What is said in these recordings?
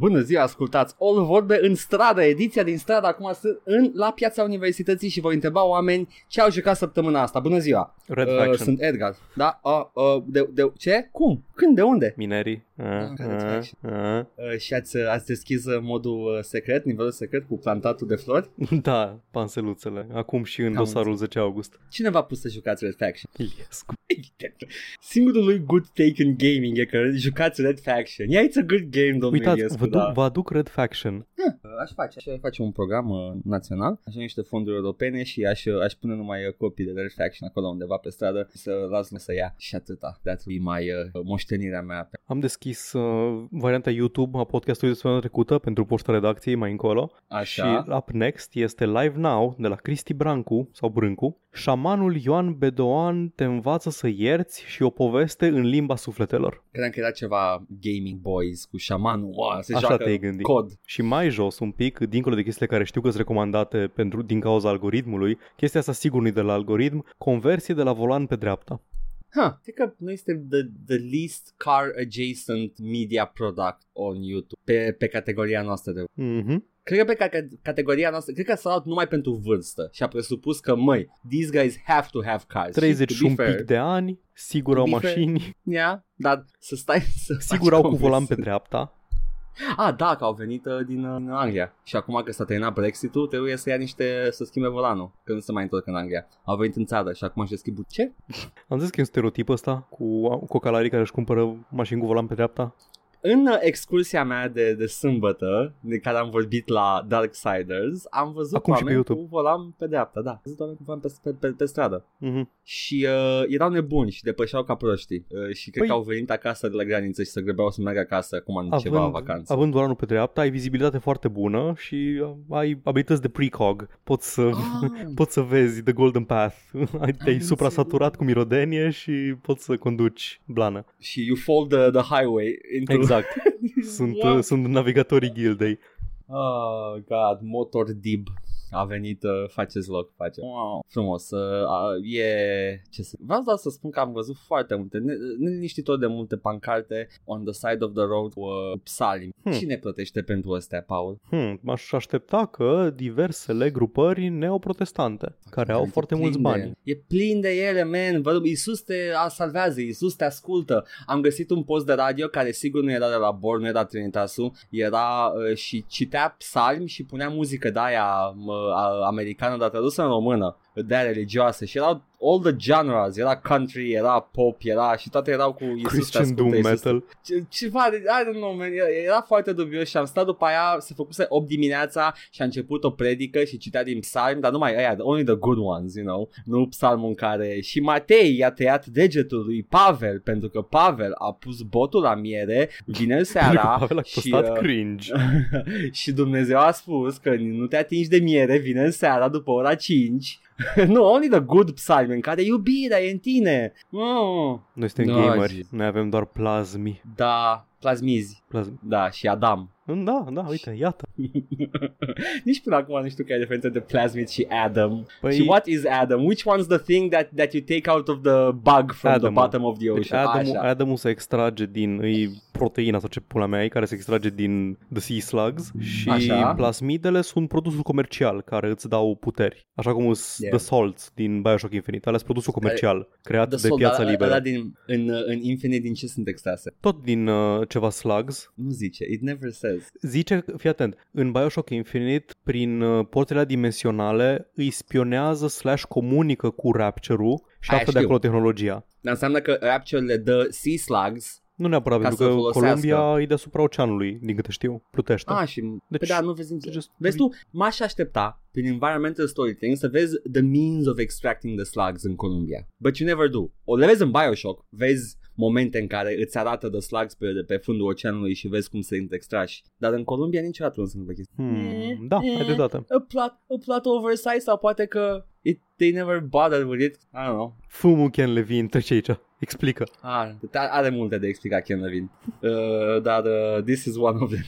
Bună ziua, ascultați All Vorbe în stradă, ediția din stradă acum sunt în, la piața universității și voi întreba oameni ce au jucat săptămâna asta. Bună ziua! Red uh, Faction. Sunt Edgar. Da? Uh, uh, de, de, ce? Cum? Când? De unde? Minerii. Uh, Red uh, Faction. uh. Uh, și ați, ați deschis uh, modul uh, secret, nivelul secret cu plantatul de flori? Da, panseluțele. Acum și în Am dosarul 10 august. Cine v-a pus să jucați Red Faction? Iliescu. Singurul lui good take în gaming e că jucați Red Faction. Yeah, it's a good game, domnule Uitați, Iliescu, vă, duc, da. vă aduc Red Faction. Uh, Aș face, aș face un program uh, național, aș niște fonduri europene și aș, uh, aș pune numai uh, copii de Red Faction acolo undeva pe stradă și să las să ia și atâta. That will be mai uh, moștenirea mea. Am deschis uh, varianta YouTube a podcastului de săptămâna trecută pentru poșta redacției mai încolo. Așa. Și up next este Live Now de la Cristi Brancu sau Brâncu. Șamanul Ioan Bedoan te învață să ierți și o poveste în limba sufletelor. Credeam că era ceva Gaming Boys cu șamanul, wow, se Așa joacă te-ai gândit. cod. Și mai jos un pic, dincolo de chestiile care știu că sunt recomandate pentru, din cauza algoritmului, chestia asta sigur nu e de la algoritm, conversie de la volan pe dreapta. Huh, cred că nu este the, the least car adjacent media product on YouTube pe, pe categoria noastră de Mhm. Cred că pe ca- categoria noastră, cred că s-a luat numai pentru vârstă și a presupus că, măi, these guys have to have cars. 30 Și, și to un be pic fair, de ani, sigur To au be fair, mașini, Yeah, dar să stai să sigur faci au cu conversie. volan pe dreapta. Ah, da, că au venit uh, din, uh, din Anglia. Și acum că s-a terminat Brexit-ul, trebuie să ia niște, să schimbe volanul, că nu se mai întorc în Anglia. Au venit în țară și acum își deschid bu- Ce? Am zis că e un stereotip ăsta cu cocalarii care își cumpără mașini cu volan pe dreapta. În uh, excursia mea de, de sâmbătă, de care am vorbit la Darksiders, am văzut Acum și pe oameni YouTube. cu volan pe dreapta, da. Am văzut oameni cu volan pe, pe, pe, pe stradă. Mhm. Și uh, erau nebuni și depășeau ca proștii. Uh, și cred Păi- că au venit acasă de la graniță și să grăbeau să meargă acasă acum în ceva Având, vacanță. având volanul pe dreapta, ai vizibilitate foarte bună și ai abilități de precog. Poți să, Ah. poți să vezi The Golden Path. Ai, te-ai înțeles. suprasaturat cu mirodenie și poți să conduci blană. Și you fold the, the highway into... Exact. Sunt, Wow. uh, sunt navigatorii gildei. Oh, God, Motor Dib a venit, uh, faceți loc, face. Wow. Frumos, uh, uh, e... Ce să... Vreau doar să spun că am văzut foarte multe, ne- neliniștitor de multe pancarte on the side of the road cu uh, psalmi. Hmm. Cine plătește pentru astea, Paul? Hmm, m-aș aștepta că diversele grupări neoprotestante, care au E foarte plin mulți de- bani. E plin de ele, man. Vă, Iisus te a- salvează, Iisus te ascultă. Am găsit un post de radio care sigur nu era de la Born, nu era Trinitasul, era uh, și citea psalmi și punea muzică de aia mă, a, americană, dar tradusă în română, de aia religioasă și erau all the genres, era country, era pop, era și toate erau cu Iisus te Christian ascultă, Doom Iisus Metal. ce- ceva de, I don't know, man, era, era foarte dubios și am stat după aia, se făcuse 8 dimineața și a început o predică și citea din psalmi, dar numai aia, only the good ones, you know, nu psalmul în care și Matei i-a tăiat degetul lui Pavel, pentru că Pavel a pus botul la miere vineri Pentru că seara Pavel a și, postat uh, cringe. și Dumnezeu a spus că nu te atingi de miere vineri seara după ora 5 nu, only the good psalmi în care iubirea e în tine. Mm. Noi suntem Da, gameri, zi. noi avem doar plazmi. Da, plasmizi. Plazmi. Da, și Adam. Da, da, uite, iată. Nici până acum nu știu care e diferența de plasmid și Adam. Păi- Și what is Adam? Which one's the thing that, that you take out of the bug from Adamul. the bottom of the Deci ocean? Adamul, Așa. Adamul se extrage din îi proteina sau ce pula mea e, care se extrage din the sea slugs și Așa. plasmidele sunt produsul comercial care îți dau puteri. Așa cum sunt Yeah. The Salts din Bioshock Infinite, alea sunt produsul comercial creat The de Soul, piața ăla- liberă. ăla din, în, în Infinite din ce sunt extrase? Tot din uh, ceva slugs. Nu zice, it never says. Zice, fii atent, în Bioshock Infinite, prin uh, portele dimensionale, îi spionează slash comunică cu Rapture-ul și Aia află de știu. acolo tehnologia. Dar înseamnă că Rapture le dă Sea Slugs. Nu neapărat, Ca pentru să că folosească. Columbia e deasupra oceanului, din câte știu, plutește. Ah, și... Deci, Deci- pe da, nu vezi nici... just- Vezi tu, m-aș aștepta prin environmental storytelling să vezi the means of extracting the slugs în Columbia. But you never do. O le vezi în Bioshock, vezi momente în care îți arată the slugs pe, de pe fundul oceanului și vezi cum se extrași. Dar în Columbia niciodată nu se întâmplă chestia. Hmm, da, ai dreptate. A plot, a plot oversize sau poate că it, they never bothered with it. I don't know. Fumul Ken Levine, trece aici. Explică. Ah, are multe de explicat Ken Levine. Uh, dar uh, this is one of them.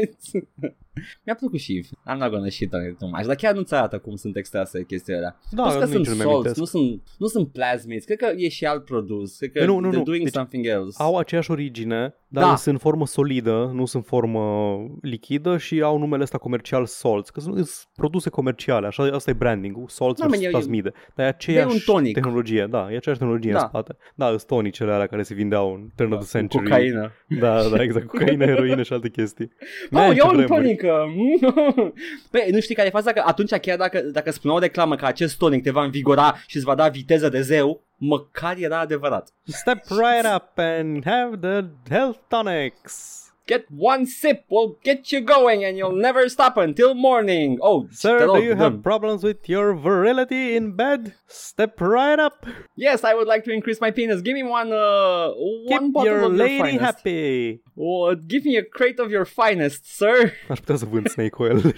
It's- Mi-a plăcut și Eve. I'm not gonna shit on it too much. Dar chiar nu-ți arată cum sunt extrase chestiile alea. Da, Plus că nici sunt nu-mi salts, amintesc. nu sunt, nu sunt plasmids. Cred că e și alt produs. Cred că Păi nu, nu, they're nu. doing Deci something else. Au aceeași origine, dar Da. da. sunt în formă solidă, nu sunt formă lichidă și au numele ăsta comercial Salts, că sunt, sunt produse comerciale, așa, asta e branding-ul, Salts Da, versus man, e- plasmide. Dar e aceeași un tonic. tehnologie, da, e aceeași tehnologie Da. în spate. Da, sunt tonicele alea care se vindeau în turn of the Cu century. cocaină. Da, da, exact, cocaină, heroină și alte chestii. Oh, Man, ce eu un vremuri. tonic. uh, Păi, nu știi care e faza? Că atunci chiar dacă, dacă spuneau o reclamă că acest tonic te va învigora și îți va da viteză de zeu, măcar era adevărat. Step right up and have the health tonics. Get one sip will get you going and you'll never stop until morning. Oh, Sir, do you have problems with your virility in bed? Step right up. Yes, I would like to increase my penis. Give me one, uh, one Keep bottle your of your lady finest. happy. Oh, give me a crate of your finest, sir. Aș putea să vând snake oil.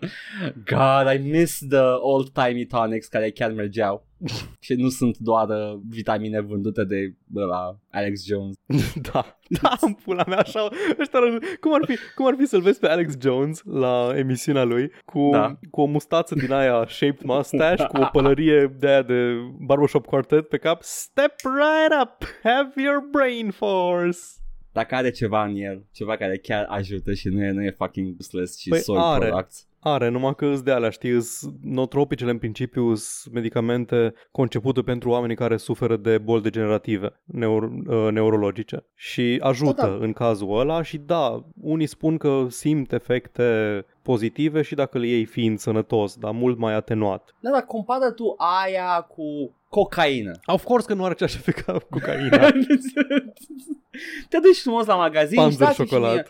God, I miss the old-timey tonics care chiar mergeau. și nu sunt doar uh, vitamine vândute de la Alex Jones. da, da, în pula mea, așa, ăștia, rău- cum ar fi, cum ar fi să-l vezi pe Alex Jones la emisiunea lui cu, Da. cu o mustață din aia shaped mustache, cu o pălărie de aia de barbershop quartet pe cap. Step right up, have your brain force. Dacă are ceva în el, ceva care chiar ajută și nu e, nu e fucking useless și Păi soy are. products. Are, numai că îs de alea, știi, îs notropicele în principiu sunt medicamente concepute pentru oamenii care suferă de boli degenerative neuro, uh, neurologice și ajută Da, da. în cazul ăla și da, unii spun că simt efecte pozitive și dacă le iei fiind sănătos, dar mult mai atenuat. Da, dar compară tu aia cu cocaină. Of course că nu are același efect ca cocaina. Te duci frumos la magazin și Panzer dați și ciocolat. mie,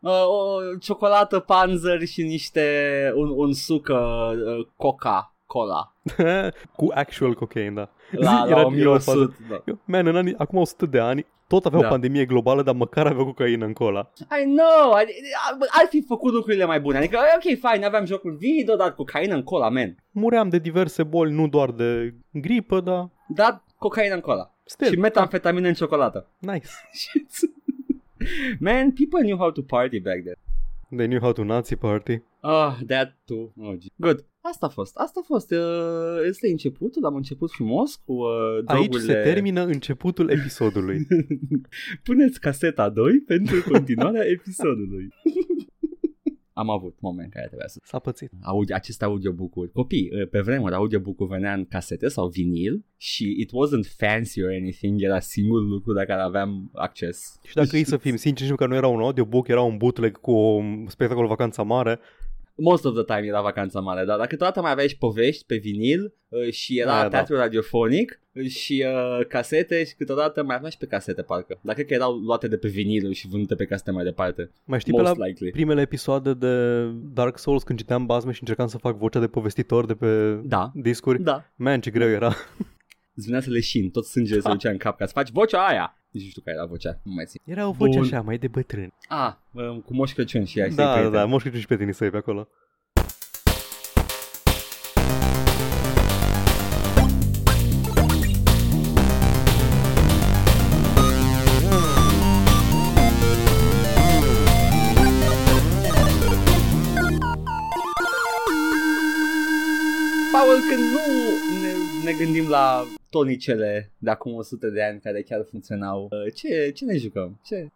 uh, o ciocolată panzer și niște un, un suc uh, Coca-Cola cu actual cocaine, da. la, Era- la 1100. Da. Man, în anii, acum 100 de ani, tot aveau Da. pandemie globală, dar măcar aveau cocaină în cola. I know, ar, ar fi făcut lucrurile mai bune. Adică, ok, fine, aveam jocul video, dar cocaină în cola, man. Muream de diverse boli, nu doar de gripă, dar Dar cocaină în cola. still, Și metamfetamină în ciocolată. nice. Man, people knew how to party back then. They knew how to Nazi party. Ah, that too. Oh, gee. Good. Asta a fost. Asta a fost. Uh, este începutul. Am început frumos cu uh, Aici drogurile. se termină începutul episodului. Puneți caseta 2 pentru continuarea episodului. Am avut moment care trebuia să S-a pățit. audio, aceste audiobook-uri. Copii, uh, pe vremuri audiobook-ul venea în casete sau vinil și it wasn't fancy or anything, era singurul lucru la care aveam acces. Și dacă e să fim sinceri, nici că nu era un audiobook, era un bootleg cu un spectacol Vacanța Mare. Most of the time era vacanța mare, dar dacă câteodată mai aveai și povești pe vinil uh, și era Aia, da. teatru radiofonic uh, și uh, casete și câteodată mai aveai și pe casete parcă. Dar cred că erau luate de pe vinil și vândute pe casete mai departe. Mai știi pe Most la likely. primele episoade de Dark Souls când citeam bazme și încercam să fac vocea de povestitor de pe Da. discuri? Da. Man, ce greu era. Îți venea să leșin, tot sângele se ducea în cap ca să faci vocea aia. Nici nu știu care era vocea, nu mai țin. Era o voce Bun. așa, mai de bătrân. Ah, uh, cu Moș Crăciun și ai Da, da, da, moș Crăciun și pe tine să pe acolo. La tonicele de acum 100 de ani care chiar funcționau, uh, ce, ce ne jucăm? Ce?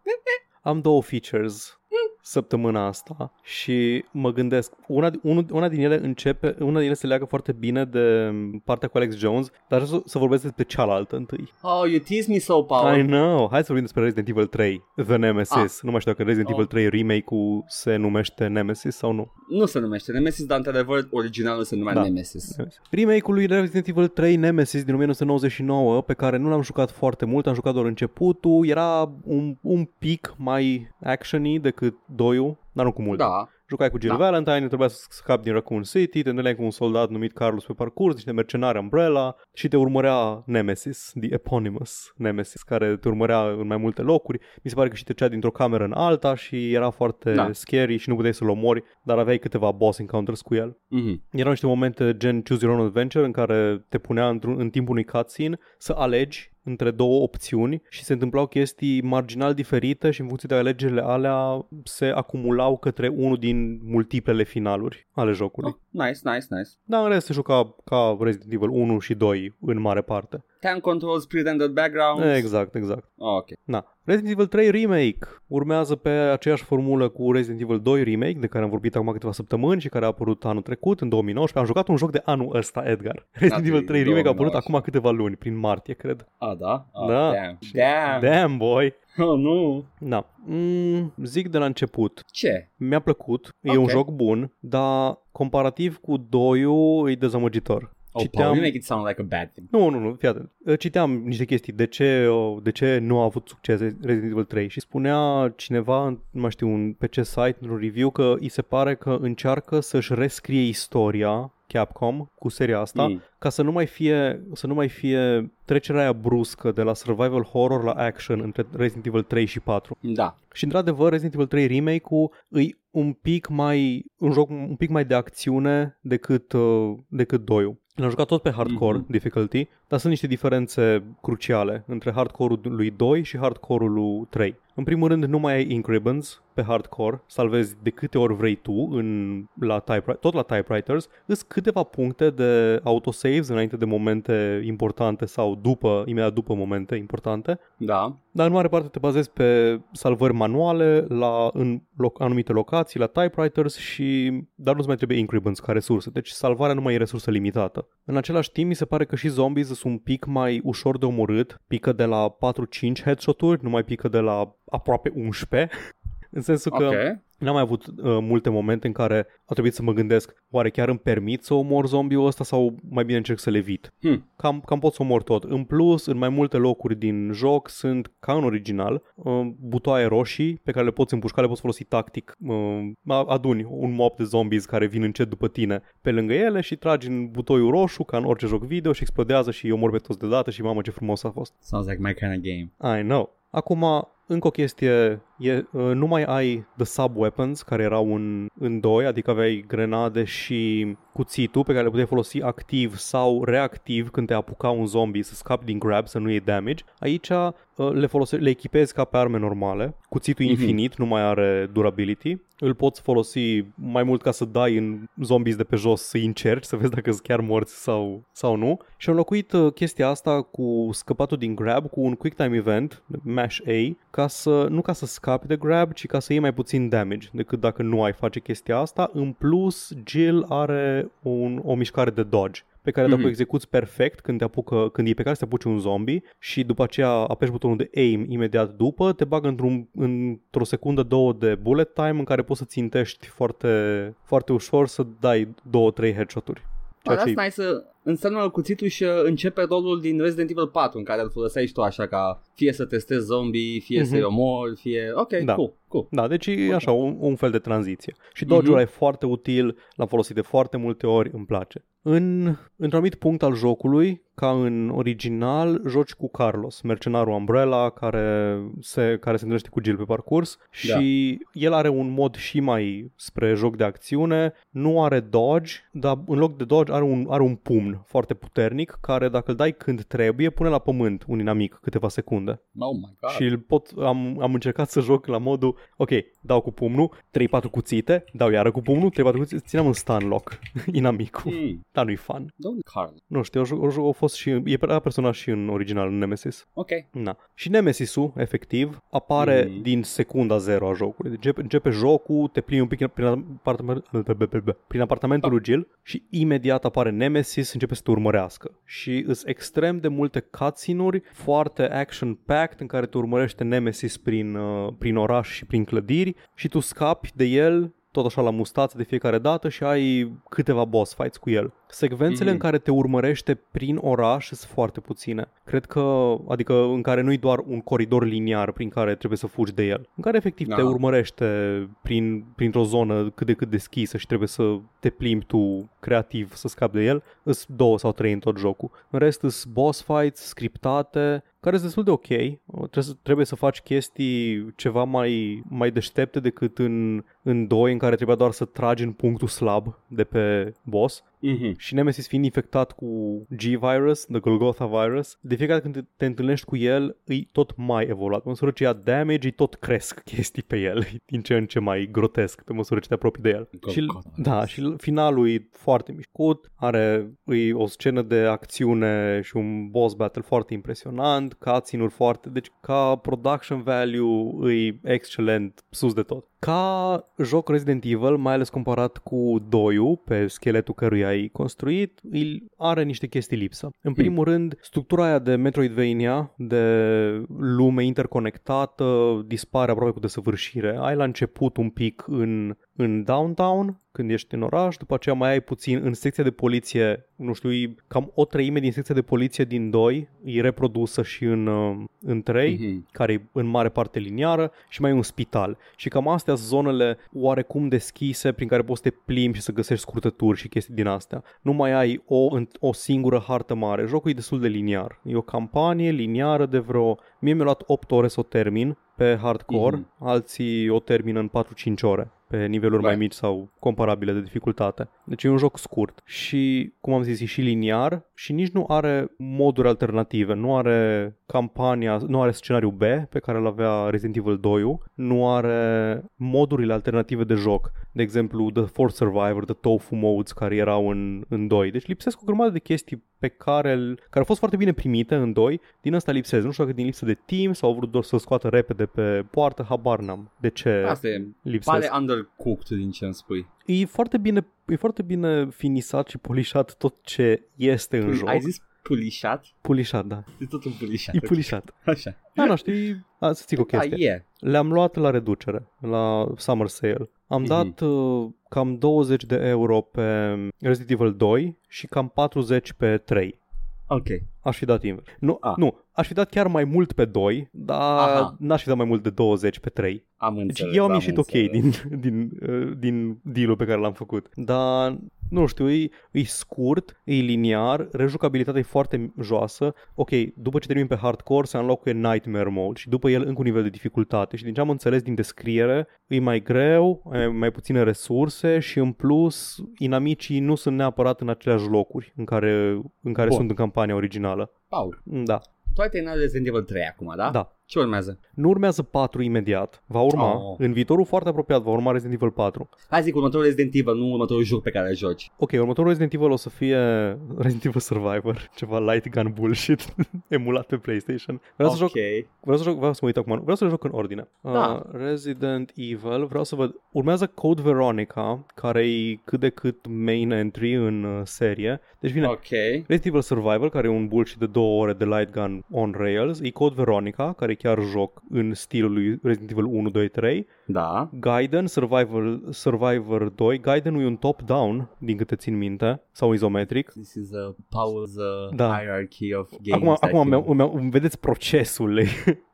Am două features săptămâna asta și mă gândesc, una, unu, una din ele începe, una din ele se leagă foarte bine de partea cu Alex Jones, dar vreau să, să vorbesc despre cealaltă întâi. Oh, you tease me so, Paul. I know, hai să vorbim despre Resident Evil 3, The Nemesis. Nu mai știu dacă Resident Oh. Evil 3 remake-ul se numește Nemesis sau nu. Nu se numește Nemesis, dar într-adevăr originalul se numea Da. Nemesis. Remake-ul lui Resident Evil 3 Nemesis din 1999, pe care nu l-am jucat foarte mult, am jucat doar începutul, era un, un pic mai action decât 2 dar nu cu mult. Da. Jucai cu Jill Da. Valentine, trebuia să scapi din Raccoon City, te întâlneai cu un soldat numit Carlos pe parcurs, niște mercenari Umbrella și te urmărea Nemesis, The Eponymous Nemesis, care te urmărea în mai multe locuri. Mi se pare că și trecea dintr-o cameră în alta și era foarte Da. scary și nu puteai să-l omori, dar aveai câteva boss encounters cu el. Mhm. Erau niște momente gen Choose Your Own Adventure în care te punea într-un, în timpul unui cutscene să alegi între două opțiuni și se întâmplau chestii marginal diferite și în funcție de alegerile alea se acumulau către unul din multiplele finaluri ale jocului. Oh, nice, nice, nice. Dar în rest se juca ca Resident Evil 1 și 2 în mare parte. Tank controls, pre-rendered backgrounds. Exact, exact. Oh, ok. Na. Resident Evil 3 Remake urmează pe aceeași formulă cu Resident Evil 2 Remake, de care am vorbit acum câteva săptămâni și care a apărut anul trecut, în 2019. Am jucat un joc de anul ăsta, Edgar. Resident Evil 3 Remake a apărut acum câteva luni, prin martie, cred. Ah, da? Oh, Da. Damn. Damn. Damn, boy! Oh, nu. Da. Mm, zic de la început. Ce? Mi-a plăcut, e Ok. un joc bun, dar comparativ cu 2 e dezamăgitor. Oh, Citeam... Paul, you make it sound like a bad thing. Nu, nu, nu, fii atent. Citeam niște chestii de ce, de ce nu a avut succes Resident Evil 3 și spunea cineva, nu mai știu, un, pe ce site, într-un review, că îi se pare că încearcă să-și rescrie istoria Capcom cu seria asta Mm. ca să nu mai fie să nu mai fie trecerea aia bruscă de la survival horror la action între Resident Evil 3 și 4. Da. Și într-adevăr Resident Evil 3 remake-ul îi un pic mai un joc un pic mai de acțiune decât uh, decât 2 L-am jucat tot pe hardcore Mhm. difficulty, dar sunt niște diferențe cruciale între hardcore-ul lui 2 și hardcore-ul lui 3. În primul rând, nu mai ai ink ribbons pe hardcore, salvezi de câte ori vrei tu, în, la type, tot la typewriters, îs câteva puncte de autosaves înainte de momente importante sau după, imediat după momente importante, Da. dar în mare parte te bazezi pe salvări manuale la, în loc, anumite locații, la typewriters și dar nu-ți mai trebuie ink ribbons ca resursă, deci salvarea nu mai e resursă limitată. În același timp, mi se pare că și zombies sunt un pic mai ușor de omorât, pică de la 4-5 headshot-uri, nu mai pică de la aproape 11, în sensul că Ok. N-am mai avut uh, multe momente în care a trebuit să mă gândesc oare chiar îmi permit să omor zombiul ăsta sau mai bine încerc să-l evit. Hmm. Cam, cam pot să omor tot. În plus, în mai multe locuri din joc sunt, ca în original, uh, butoaie roșii pe care le poți împușca, le poți folosi tactic. Uh, aduni un mob de zombies care vin încet după tine pe lângă ele și tragi în butoiul roșu, ca în orice joc video și explodează și îi omor pe toți deodată și mamă ce frumos a fost. Sounds like my kind of game. I know. Acum, încă o chestie, e, uh, nu mai ai the sub-weapons care erau în, în 2, adică aveai grenade și cuțitul pe care le puteai folosi activ sau reactiv când te apuca un zombie să scapi din grab, să nu iei damage. Aici uh, le, folose- le echipezi ca pe arme normale, cuțitul Mhm. infinit, nu mai are durability, îl poți folosi mai mult ca să dai în zombies de pe jos să-i încerci, să vezi dacă sunt chiar morți sau, sau nu. Și am înlocuit uh, chestia asta cu scăpatul din grab cu un quick time event, mash A, ca să, nu ca să scapi de grab, ci ca să iei mai puțin damage decât dacă nu ai face chestia asta. În plus, Jill are un, o mișcare de dodge pe care dacă Mhm. o execuți perfect când, te apucă, când e pe care să te apuci un zombie și după aceea apeși butonul de aim imediat după, te bagă într-un, într-o secundă, două de bullet time în care poți să țintești foarte, foarte ușor să dai două, trei headshot-uri. Bă, Ceea ce that's nice să înseamnă cuțitul și uh, începe rolul din Resident Evil 4 în care îl foloseai și tu așa ca fie să testezi zombie, fie Mhm. să-i omori, fie... Ok, Da. cool, cool. Da, deci e Ok. așa, un, un fel de tranziție. Și dodge-ul Mhm. e foarte util, l-am folosit de foarte multe ori, îmi place. În, într-un anumit punct al jocului, ca în original, joci cu Carlos, mercenarul Umbrella, care se, care se întâlnește cu Jill pe parcurs și el are un mod și mai spre joc de acțiune, nu are dodge, dar în loc de dodge are un, are un pumn foarte puternic, care dacă îl dai când trebuie, pune la pământ un inamic câteva secunde. Oh my god. Și îl pot, am, am încercat să joc la modul, ok, dau cu pumnul, 3-4 cuțite, dau iară cu pumnul, 3-4 cuțite, țineam în stun lock inamicul. Hmm. Dar nu-i fun. Domnul Carl. Nu știu, o, jo- o, jo- a fost și, e era personaj și în original, în Nemesis. Ok. Na. Și Nemesis-ul, efectiv, apare Mhm. din secunda zero a jocului. Deci începe, începe jocul, te plimbi un pic prin, apartament, prin apartamentul lui Jill și imediat apare Nemesis, începe să te urmărească. Și îs extrem de multe cutscene-uri foarte action-packed în care te urmărește Nemesis prin, uh, prin oraș și prin clădiri și tu scapi de el tot așa la mustață de fiecare dată și ai câteva boss fights cu el. Secvențele Mhm. în care te urmărește prin oraș sunt foarte puține. Cred că, adică în care nu-i doar un coridor liniar prin care trebuie să fugi de el. În care efectiv Da. te urmărește prin, printr-o zonă cât de cât deschisă și trebuie să te plimbi tu creativ să scapi de el. Îs două sau trei în tot jocul. În rest îs boss fights scriptate, care sunt destul de ok. Trebuie să, trebuie să faci chestii ceva mai, mai deștepte decât în, în 2 în care trebuia doar să tragi în punctul slab de pe boss. Mhm. și Nemesis fiind infectat cu G-Virus, the Golgotha Virus, de fiecare dată când te, te întâlnești cu el, e tot mai evoluat. Pe măsură ce ia damage, îi tot cresc chestii pe el, e din ce în ce mai grotesc pe măsură ce te apropii de el. Și, Golgotha da, și finalul e foarte mișcut, are e o scenă de acțiune și un boss battle foarte impresionant, cutscene-uri foarte, deci ca production value e excelent, sus de tot. Ca joc Resident Evil, mai ales comparat cu 2 pe scheletul căruia ai construit, îl are niște chestii lipsă. În primul rând, structura aia de Metroidvania, de lume interconectată, dispare aproape cu desăvârșire. Ai la început un pic în, în downtown, când ești în oraș, după aceea mai ai puțin în secția de poliție, nu știu, e cam o treime din secția de poliție din 2 e reprodusă și în, uh, în 3, Mhm. care e în mare parte liniară și mai e un spital. Și cam astea sunt zonele oarecum deschise prin care poți să te plimbi și să găsești scurtături și chestii din astea. Nu mai ai o, în- o singură hartă mare. Jocul e destul de liniar. E o campanie liniară de vreo... Mie mi-a luat 8 ore să o termin pe hardcore, Mhm. alții o termină în 4-5 ore pe niveluri mai Right. mici sau comparabile de dificultate. Deci e un joc scurt și, cum am zis, e și liniar și nici nu are moduri alternative. Nu are campania, nu are scenariu B pe care îl avea Resident Evil 2, nu are modurile alternative de joc. De exemplu, The Fourth Survivor, The Tofu Modes care erau în, în 2. Deci lipsesc o grămadă de chestii pe care, îl- care au fost foarte bine primite în 2, din asta lipsesc. Nu știu dacă din lipsă de timp sau au vrut doar să scoată repede pe poartă, habar n-am. De ce Asta e. lipsesc? Pare undercooked din ce îmi spui. E foarte bine, e foarte bine finisat și polișat tot ce este în joc. Ai zis pulișat? Pulișat, da. E tot un pulișat. E pulișat. Așa. Da, nu știi, a, să zic o Da, chestie. e. Le-am luat la reducere, la Summer Sale. Am Mhm. dat uh, cam 20 de euro pe Resident Evil 2 și cam 40 pe 3. Ok. Aș fi dat invers. Nu, Ah. nu, aș fi dat chiar mai mult pe 2, dar Aha. n-aș fi dat mai mult de 20 pe 3. Am Deci înțeles. eu am am ieșit ok înțeles. din, din, uh, din deal-ul pe care l-am făcut. Dar, nu știu, e, e scurt, e liniar, rejucabilitatea e foarte joasă. Ok, după ce termin pe hardcore se înlocuie Nightmare Mode și după el încă un nivel de dificultate. Și din ce am înțeles din descriere, e mai greu, ai mai puține resurse și în plus inamicii nu sunt neapărat în aceleași locuri în care, în care Bun. sunt în campania originală. Paul, Da, tu ai terminat Resident Evil 3 acum, da? da. Ce urmează? Nu urmează 4 imediat, va urma, Oh. în viitorul foarte apropiat va urma Resident Evil 4. Hai zic următorul Resident Evil, nu următorul joc pe care îl joci. Ok, următorul Resident Evil o să fie Resident Evil Survivor, ceva light gun bullshit emulat pe PlayStation. Vreau să joc, ok. vreau să joc, vreau să mă uit acum, vreau să joc în ordine. Da. Uh, Resident Evil, vreau să văd, urmează Code Veronica, care e cât de cât main entry în uh, serie. Deci vine Ok. Resident Evil Survival, care e un bullshit de două ore de light gun on rails, e Code Veronica, care e chiar joc în stilul lui Resident Evil 1, 2, 3. Da. Gaiden Survivor, Survivor 2. Gaiden e un top-down, din câte țin minte, sau izometric. This is a Paul's uh, Da. hierarchy of games. Acum, that acum he- îmi, îmi, îmi vedeți procesul.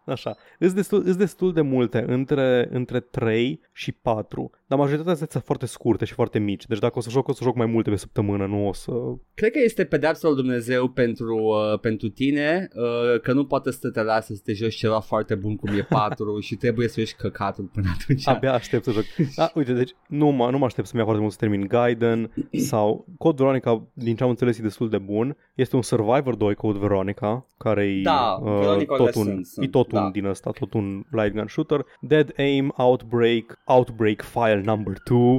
Așa. Îs destul, îs destul de multe între, între 3 și 4, dar majoritatea sunt foarte scurte și foarte mici. Deci dacă o să joc, o să joc mai multe pe săptămână, nu o să... Cred că este pedeapsa lui Dumnezeu pentru, uh, pentru tine uh, că nu poate să te lase să te joci ceva foarte bun cum e 4 și trebuie să ieși căcatul până atunci. Abia aștept să joc. Da, uite, deci nu mă, nu mă aștept să-mi ia foarte mult să termin Gaiden sau Code Veronica, din ce am înțeles, e destul de bun. Este un Survivor 2 Code Veronica, care e Da, uh, Veronica tot, le un, sunt, sunt, e tot da. un din ăsta, tot un light gun shooter. Dead Aim, Outbreak, Outbreak File Number 2,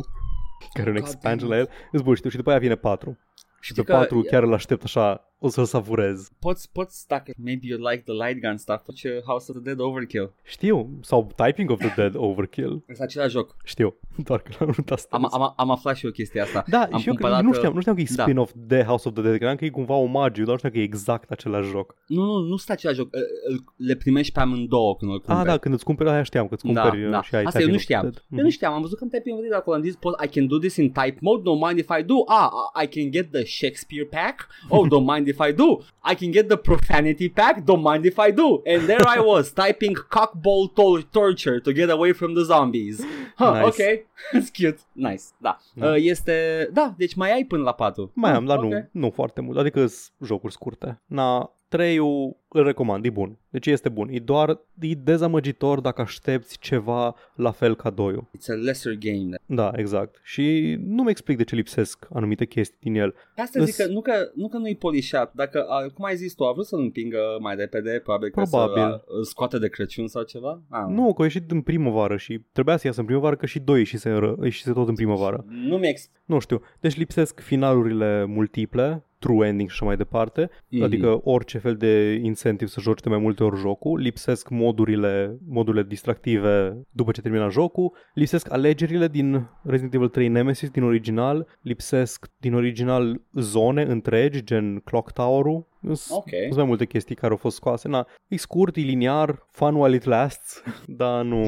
care e un God expansion damn la el. Îți bullshit și după aia vine 4. Și pe Știi că- 4 chiar îl aștept așa, o să-l savurez. Poți, poți, dacă maybe you like the light gun stuff, faci uh, House of the Dead Overkill. Știu, sau Typing of the Dead Overkill. Este același joc. Știu, doar că l-am notat Am, am, am aflat și eu chestia asta. Da, am și eu cumpărat, cred, nu, uh, știam, nu știam că e da. spin-off de House of the Dead, credeam că e cumva omagiu, dar nu știam că e exact același joc. Nu, nu, nu stă același joc. Uh, îl- Le primești pe amândouă când îl Ah, cumperi. da, când îți cumperi aia știam, că îți cumperi da, uh, da. și ai Asta eu Typing nu of the știam. Dead. Eu nu știam, am văzut că am typing of the Dead acolo, am zis, pot, I can do this in type mode, don't mind if I do. Ah, I can get the Shakespeare pack. Oh, don't mind if I do. I can get the profanity pack, don't mind if I do. And there I was, typing cockball to- torture to get away from the zombies. Huh, Nice. ok, it's cute. Nice, da. Da. Uh, este, da, deci mai ai până la 4. Mai am, dar ok. nu, nu foarte mult, adică sunt jocuri scurte. Na, Treiul îl recomand, e bun. Deci este bun. E doar e dezamăgitor dacă aștepți ceva la fel ca doiul. It's a lesser game. Da, exact. Și nu mi explic de ce lipsesc anumite chestii din el. Pe asta zic că nu că, nu că nu-i polișat. Dacă, a, cum ai zis tu, a vrut să-l împingă mai repede, probabil, Probabil. că să a, îl scoate de Crăciun sau ceva? Ah, Nu, că a ieșit în primăvară și trebuia să iasă în primăvară, că și doi ieșise, în ră- ieșise tot în primăvară. Nu mi explic. Nu știu. Deci lipsesc finalurile multiple, true ending și așa mai departe, Mhm. mm-hmm. adică orice fel de incentiv să joci de mai multe ori jocul, lipsesc modurile, modurile distractive după ce termina jocul, lipsesc alegerile din Resident Evil 3 Nemesis din original, lipsesc din original zone întregi, gen Clock Tower-ul, sunt Ok. sunt mai multe chestii care au fost scoase. Na, e scurt, e liniar, fun while it lasts, dar nu...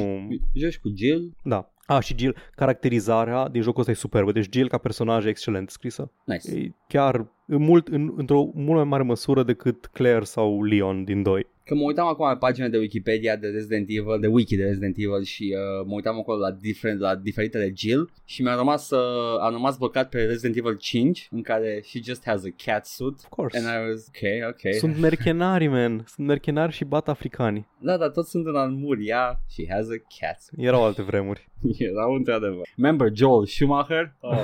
Joci cu Jill? Da. A, și Jill, caracterizarea din jocul ăsta e superbă. Deci Jill ca personaj e excelent scrisă. Nice. E chiar în mult, în, într-o mult mai mare măsură decât Claire sau Leon din 2. Că mă uitam acum pe pagina de Wikipedia de Resident Evil, de wiki de Resident Evil și uh, mă uitam acolo la, different, la diferitele Jill și mi-a rămas, uh, am rămas blocat pe Resident Evil 5 în care she just has a cat suit Of course. and I was ok, ok. Sunt mercenari, man. Sunt mercenari și bat africani. Da, dar toți sunt în armuri, ea, she has a cat suit. Erau alte vremuri. Erau într-adevăr. Remember Joel Schumacher? Oh,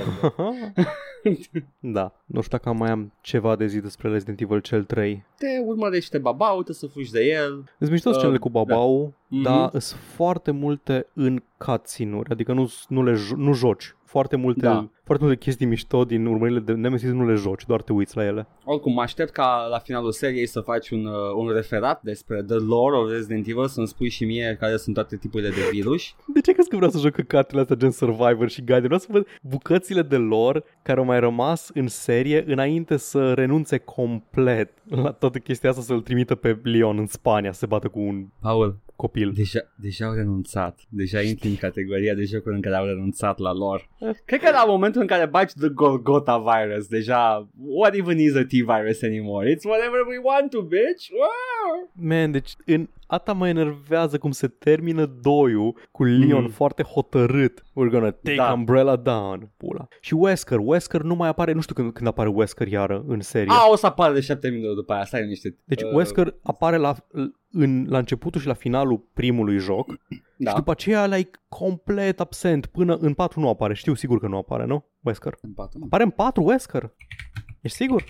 da. Nu știu dacă mai am ceva de zi despre Resident Evil cel 3. te urmărește babau, trebuie să fugi de el. Îți mișto Uh, scenele cu babau, Mhm. dar sunt foarte multe în cutscene-uri, adică nu, nu, le jo- nu joci. Foarte multe, Da. foarte multe chestii mișto din urmările de Nemesis nu le joci, doar te uiți la ele. Oricum, mă aștept ca la finalul seriei să faci un, uh, un referat despre The Lore of Resident Evil, să-mi spui și mie care sunt toate tipurile de virus. De ce crezi că vreau să joc căcatele astea gen Survivor și Guide? Vreau să văd bucățile de lor care au mai rămas în serie înainte să renunțe complet la toată chestia asta să-l trimită pe Leon în Spania să se bată cu un Paul, copil. deja, deja au renunțat. Deja intri în categoria de jocuri în care au renunțat la lor. Cred că la momentul în care bagi The Golgotha virus, deja, what even is a T-virus anymore? It's whatever we want to, bitch! Wow! Man, deci în Asta mă enervează cum se termină doiul cu Leon Mm. foarte hotărât. We're gonna take Da. Umbrella down. Pula. Și Wesker. Wesker nu mai apare, nu știu când, când apare Wesker iară în serie. A, o să apară de șapte minute după aia, stai niște. Deci uh, Wesker apare la, în, la începutul și la finalul primului joc Da. și după aceea like complet absent până în 4 nu apare. Știu sigur că nu apare, nu? Wesker. În patru, mă. Apare în 4 Wesker? Ești sigur?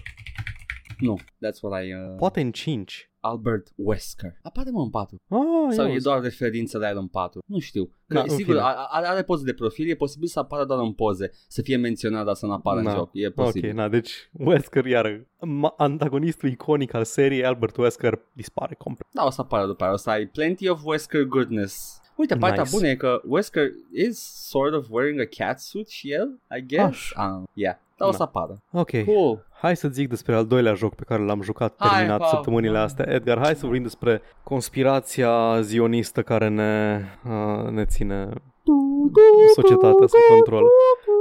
Nu, that's what I... Uh... Poate în 5. Albert Wesker. Apare mă în 4. Ah, Sau ia e uzi. doar referință la el în 4. Nu știu. Că, Da, în sigur, fine. a- are, are poze de profil, e posibil să apară doar în poze, să fie menționat, dar să nu apară Da. în joc. E Ok, posibil. na, deci Wesker iară. Ma- Antagonistul iconic al seriei, Albert Wesker, dispare complet. Da, o să apară după aia. O să ai plenty of Wesker goodness. Uite, partea Nice. bună e că Wesker is sort of wearing a cat suit și el, I guess. Aș. Ah, yeah. Dar o Da. să apară. Ok, Cool. hai să zic despre al doilea joc pe care l-am jucat Hai, terminat Paul. săptămânile astea. Edgar, hai să vorbim despre conspirația zionistă care ne, uh, ne ține societatea sub control.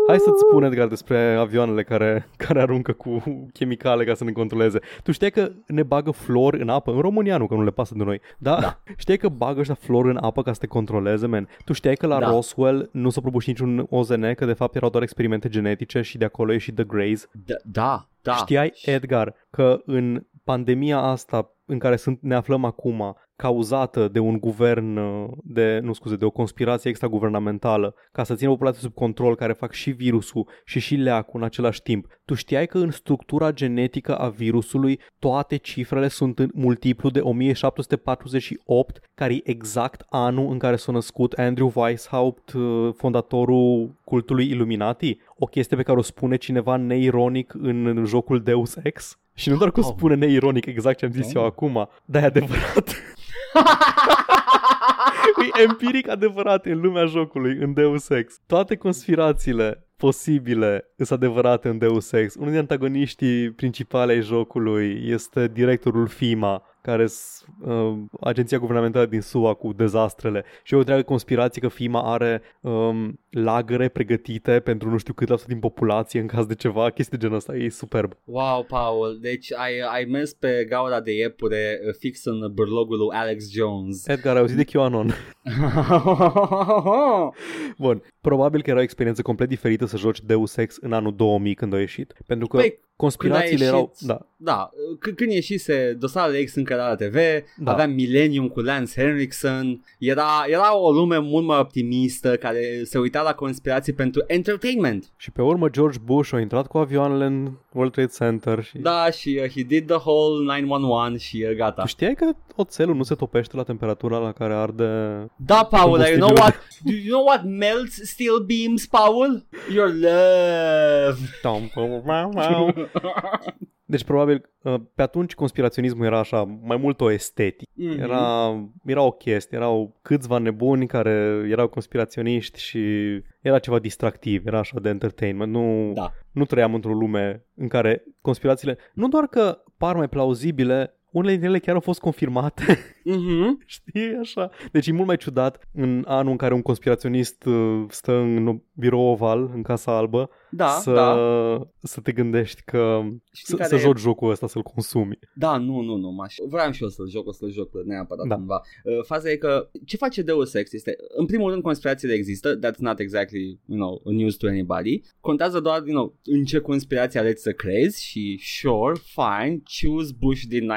Hai să-ți spun, Edgar, despre avioanele care, care aruncă cu chimicale ca să ne controleze. Tu știai că ne bagă flori în apă? În România nu, că nu le pasă de noi. Da? Da. Știai că bagă ăștia flori în apă ca să te controleze, man? Tu știai că la Da. Roswell nu s-a propus niciun OZN, că de fapt erau doar experimente genetice și de acolo e și The Grays? Da, da. da. Știai, Edgar, că în pandemia asta în care sunt, ne aflăm acum, cauzată de un guvern, uh, de, nu scuze, de o conspirație extraguvernamentală, ca să țină populația sub control, care fac și virusul și și leacul în același timp. Tu știai că în structura genetică a virusului toate cifrele sunt în multiplu de 1748, care e exact anul în care s-a născut Andrew Weishaupt, uh, fondatorul cultului Illuminati? O chestie pe care o spune cineva neironic în, în jocul Deus Ex? Și nu doar că o Oh. spune neironic exact ce am zis Oh. eu acum, dar e adevărat. e empiric adevărat în lumea jocului, în Deus Ex. Toate conspirațiile posibile sunt adevărate în Deus Ex. Unul din antagoniștii principale ai jocului este directorul FIMA, care sunt uh, agenția guvernamentală din SUA cu dezastrele și o întreagă conspirație că FIMA are um, lagăre pregătite pentru nu știu cât la sută din populație în caz de ceva, chestii de genul ăsta, e superb. Wow, Paul, deci ai, ai mers pe gaura de iepure uh, fix în bârlogul lui Alex Jones. Edgar, ai auzit de QAnon? Bun, probabil că era o experiență complet diferită să joci Deus Ex în anul 2000 când a ieșit, pentru că Păi, conspirațiile când a erau... ieșit- Da, Da, c- când ieșise dosarele X încă la TV, Da. da. aveam Millennium cu Lance Henriksen, era, era o lume mult mai optimistă care se uita la conspirații pentru entertainment. și pe urmă George Bush a intrat cu avioanele în World Trade Center și... Da, și uh, he did the whole 911 și uh, gata. Tu știai că oțelul nu se topește la temperatura la care arde... Da, Paul, you know combustibilul. what? Do you know what melts steel beams, Paul? Your love. Deci probabil uh, pe atunci conspiraționismul era așa mai mult o estetic. Mhm. Era, era o chestie, erau câțiva nebuni care erau conspiraționiști și era ceva distractiv, era așa de entertainment. Nu, Da. nu trăiam într-o lume în care conspirațiile, nu doar că par mai plauzibile, unele dintre ele chiar au fost confirmate, Mhm. știi, așa. Deci e mult mai ciudat în anul în care un conspiraționist uh, stă în birou oval, în Casa Albă, Da, să, da. să te gândești că Știi să, care să e? joci jocul ăsta, să-l consumi. Da, nu, nu, nu, maș. Vreau și eu să-l joc, o să-l joc neapărat Da. da. cumva. Uh, faza e că ce face Deus Ex este, în primul rând, conspirațiile există, that's not exactly, you know, a news to anybody. Contează doar, you know, în ce conspirație aleți să crezi și sure, fine, choose Bush din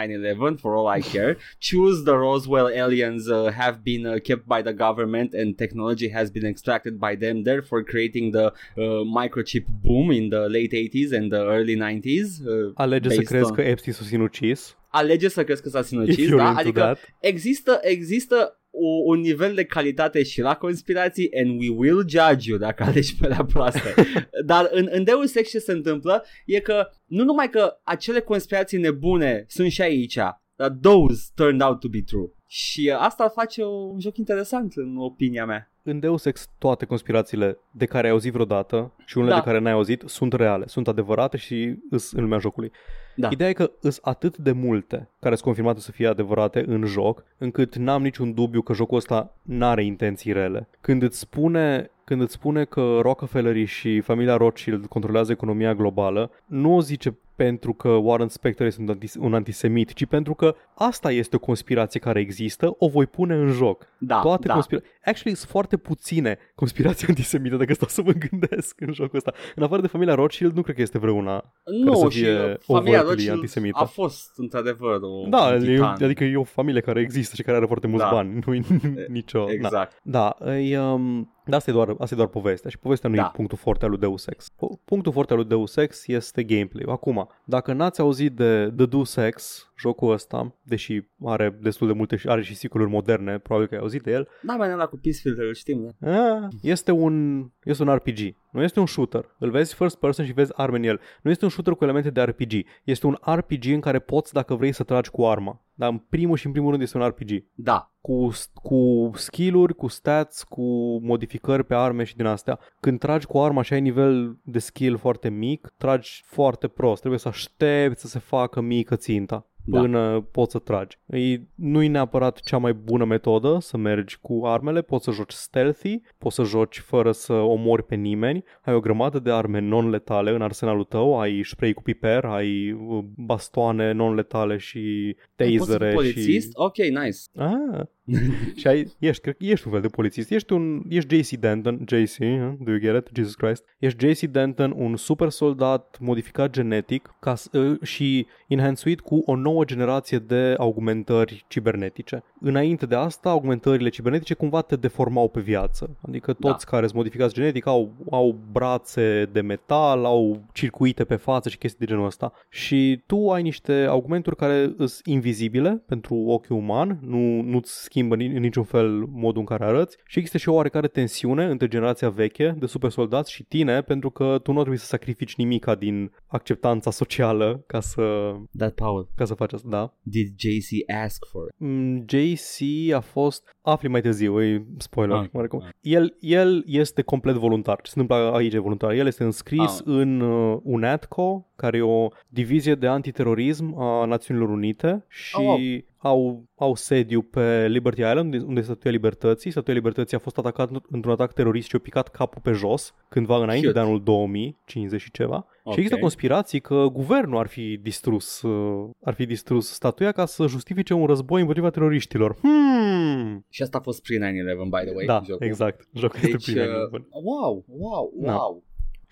9-11 for all I care, choose the Roswell aliens uh, have been uh, kept by the government and technology has been extracted by them, therefore creating the uh, microchip boom in the late 80s and the early 90s. Uh, Alege să based crezi on- că Epstein s-a sinucis. alege să crezi că s-a If sinucis, you're da? into Adică that. există, există o, un nivel de calitate și la conspirații and we will judge you dacă alegi pe la proaste. Dar în, în Deus Ex ce se întâmplă e că nu numai că acele conspirații nebune sunt și aici, dar those turned out to be true. Și uh, asta face un joc interesant în opinia mea. În Deus Ex toate conspirațiile de care ai auzit vreodată și unele Da. de care n-ai auzit sunt reale, sunt adevărate și îs în lumea jocului. Da. Ideea e că îs atât de multe care sunt confirmate să fie adevărate în joc, încât n-am niciun dubiu că jocul ăsta n-are intenții rele. Când îți spune când îți spune că Rockefellerii și familia Rothschild controlează economia globală, nu o zice pentru că Warren Spector este un, antis- un antisemit, ci pentru că asta este o conspirație care există, o voi pune în joc. Da, Toate da. conspira- Actually, sunt foarte puține conspirații antisemite dacă stau să mă gândesc în jocul ăsta. În afară de familia Rothschild, nu cred că este vreuna. Nu, să și fie uh, familia overtly Rothschild antisemită. a fost într-adevăr o Da, un e, titan. adică e o familie care există și care are foarte mulți Da. bani. Nu e nicio... Da. Exact. Da, e, um, da, asta e, doar, asta e doar povestea și povestea nu Da. e punctul forte al lui Deus Ex. Po- Punctul forte al lui Deus Ex este gameplay. Acum, dacă n-ați auzit de The Deus Ex, jocul ăsta, deși are destul de multe și are și sequel moderne, probabil că ai auzit de el, Da, mai ăla cu Peace Filter, îl știm, da? Ah, este un, este un RPG. Nu este un shooter. Îl vezi first person și vezi arme în el. Nu este un shooter cu elemente de RPG. Este un RPG în care poți, dacă vrei, să tragi cu arma. Dar în primul și în primul rând este un RPG. Da. Cu, cu skill-uri, cu stats, cu modificări pe arme și din astea. Când tragi cu arma și ai nivel de skill foarte mic, tragi foarte prost. Trebuie să aștepți să se facă mică ținta Da. până poți să tragi. E, nu e neapărat cea mai bună metodă să mergi cu armele, poți să joci stealthy, poți să joci fără să omori pe nimeni, ai o grămadă de arme non-letale în arsenalul tău, ai spray cu piper, ai uh, bastoane non-letale și Poți să fii tasere polițist? și... Ok, nice. Ah, și ai, ești, cred că ești un fel de polițist. Ești un, ești JC Denton, JC, huh? do you get it? Jesus Christ. Ești JC Denton, un super soldat modificat genetic ca, s- uh, și enhanțuit cu o nouă generație de augmentări cibernetice. Înainte de asta, augmentările cibernetice cumva te deformau pe viață. Adică toți care sunt modificați genetic au, au brațe de metal, au circuite pe față și chestii de genul ăsta. Și tu ai niște augmenturi care sunt invizibile pentru ochiul uman, nu, nu-ți schimbă ni- în niciun fel modul în care arăți și există și o oarecare tensiune între generația veche de super soldați și tine pentru că tu nu trebuie să sacrifici nimica din acceptanța socială ca să, That Paul. ca să faci asta, da. Did JC ask for it? Mm, JC a fost, afli mai târziu, e spoiler, Ah, oarecum. ah. El, el este complet voluntar, ce se întâmplă aici e voluntar, el este înscris Ah. în uh, UNATCO, care e o divizie de antiterorism a Națiunilor Unite și Oh, wow. au, au sediu pe Liberty Island, unde este Statuia Libertății. Statuia Libertății a fost atacat într-un atac terorist și a picat capul pe jos, cândva înainte Cute. de anul 2050 și ceva. Ok. Și există conspirații că guvernul ar fi distrus, uh, ar fi distrus statuia ca să justifice un război împotriva teroriștilor. Hmm. Și asta a fost pre 9-11, by the way. Da, jocul. exact. Jocul Deci, este prin uh, wow, wow, Da.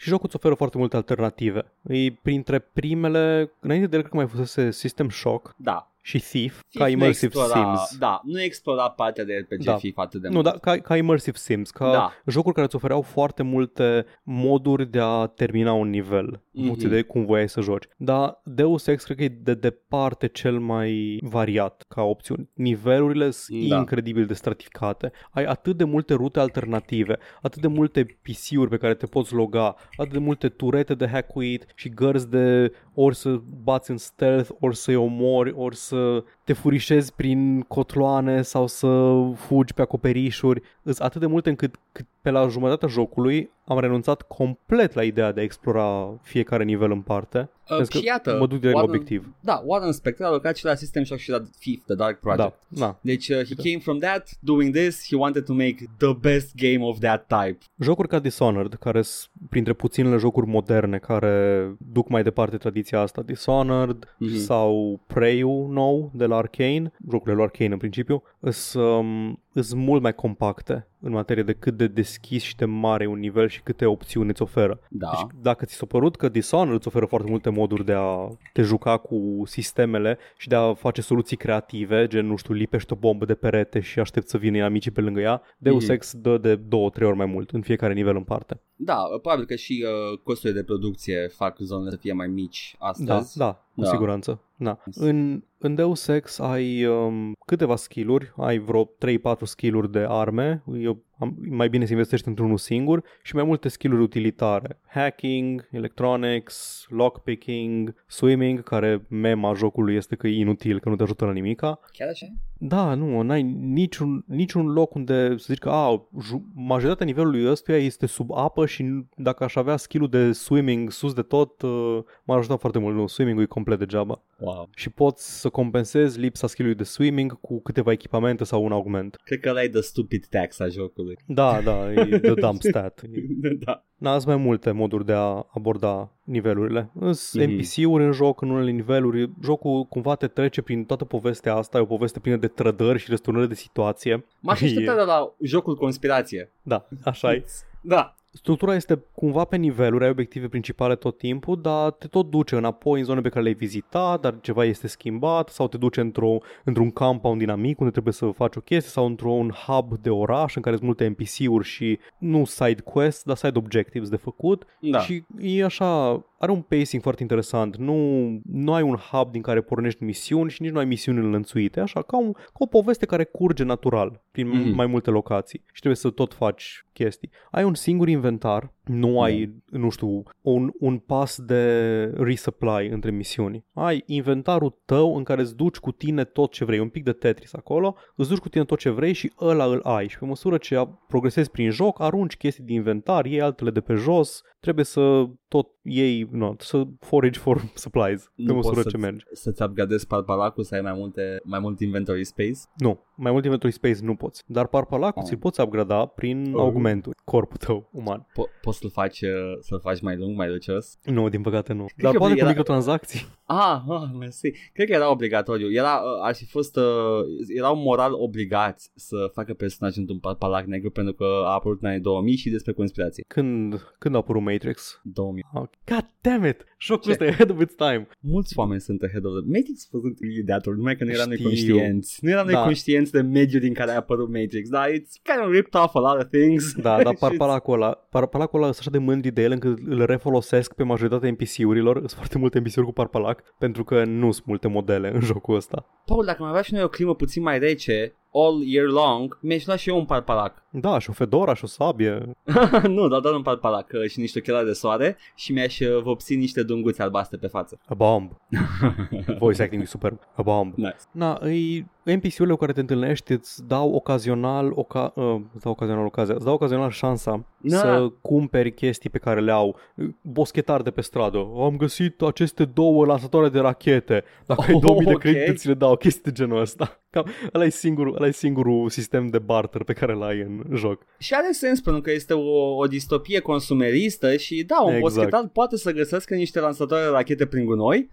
Wow. Și jocul îți oferă foarte multe alternative. E printre primele, înainte de el cred că mai fusese System Shock Da. Și Thief, Thief ca nu Immersive explora, Sims. Da, nu explora partea de RPG Da. FIF atât de Nu, mult. da, ca, ca Immersive Sims, ca Da. jocuri care îți ofereau foarte multe moduri de a termina un nivel, în funcție Mhm. de cum voiai să joci. Dar Deus Ex cred că e de departe cel mai variat ca opțiuni. Nivelurile sunt Da. incredibil de stratificate. Ai atât de multe rute alternative, atât de multe PC-uri pe care te poți loga, atât de multe turete de hackuit și gărzi de ori să bați în stealth, ori să-i omori, ori să uh, te furișezi prin cotloane sau să fugi pe acoperișuri. Îs atât de multe încât cât pe la jumătatea jocului am renunțat complet la ideea de a explora fiecare nivel în parte. Uh, Pentru că și iată, mă duc direct la Warren- obiectiv. Da, Warren Spector a lucrat și la System Shock și la FIF, The Dark Project. Da, da. Deci uh, he came from that, doing this, he wanted to make the best game of that type. Jocuri ca Dishonored, care sunt printre puținele jocuri moderne care duc mai departe tradiția asta, Dishonored Mhm. sau Prey-ul nou de la Arcane, jocurile lui Arcane în principiu, sunt um, îs mult mai compacte în materie de cât de deschis și de mare e un nivel și câte opțiuni îți oferă. Da. Deci dacă ți s-a părut că Dishonored îți oferă foarte multe moduri de a te juca cu sistemele și de a face soluții creative, gen, nu știu, lipești o bombă de perete și aștepți să vină amicii pe lângă ea, Deus Mhm. Ex dă de două, trei ori mai mult în fiecare nivel în parte. Da, uh, probabil că și uh, costurile de producție fac zonele să fie mai mici Da, astăzi. da, cu Da. siguranță. Da. În, în Deus Ex ai um, câteva skill-uri, ai vreo 3-4 skill-uri de arme, eu am, mai bine să investești într-unul singur și mai multe skill-uri utilitare. Hacking, electronics, lockpicking, swimming, care mema jocului este că e inutil, că nu te ajută la nimica. Chiar așa? Da, nu, n-ai niciun, niciun loc unde să zici că a, ju- majoritatea nivelului ăstuia este sub apă și n- dacă aș avea skill-ul de swimming sus de tot, uh, m-ar ajuta foarte mult. Nu, swimming-ul e complet degeaba. Wow. Și poți să compensezi lipsa skill-ului de swimming cu câteva echipamente sau un augment. Cred că ăla e the stupid tax a jocului. Da, da, e the dump stat. E- da. Da, sunt mai multe moduri de a aborda nivelurile. Sunt Mhm. NPC-uri în joc, în unele niveluri. Jocul cumva te trece prin toată povestea asta. E o poveste plină de trădări și răsturnări de situație. M-aș E- aștepta de la jocul conspirație. Da, așa e. Da. Structura este cumva pe niveluri, ai obiective principale tot timpul, dar te tot duce înapoi în zone pe care le-ai vizitat, dar ceva este schimbat sau te duce într-o, într-un compound dinamic unde trebuie să faci o chestie sau într-un hub de oraș în care sunt multe NPC-uri și nu side quests, dar side objectives de făcut Da. și e așa, are un pacing foarte interesant. Nu, nu ai un hub din care pornești misiuni și nici nu ai misiuni înlănțuite, așa ca, un, ca o poveste care curge natural prin Mhm. mai multe locații și trebuie să tot faci chestii. Ai un singur inventar, nu ai, nu știu, un, un pas de resupply între misiuni. Ai inventarul tău în care îți duci cu tine tot ce vrei, un pic de Tetris acolo, îți duci cu tine tot ce vrei și ăla îl ai și pe măsură ce a- progresezi prin joc, arunci chestii din inventar, iei altele de pe jos, trebuie să tot iei, nu, să forage for supplies pe Nu măsură poți ce să-ți- mergi. Să-ți upgradezi parpalacul, să ai mai, multe, mai mult inventory space. Nu, mai mult inventory space nu poți, dar parpalacul Oh. ți-l poți upgrada prin Oh. augmenturi, corpul tău uman. Po- poți să-l faci, uh, să-l faci mai lung, mai lucios. Nu, din păcate nu. că Dar poate cu era- microtransacții. Ah, ah, mersi. Cred că era obligatoriu. Era, uh, ar fi fost, uh, erau moral obligați să facă personaj într-un parpalac negru pentru că a apărut în anii 2000 și despre conspirație. Când, când a apărut Matrix? 2000. Oh, God damn it! Jocul Ce? ăsta e ahead of its time. Mulți oameni sunt ahead of the... Matrix a fost ideatul, numai că nu eram noi Știu. conștienți. Nu eram noi Da. conștienți de mediul din care a apărut Matrix, dar it's kind of ripped off a lot of things. Da, dar Și- parpalacul ăla, parpalacul ăla sunt așa de mândri de el încât îl refolosesc pe majoritatea NPC-urilor. Sunt foarte multe NPC-uri cu parpalac pentru că nu sunt multe modele în jocul ăsta. Paul, dacă mai avea și noi o climă puțin mai rece, all year long, mi-aș lua și eu un parpalac. Da, și o fedora și o sabie. nu, dar doar un parpalac uh, și niște ochelari de soare și mi-aș uh, vopsi niște dunguțe albastre pe față. A bomb. Voice acting e superb. A bomb. Nice. Na, îi, NPC-urile cu care te întâlnești îți dau ocazional, oca, uh, îți dau ocazional ocazia, îți dau ocazional șansa Da. să cumperi chestii pe care le au. Boschetar de pe stradă. Am găsit aceste două lansatoare de rachete. Dacă ai Oh, 2000 de ok. credite, ți le dau chestii de genul ăsta. Cam, ăla, e singurul, ăla e singurul sistem de barter pe care l-ai în joc. Și are sens pentru că este o, o distopie consumeristă și da, un Exact. boschetar poate să găsească niște lansatoare de rachete prin gunoi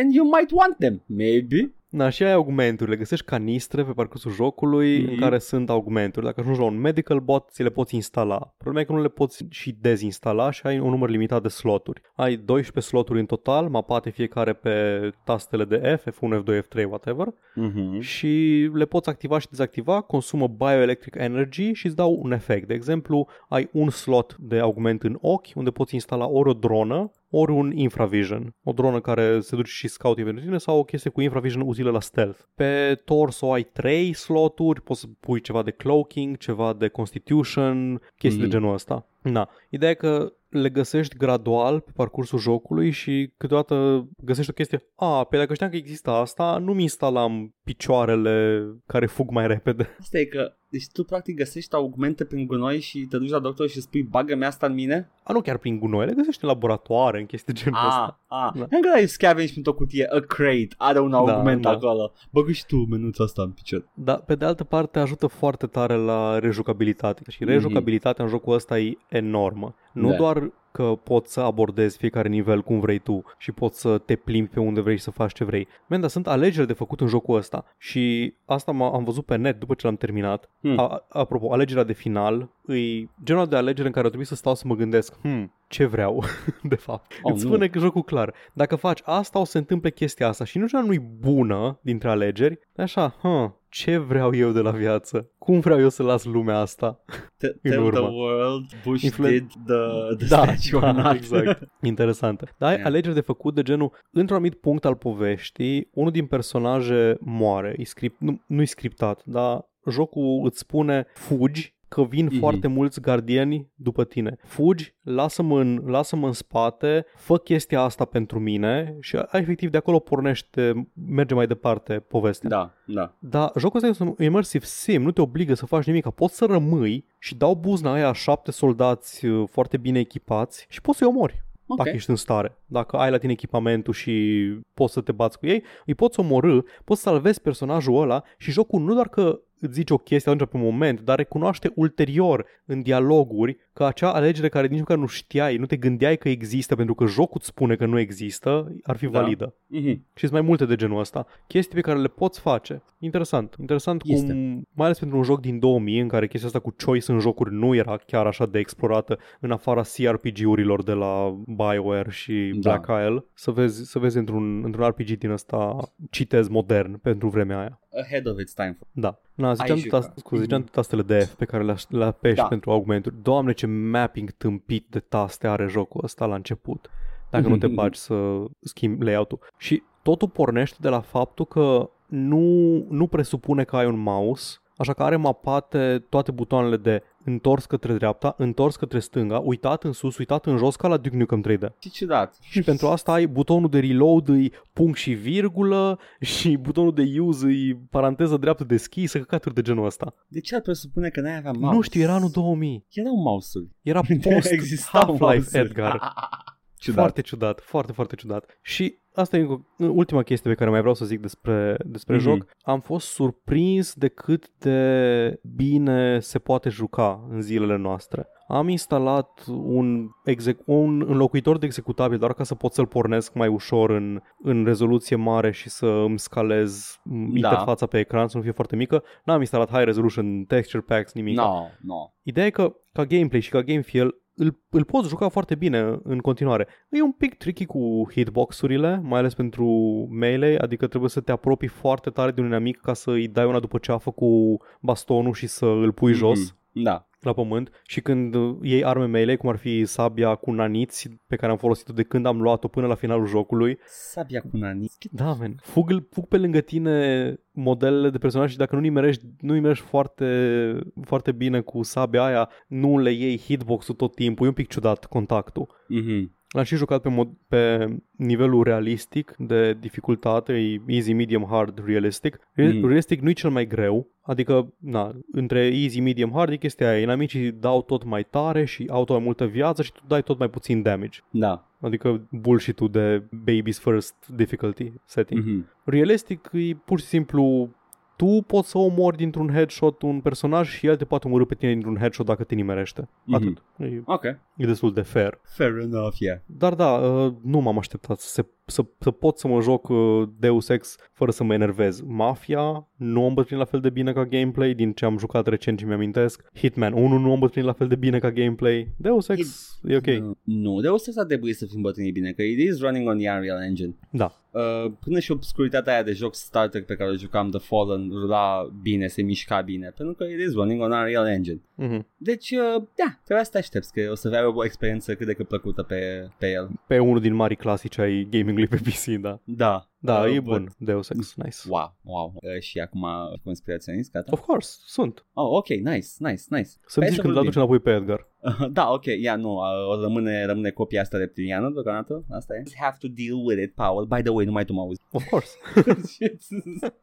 and you might want them, maybe. Da, și ai augmenturile. Găsești canistre pe parcursul jocului Mhm. în care sunt augmenturi. Dacă ajungi la un medical bot, ți le poți instala. Problema e că nu le poți și dezinstala și ai un număr limitat de sloturi. Ai 12 sloturi în total, mapate fiecare pe tastele de F, F1, F2, F3, whatever. Mm-hmm. Și le poți activa și dezactiva, consumă bioelectric energy și îți dau un efect. De exemplu, ai un slot de augment în ochi, unde poți instala ori o dronă, ori un infravision. O dronă care se duce și scout pentru tine sau o chestie cu infravision utilă la stealth. Pe torso ai 3 sloturi, poți să pui ceva de cloaking, ceva de constitution, chestii Mhm. de genul ăsta. Da. Ideea e că le găsești gradual pe parcursul jocului și câteodată găsești o chestie A, pe dacă știam că există asta, nu-mi instalam picioarele care fug mai repede. Asta e că, deci tu practic găsești augmente prin gunoi și te duci la doctor și spui bagă-mi asta în mine? A, nu chiar prin gunoi, le găsești în laboratoare, în chestii de genul Ah, ăsta. ah. Da. Încă ai scavenge într-o cutie, a crate, are un augment da. acolo. Băgă și tu menuța asta în picior. Dar pe de altă parte ajută foarte tare la rejucabilitate și Mhm. rejucabilitatea în jocul ăsta e enormă. Nu Da. doar că poți să abordezi fiecare nivel cum vrei tu și poți să te plimbi pe unde vrei și să faci ce vrei. Men, dar sunt alegeri de făcut în jocul ăsta și asta m- am văzut pe net după ce l-am terminat. Hmm. A, apropo, alegerea de final e genul de alegere în care trebuie să stau să mă gândesc, hmm, ce vreau, de fapt. Oh, Îți nu. spune că jocul clar. Dacă faci asta, o să se întâmple chestia asta și nu nu e bună dintre alegeri, dar așa, huh, ce vreau eu de la viață? Cum vreau eu să las lumea asta? T- În Tell urmă. the world Bush Influ- did the, the Da, statue or da, not. exact. Interesantă. Dar ai Yeah. alegeri de făcut de genul, într-un anumit punct al poveștii, unul din personaje moare. E script, nu, nu e scriptat, dar jocul îți spune fugi că vin Mhm. foarte mulți gardieni după tine. Fugi, lasă-mă în, lasă-mă în spate, fă chestia asta pentru mine și a, efectiv de acolo pornește, merge mai departe povestea. Da, da. Dar jocul ăsta este un immersive sim, nu te obligă să faci nimic, poți să rămâi și dau buzna aia a șapte soldați uh, foarte bine echipați și poți să-i omori. Ok. Dacă ești în stare. Dacă ai la tine echipamentul și poți să te bați cu ei, îi poți omorâ, poți să salvezi personajul ăla și jocul nu doar că îți zice o chestie atunci pe moment, dar recunoaște ulterior în dialoguri că acea alegere care nici măcar nu știai, nu te gândeai că există pentru că jocul îți spune că nu există, ar fi Da. validă. Mhm. Și sunt mai multe de genul ăsta. Chestii pe care le poți face. Interesant. Interesant Este. cum, mai ales pentru un joc din 2000, în care chestia asta cu choice în jocuri nu era chiar așa de explorată, în afara CRPG-urilor de la BioWare și Da. Black Isle, să vezi, să vezi într-un, într-un RPG din ăsta citez modern pentru vremea aia. Ahead of its time. Da. Na, ziceam, jucat. tot, scuze, ziceam tot tastele de F pe care le, le apeși Da. pentru augmenturi. Doamne, ce mapping tâmpit de taste are jocul ăsta la început. Dacă nu te bagi să schimbi layout-ul. Și totul pornește de la faptul că nu, nu presupune că ai un mouse, așa că are mapate toate butoanele de întors către dreapta, întors către stânga, uitat în sus, uitat în jos, ca la Duke Nukem 3D. Ce ciudat. Și pentru asta ai butonul de reload, îi punct și virgulă și butonul de use îi paranteză dreaptă deschisă, căcaturi de genul ăsta. De ce ar presupune că n-ai avea mouse? Nu știu, era anul 2000. Erau mouse-uri. Era post Existau Half-Life mouse-uri. Edgar. Ciudat. Foarte ciudat, foarte, foarte ciudat. Și asta e încă- ultima chestie pe care mai vreau să zic despre, despre Mhm. joc. Am fost surprins de cât de bine se poate juca în zilele noastre. Am instalat un, exec- un înlocuitor de executabil doar ca să pot să-l pornesc mai ușor în, în rezoluție mare și să îmi scalez Da. interfața pe ecran să nu fie foarte mică. N-am instalat high resolution texture packs, nimic. No, no. Ideea e că ca gameplay și ca game feel îl, îl poți juca foarte bine în continuare. E un pic tricky cu hitbox-urile, mai ales pentru melee, adică trebuie să te apropii foarte tare de un inamic ca să îi dai una după ce a făcut bastonul și să îl pui jos Mhm. Da. La pământ și când uh, iei arme melee, cum ar fi sabia cu naniți pe care am folosit-o de când am luat-o până la finalul jocului, Sabia cu nani. da, man. Fug, fug pe lângă tine modelele de personaje și dacă nu nimerești, nu nimerești foarte, foarte bine cu sabia aia, nu le iei hitbox-ul tot timpul. E un pic ciudat contactul. Mhm. L-am și jucat pe, mod, pe nivelul realistic de dificultate, e easy, medium, hard, realistic. Re- Mm. Realistic nu e cel mai greu, adică, na, între easy, medium, hard e chestia aia. Inamicii dau tot mai tare și au tot mai multă viață și tu dai tot mai puțin damage. Da. Adică bullshit-ul de baby's first difficulty setting. Mhm. Realistic e pur și simplu tu poți să omori dintr-un headshot un personaj și el te poate omorâ pe tine dintr-un headshot dacă te nimerește. Mhm. Atât. E, Ok. e destul de fair. Fair enough, yeah. Dar da, uh, nu m-am așteptat să, se, să, să pot să mă joc uh, Deus Ex fără să mă enervez. Mafia nu am îmbătrânit la fel de bine ca gameplay din ce am jucat recent și mi-amintesc. Hitman 1 nu am îmbătrânit la fel de bine ca gameplay. Deus Ex e ok. Uh, nu, de o să trebuie să fim bătrâni bine, că it is running on the Unreal Engine. Da. Uh, până și obscuritatea aia de joc Star Trek pe care o jucam, The Fallen, rula bine, se mișca bine, pentru că it is running on Unreal Engine. Mhm. Deci, uh, da, trebuie să te aștepți că o să ai o experiență cât de cât plăcută pe, pe el. Pe unul din mari clasici ai gamingului pe PC, da. Da. Da, Uh, e but- bun. Deus Ex, nice. Wow, wow. Uh, și acum conspiraționist, gata? Of course, sunt. Oh, ok, nice, nice, nice. Să-mi Hai zici să când îl vorbim. aduci înapoi pe Edgar. da, ok, ia, nu, uh, o rămâne, rămâne copia asta reptiliană deocamdată, asta e. Have to deal with it, Paul. By the way, numai tu mă auzi. Of course.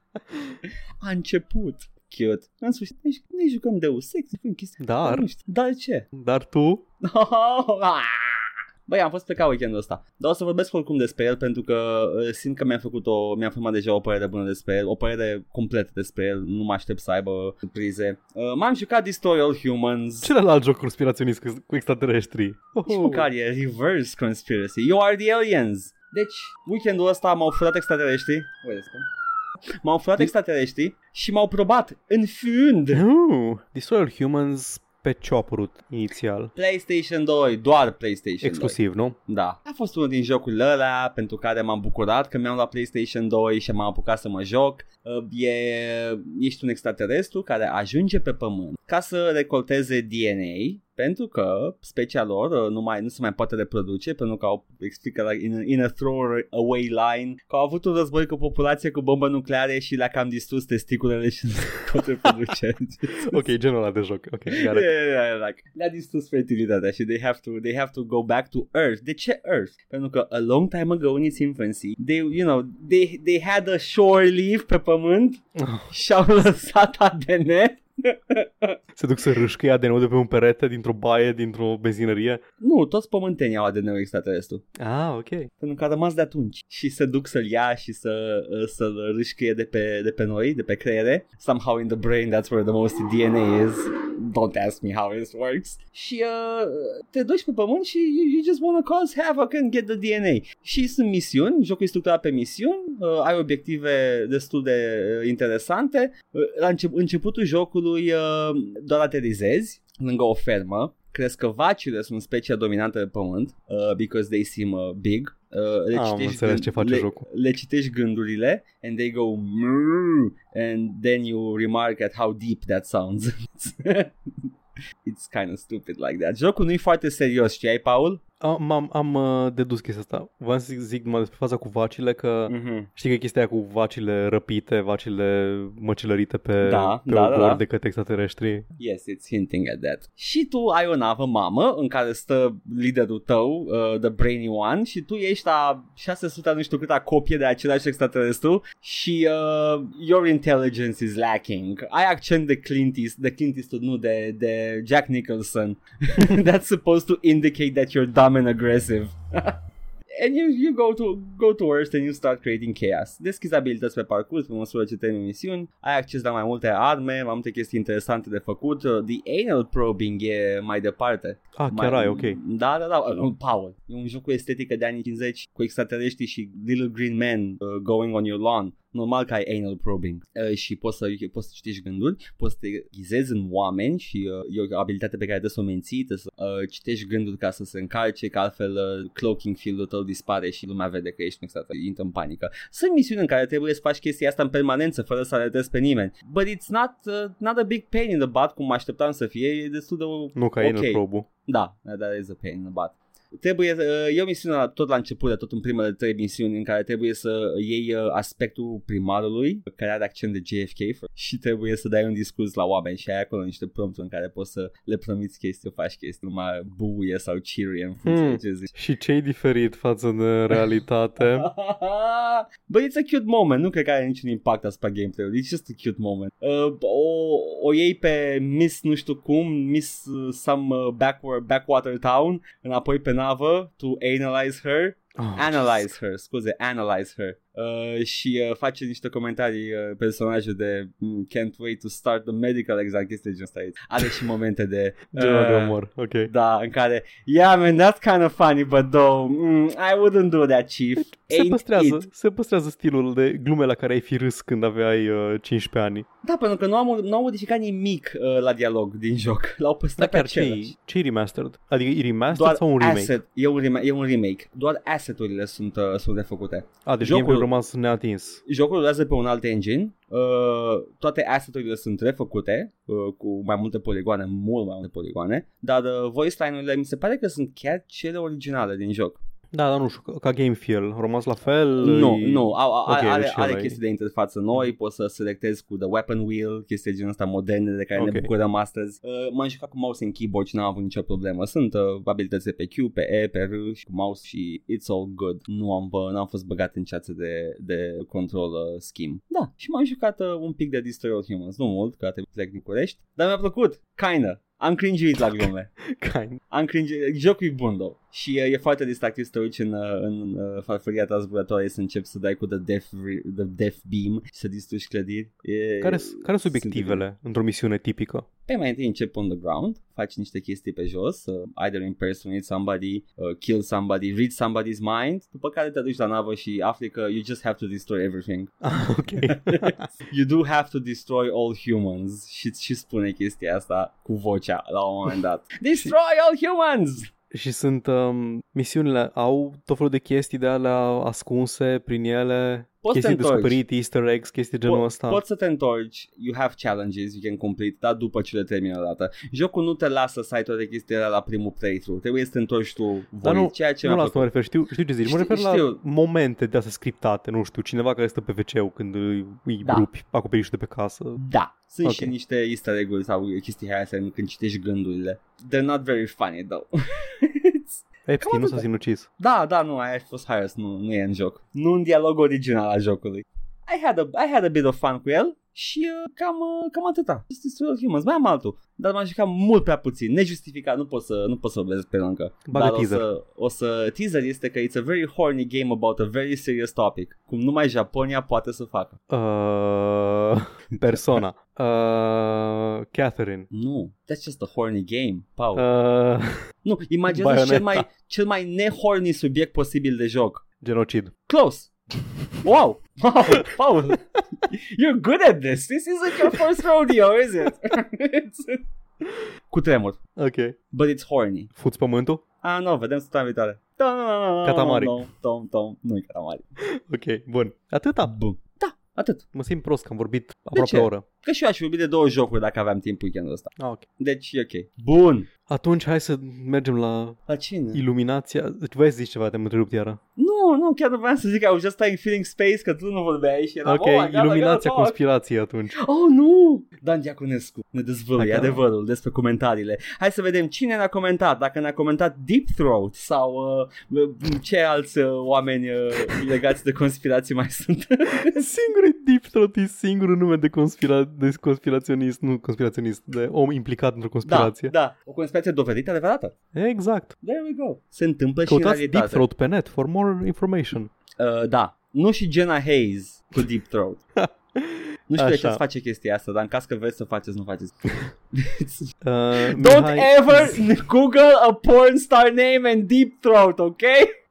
A început. Cute. În sfârșit, ne, ne jucăm Deus Ex, facem chestii. Dar, Nu știu. Dar ce? dar tu, Băi, am fost plecat weekendul ăsta. Dar o să vorbesc oricum despre el pentru că uh, simt că mi-am făcut o, mi-am format deja o părere bună despre el, o părere completă despre el, nu mă aștept să aibă surprize. Uh, m-am jucat Destroy All Humans. celălalt joc conspiraționist cu, cu extraterestri. Nici Oh. măcar e reverse conspiracy. You are the aliens. Deci, weekendul ăsta m-au furat extraterestri. Wait a second. M-au furat extraterestri și m-au probat în fund. Uh, Destroy All Humans pe ce a apărut inițial? PlayStation 2, doar PlayStation 2. Exclusiv, nu? Da. A fost unul din jocurile alea pentru care m-am bucurat că mi-am luat PlayStation 2 și m-am apucat să mă joc. Uh, E, ești un extraterestru care ajunge pe pământ ca să recolteze DNA pentru că specia lor uh, nu, mai, nu se mai poate reproduce pentru că au explică la, in, in a throw away line că au avut un război cu populație cu bombă nucleare și le-a cam distrus testiculele și nu se pot reproduce. Ok, genul ăla de joc. Ok, got Yeah, it. yeah, yeah, like, le-a distrus fertilitatea și they have to they have to go back to Earth. De ce Earth? Pentru că a long time ago in its infancy, they you know, they they had a shore leaf pe pământ și au lăsat ADN. Se duc să râșcă ADN-ul de pe un perete dintr-o baie, dintr-o benzinărie. Nu, toți pământenii au ADN-ul extraterestru. Ah, ok. Pentru că a rămas de atunci și se duc să-l ia și să, să-l râșcăie de pe, de pe noi, de pe creiere. Somehow in the brain that's where the most DNA is. Don't ask me how this works. Și uh, te duci pe pământ și you, you just wanna cause havoc and get the DNA. Și sunt misiuni, jocul e structurat pe misiuni, uh, ai obiective destul de uh, interesante. Uh, la încep- începutul jocului uh, doar aterizezi lângă o fermă crezi că vacile sunt specia dominantă pe pământ uh, because they seem uh, big. Uh, le, Am citești înțeles ce face le, jocul. le citești gândurile and they go "Mrrr", and then you remark at how deep that sounds. It's kind of stupid like that. Jocul nu e foarte serios, știai, Paul? Am, am, am uh, dedus chestia asta. V-am să zic, zic numai despre faza cu vacile că Mm-hmm. știi că e chestia aia cu vacile răpite, vacile măcelărite pe, Da, pe da, ogor da, da. de către extraterestri. Yes, it's hinting at that. Și tu ai o navă mamă în care stă liderul tău, uh, The Brainy One, și tu ești a 600 nu știu câta copie de același extraterestru și uh, your intelligence is lacking. Ai accent de Clint Eastwood, de Clint Eastwood, nu de, de Jack Nicholson. That's supposed to indicate that you're dumb and aggressive. And you, you go to go to Earth and you start creating chaos. Deschizi abilități pe parcurs pe măsură ce termini misiuni, ai acces la mai multe arme, mai multe chestii interesante de făcut. Uh, The anal probing e mai departe. Ah, chiar mai, ai, ok. Da, da, da. Uh, Paul. E un joc cu estetică de anii 50 cu extraterestri și little green men uh, going on your lawn. Normal că ai anal probing uh, și poți să, poți să citești gânduri, poți să te ghizezi în oameni și uh, e o abilitate pe care trebuie să o menții, trebuie să uh, citești gânduri ca să se încarce, că altfel uh, cloaking field-ul tău dispare și lumea vede că ești un extraterestru, intră în panică. Sunt misiuni în care trebuie să faci chestia asta în permanență, fără să alertezi pe nimeni. But it's not, uh, not a big pain in the butt, cum mă așteptam să fie, e destul de Nu ca okay. ok. probu. Da, that is a pain in the butt. Trebuie, uh, e o misiune la, tot la început, de tot în primele trei misiuni în care trebuie să iei uh, aspectul primarului care are accent de JFK și trebuie să dai un discurs la oameni și ai acolo niște prompturi în care poți să le promiți chestii, o faci chestii numai buie sau cheery în funcție Hmm. de ce zici. Și ce-i diferit față de realitate? But it's a cute moment, nu cred că are niciun impact asupra gameplay-ului, it's just a cute moment. Uh, o, o iei pe Miss nu știu cum, Miss uh, some uh, backward, backwater town, înapoi pe to analyze her, Oh, analyze her, scuze, analyze her. Uh, și uh, face niște comentarii uh, personajul de mm, can't wait to start the medical exam, chestii de genul ăsta. Are și momente de... Genul de uh, umor, ok. da, în care Yeah man, that's kind of funny But though mm, I wouldn't do that, chief Se Ain't păstrează, it. se păstrează stilul de glume la care ai fi râs când aveai uh, 15 ani. Da, pentru că nu am, nu am modificat nimic uh, la dialog din joc L-au Dar păstrat pe chiar ce același ce remastered? Adică e remastered Doar sau un remake? asset, e un, rema- e un remake Doar asset-urile sunt, uh, sunt refăcute. A, deci Jocul- gameplay-ul a rămas neatins. Jocul rulează pe un alt engine. Uh, Toate asset-urile sunt refăcute uh, Cu mai multe poligoane Mult mai multe poligoane Dar uh, voice line-urile mi se pare că sunt chiar cele originale din joc Da, dar nu știu, ca- ca game feel, a rămas la fel? Nu, e- nu, au, au, Ok, are, deci are ăla e- chestii de interfață noi, poți să selectezi cu the weapon wheel, chestii de genul ăsta moderne de care Ok. ne bucurăm astăzi. Uh, m-am jucat cu mouse and keyboard și n-am avut nicio problemă. Sunt uh, abilități pe Q, pe E, pe R și cu mouse și it's all good. Nu am, bă, n-am fost băgat în ceață de, de control uh, scheme. Da, și m-am jucat uh, un pic de Destroy All Humans, nu mult, că a trebuit să plec din Curești, dar mi-a plăcut, kinda. Am cringe la glume. Kind. Am cringe, jocul e bun, though. Și uh, e foarte distractiv să te uiți în, uh, în uh, farfuria ta zburătoare să începi să dai cu the death, re- the death beam și să distrugi clădiri. E, Care care sunt sunt obiectivele într-o misiune tipică? Pe mai întâi începi on the ground, faci niște chestii pe jos, uh, either impersonate somebody, uh, kill somebody, read somebody's mind, după care te duci la navă și afli că you just have to destroy everything. Ah, ok. you do have to destroy all humans și, și spune chestia asta cu vocea la un moment dat. Destroy all humans! și sunt um, misiunile au tot felul de chestii de alea ascunse prin ele, Poți să chestii te întorci. descoperite, easter eggs, chestii de genul ăsta. Poți să te întorci, you have challenges you can complete, dar după ce le termini odată. Jocul nu te lasă să ai toate chestiile alea la primul playthrough, trebuie să te întorci tu Dar voi, nu- ceea ce nu mi-a la asta mă plăcut. refer, știu, știu ce zici, mă Știu- refer știu. la momente de astea scriptate, nu știu, cineva care stă pe wc când îi, îi Da. rupi acoperișul de pe casă. Da, sunt Ok. și niște easter egg-uri sau chestii hai să când citești gândurile. They're not very funny though. Epstein nu s-a atâta. sinucis. da, da, nu, aia a fost Harris, nu, nu e în joc. Nu în dialog original al jocului. I had a, I had a bit of fun cu el și uh, cam, uh, cam atâta. Just Destroy All Humans, mai am altul. Dar m-am jucat mult prea puțin, nejustificat, nu pot să, nu pot să vorbesc pe el încă. Bagă Dar o teaser. să, o să, teaser este că it's a very horny game about a very serious topic. Cum numai Japonia poate să facă. Uh, persona. Uh, Catherine. Nu, that's just a horny game, Paul. Uh, nu, imaginează cel Bayonetta. mai, cel mai nehorny subiect posibil de joc. genocid. Close. Wow. Wow, Paul. You're good at this. This isn't your first rodeo, is it? It's- Cu tremur. Ok. But it's horny. Fuți pământul? Ah, nu, vedem săptămâna viitoare. Katamari. Tom, tom, tom. Nu e Katamari. Ok, bun. Atâta. Bun. Da, atât. Mă simt prost că am vorbit aproape ce? o oră. Că și eu aș fi iubit de două jocuri dacă aveam timp weekendul ăsta. Ah, ok. Deci e ok. Bun. Atunci hai să mergem la La cine? iluminația. Deci Vrei să zici ceva, te-am întrerupt iară. Nu, nu, chiar nu vreau să zic că I was just like feeling space că tu nu vorbeai și eram, Ok, oh my God, I gotta iluminația talk. conspirației atunci. Oh, nu! Dan Diaconescu ne dezvăluie Dacă- adevărul despre comentariile. Hai să vedem cine ne-a comentat, dacă ne-a comentat Deep Throat sau uh, ce alți uh, oameni uh, legați de conspirații mai sunt. Singurul Deep Throat e singurul nume de, conspira- de conspiraționist, nu conspiraționist, de om implicat într-o da, conspirație. da, o conspirație dovedită, adevărată. Exact. There we go. Se întâmplă și în Căutați Deep realitate. Throat pe net for more information. Uh, da, nu și Jenna Hayes cu Deep Throat. Nu știu de ce Așa. să face chestia asta, dar în caz că vreți să faceți, nu faceți. Uh, Don't Mihai- ever Google a porn star name and Deep Throat, ok?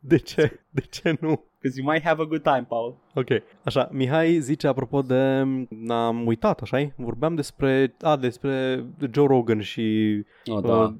De ce? De ce nu? Because you might have a good time, Paul. Ok, așa, Mihai zice apropo de, n-am uitat, așa Vorbeam despre, a, despre Joe Rogan și Oh, da. uh,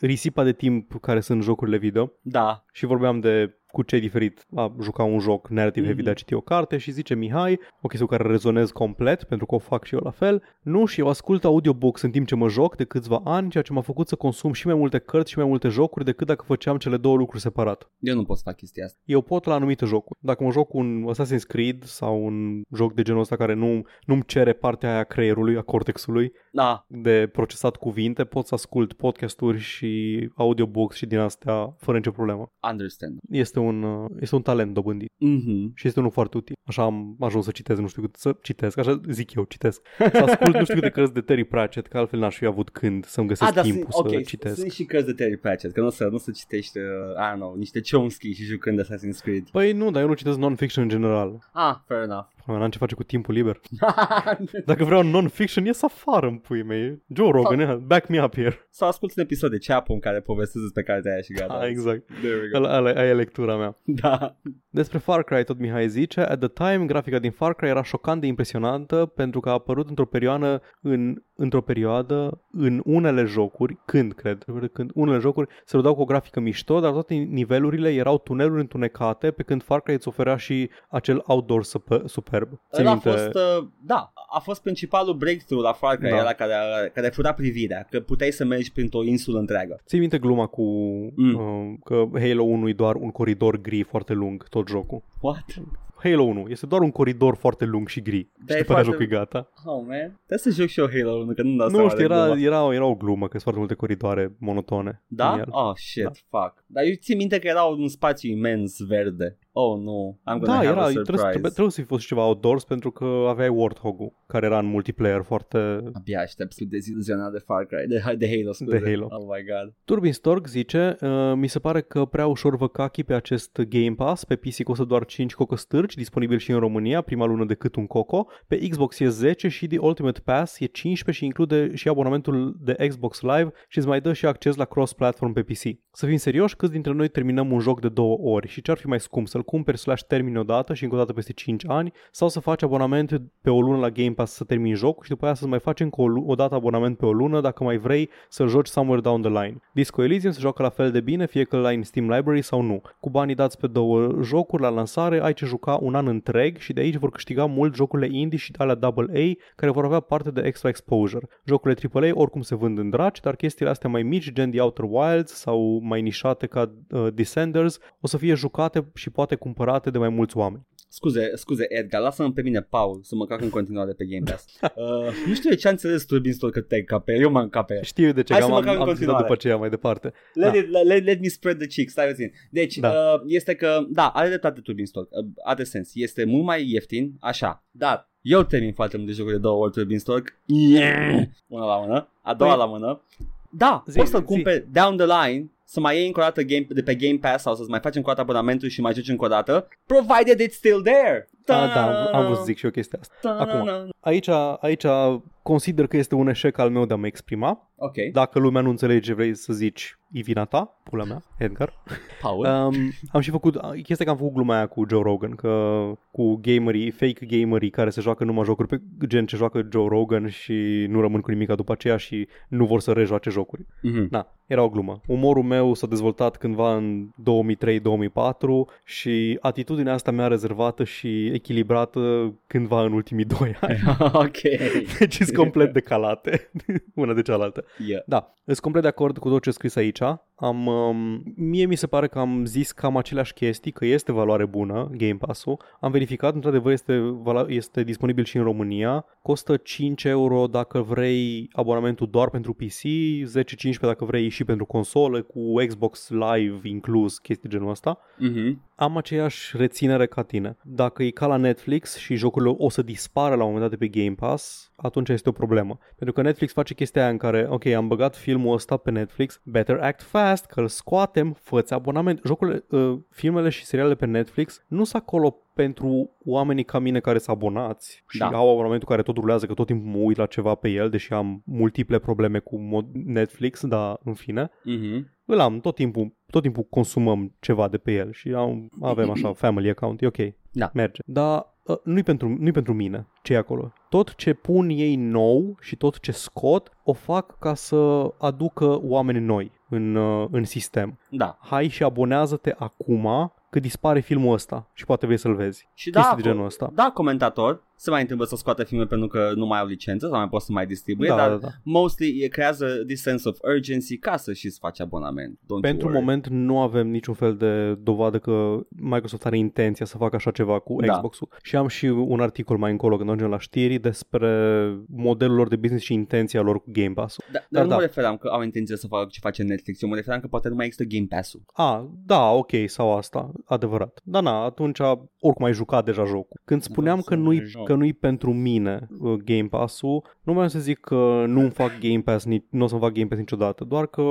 risipa de timp care sunt jocurile video Da, și vorbeam de cu ce e diferit a juca un joc narrative heavy Mhm. de a citi o carte și zice Mihai, o chestie cu care rezonez complet pentru că o fac și eu la fel. Nu, și eu ascult audiobooks în timp ce mă joc de câțiva ani, ceea ce m-a făcut să consum și mai multe cărți și mai multe jocuri decât dacă făceam cele două lucruri separat. Eu nu pot să fac chestia asta. Eu pot la anumite jocuri. Dacă mă joc un Assassin's Creed sau un joc de genul ăsta care nu, nu-mi cere partea aia a creierului, a cortexului, Da, de procesat cuvinte, pot să ascult podcasturi și audiobooks și din astea fără nicio problemă. understand. Este un, uh, este un talent dobândit Mhm. și este unul foarte util. Așa am ajuns să citesc, nu știu cât, să citesc, așa zic eu, citesc. Să ascult nu știu câte cărți de Terry Pratchett, că altfel n-aș fi avut când să-mi găsesc Ah, da, timpul sunt, să ok, citesc. sunt și cărți de Terry Pratchett, că nu să, nu să citești, uh, I don't know, niște Chomsky și jucând Assassin's Creed. Păi nu, dar eu nu citesc non-fiction în general. Ah, fair enough. N-am ce face cu timpul liber. Dacă vreau non-fiction, ies afară în pui mei. Joe Rogan, yeah, back me up here. Sau ascult un episod de Chapo în care povestesc despre cartea aia și gata. Ah, exact. There we go. Ăla, ăla, aia e lectura mea. Da. Despre Far Cry tot Mihai zice, at the time grafica din Far Cry era șocant de impresionantă pentru că a apărut într-o perioadă în, într-o perioadă în unele jocuri, când cred, când unele jocuri se rudau cu o grafică mișto, dar toate nivelurile erau tuneluri întunecate, pe când Far Cry îți oferea și acel outdoor super, superb. Ții Ăla a minte- fost, uh, da, a fost principalul breakthrough la Far Cry, Da. ăla care, a- care fura privirea, că puteai să mergi printr-o insulă întreagă. Ții minte gluma cu Mm. uh, că Halo 1 e doar un coridor gri foarte lung, tot jocul. What? Halo 1 este doar un coridor foarte lung și gri. Da, și e după aia foarte- jocul e gata. Oh, man. Trebuie să joc și eu Halo 1, că nu-mi dau Nu seama știu, de era, gluma. era, era o glumă că sunt foarte multe coridoare monotone. în Da? el. Oh, shit, Da. fuck. Dar eu țin minte că era un spațiu imens verde. Oh, nu. I'm gonna Da, have era, a trebuie, surprise. trebuie, trebuie să fi fost și ceva outdoors pentru că aveai Warthog-ul, care era în multiplayer foarte... Abia aștept să fiu deziluzionat de Far Cry, de, de Halo, scuze. De Halo. Oh my god. Turbin Stork zice, uh, mi se pare că prea ușor vă cachi pe acest Game Pass, pe PC costă doar 5 cocostârci, disponibil și în România, prima lună decât un coco, pe Xbox e 10 și The Ultimate Pass e 15 și include și abonamentul de Xbox Live și îți mai dă și acces la cross-platform pe PC. Să fim serioși, câți dintre noi terminăm un joc de două ori și ce-ar fi mai scump să-l cumperi slash termini odată și încă o dată peste 5 ani sau să faci abonament pe o lună la Game Pass să termini jocul și după aia să mai faci încă o, lu- o dată abonament pe o lună dacă mai vrei să-l joci somewhere down the line. Disco Elysium se joacă la fel de bine fie că l-ai în Steam Library sau nu. Cu banii dați pe două jocuri la lansare ai ce juca un an întreg și de aici vor câștiga mult jocurile indie și alea AA care vor avea parte de extra exposure. Jocurile AAA oricum se vând în draci, dar chestiile astea mai mici, gen The Outer Wilds sau mai nișate ca uh, Descenders, o să fie jucate și poate cumpărate de mai mulți oameni. Scuze, scuze Edgar, lasă-mă pe mine, Paul, să mă cac în continuare pe Game Pass. Uh, nu știu de ce a înțeles Turbin Store că te ca pe el. Eu m-am ca pe el. Știu de ce, Hai că să am, măcar în am zis continuare. după aceea mai departe. Let, Da. it, let, let me spread the cheeks, stai puțin. Deci, Da. uh, este că, da, are dreptate Turbin Store, uh, are sens. Este mult mai ieftin, așa, dar eu termin foarte multe jocuri de două ori Turbin Store. Yeah! Una la mână, a doua Păi- la mână. Da, Zi, poți să-l zi. cumperi down the line, să mai iei încă o dată game, de pe Game Pass sau să-ți mai faci încă o dată abonamentul și mai joci încă o dată, provided it's still there. A, da, am, am vrut să zic și eu chestia asta. Acum. Aici, aici consider că este un eșec al meu de a mă exprima. Ok, Dacă lumea nu înțelege ce vrei să zici, e vina ta, pula mea, Edgar. Paul. Um, am și făcut, chestia că am făcut gluma aia cu Joe Rogan, că cu gamerii, fake gamerii care se joacă numai jocuri pe gen ce joacă Joe Rogan și nu rămân cu nimic după aceea și nu vor să rejoace jocuri. Mhm. Da, era o glumă. Umorul meu s-a dezvoltat cândva în 2003-2004 și atitudinea asta mea rezervată și echilibrată cândva în ultimii doi ani. ok. Deci sunt complet decalate una de cealaltă. Yeah. Da, sunt complet de acord cu tot ce scris aici. 보니까? Am, um, mie mi se pare că am zis cam aceleași chestii, că este valoare bună Game Pass-ul. Am verificat, într-adevăr este, vala- este disponibil și în România. Costă 5 euro dacă vrei abonamentul doar pentru PC, 10-15 dacă vrei și pentru consolă, cu Xbox Live inclus, chestii genul ăsta. Mhm. Am aceeași reținere ca tine. Dacă e ca la Netflix și jocurile o să dispară la un moment dat de pe Game Pass, atunci este o problemă. Pentru că Netflix face chestia aia în care, ok, am băgat filmul ăsta pe Netflix, better act fast, că îl scoatem, fă abonament. Jocurile, uh, filmele și serialele pe Netflix nu sunt acolo pentru oamenii ca mine care sunt abonați și Da. au abonamentul care tot rulează, că tot timpul mă uit la ceva pe el, deși am multiple probleme cu mod- Netflix, dar în fine Mhm. îl am tot timpul, tot timpul consumăm ceva de pe el și am, avem așa family account, e ok, Da. merge. Dar uh, nu-i pentru, nu-i pentru mine ce e acolo. Tot ce pun ei nou și tot ce scot o fac ca să aducă oameni noi în, uh, în sistem. Da. Hai și abonează-te acum că dispare filmul ăsta și poate vrei să-l vezi. Și Chestii da, de genul ăsta. da, comentator, se mai întâmplă să scoată filme pentru că nu mai au licență sau mai pot să mai distribuie, Da, dar da, da. mostly e creează this sense of urgency ca să și-ți faci abonament. Don't Pentru you worry. moment nu avem niciun fel de dovadă că Microsoft are intenția să facă așa ceva cu Da. Xbox-ul. Și am și un articol mai încolo când ajungem la știri despre modelul lor de business și intenția lor cu Game Pass-ul. Da, dar Dar nu da. mă referam că au intenție să facă ce face Netflix, eu mă referam că poate nu mai există Game Pass-ul. A, da, ok, sau asta, adevărat. Dar na, atunci oricum ai jucat deja jocul. Când spuneam să că nu-i, joc. Că nu-i pentru mine uh, Game Pass-ul, nu mai să zic că nu-mi fac Game Pass, ni- nu o să-mi fac Game Pass niciodată, doar că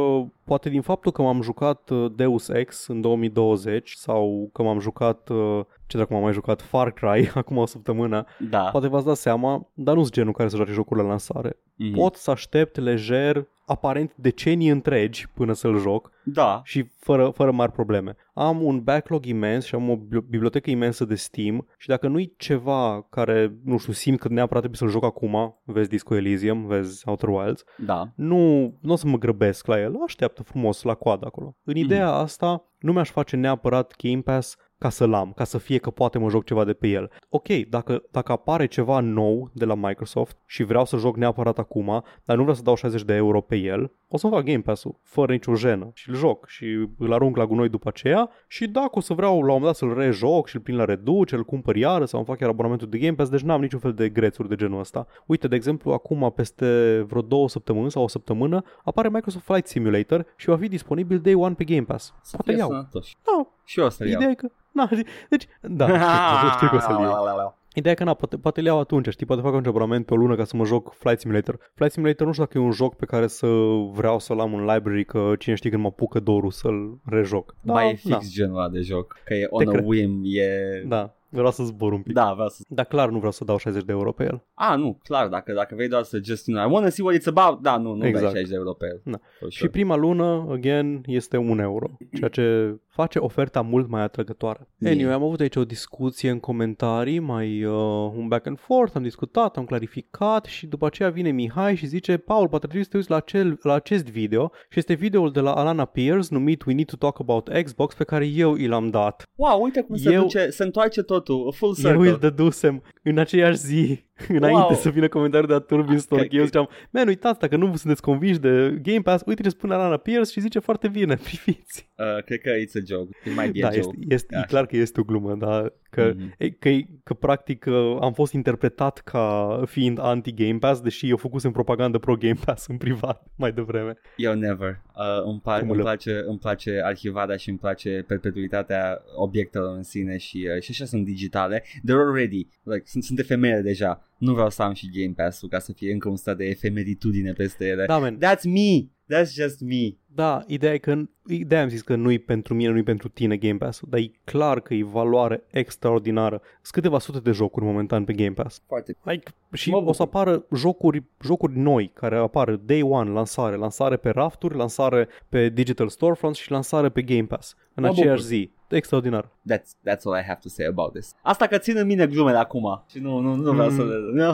poate din faptul că m-am jucat uh, Deus Ex în 2020 sau că m-am jucat, uh, ce dacă m-am mai jucat, Far Cry acum o săptămână, Da. poate v-ați dat seama, dar nu-s genul care să joace jocul la lansare. Mhm. Pot să aștept lejer, aparent decenii întregi până să-l joc Da. și fără, fără mari probleme. Am un backlog imens și am o bibli- bibliotecă imensă de Steam și dacă nu-i ceva care, nu știu, simt că neapărat trebuie să-l joc acum, vezi Disco Elysium, vezi Outer Wilds, Da. nu, nu o să mă grăbesc la el, așteaptă frumos la coadă acolo. În ideea asta, nu mi-aș face neapărat Game Pass ca să-l am, ca să fie că poate mă joc ceva de pe el. Ok, dacă, dacă apare ceva nou de la Microsoft și vreau să joc neapărat acum, dar nu vreau să dau 60 de euro pe el, o să-mi fac Game Pass-ul fără nicio jenă și îl joc și îl arunc la gunoi după aceea și dacă o să vreau la un moment dat să-l rejoc și îl prind la reducere, îl cumpăr iară sau îmi fac chiar abonamentul de Game Pass, deci n-am niciun fel de grețuri de genul ăsta. Uite, de exemplu, acum peste vreo două săptămâni sau o săptămână apare Microsoft Flight Simulator și va fi disponibil day one pe Game Pass. Să Poate fie iau. sănătoși. Da, Și eu o să-l iau. ideea e că... Na, deci, da, știu, știu că o să-l iau. Ideea e că, na, poate, poate le iau atunci, știi, poate fac un abonament pe o lună ca să mă joc Flight Simulator. Flight Simulator nu știu dacă e un joc pe care să vreau să-l am în library, că cine știe când mă apucă dorul să-l rejoc. Da, Da, e fix da, genul ăla de joc. Că e on a cred. whim, e... da, vreau să zbor un pic. Da, vreau să... Dar clar nu vreau să dau 60 de euro pe el. A, nu, clar, dacă, dacă vrei doar să just, you know, I wanna see what it's about, da, nu, nu Exact. dai 60 de euro pe el. Da. For Și sure. prima lună, again, este 1 euro, ceea ce face oferta mult mai atrăgătoare. Yeah. Anyway, am avut aici o discuție în comentarii, mai uh, un back and forth, am discutat, am clarificat și după aceea vine Mihai și zice Paul, poate trebuie să te uiți la, acel, la acest video și este videoul de la Alana Pierce numit We Need to Talk About Xbox pe care eu i l-am dat. Wow, uite cum se Eu- duce, se întoarce totul, full Eu circle. îl dădusem în aceeași zi, înainte Wow. să vină comentariul de la Turbin Store. Ok, Eu ok. ziceam, man, uitați, dacă nu sunteți convinși de Game Pass, uite ce spune Alana Pierce și zice foarte bine, priviți. Uh, cred că it's a joke. It might be Da, a este, joke. este, e Așa. clar că este o glumă, dar că, Mhm. e, că, că practic uh, am fost interpretat ca fiind anti-Game Pass, deși eu făcusem propagandă pro-Game Pass în privat mai devreme. Eu never. Uh, îmi, pa- Cum îmi, le- place, îmi place arhivarea și îmi place perpetuitatea obiectelor în sine și, uh, și așa sunt digitale. They're already, like, sunt, sunt efemere deja. Nu vreau să am și Game Pass-ul ca să fie încă un stat de efemeritudine peste ele. Da, man. That's me! That's just me. Da, ideea e că, ideea am zis că nu-i pentru mine, nu-i pentru tine Game Pass-ul, dar e clar că e valoare extraordinară. Sunt câteva sute de jocuri momentan pe Game Pass. Foarte Like, și Mă o să bucur. apară jocuri, jocuri noi care apar day one, lansare, lansare pe rafturi, lansare pe digital storefronts și lansare pe Game Pass în Mă aceeași bucur. zi. Extraordinar. That's, that's all I have to say about this. Asta că țin în mine glumele acum. Și nu, nu, nu vreau Mm. să le... No,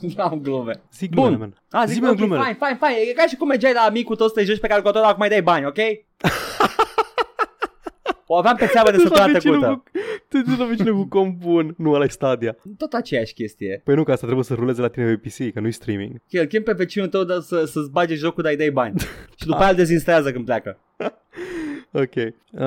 nu am glume. Zic Bun. glumele, man. A, zic, Zi-mi ok, glumele. fine, fine, fine. E ca și cum mergeai la amicul tău să te joci pe calculator, acum mai dai bani, ok? o aveam pe țeavă de Tu-ți la săptămâna vecinul trecută. cu- Tu te la vecinul cu compun. Nu, ăla e Stadia. Tot aceeași chestie. Păi nu, că asta trebuie să ruleze la tine pe PC, că nu-i streaming. Îl chem pe vecinul tău de să, să-ți bage jocul, dar îi dai bani. și după aia îl dezinstalează când pleacă. Ok. Uh,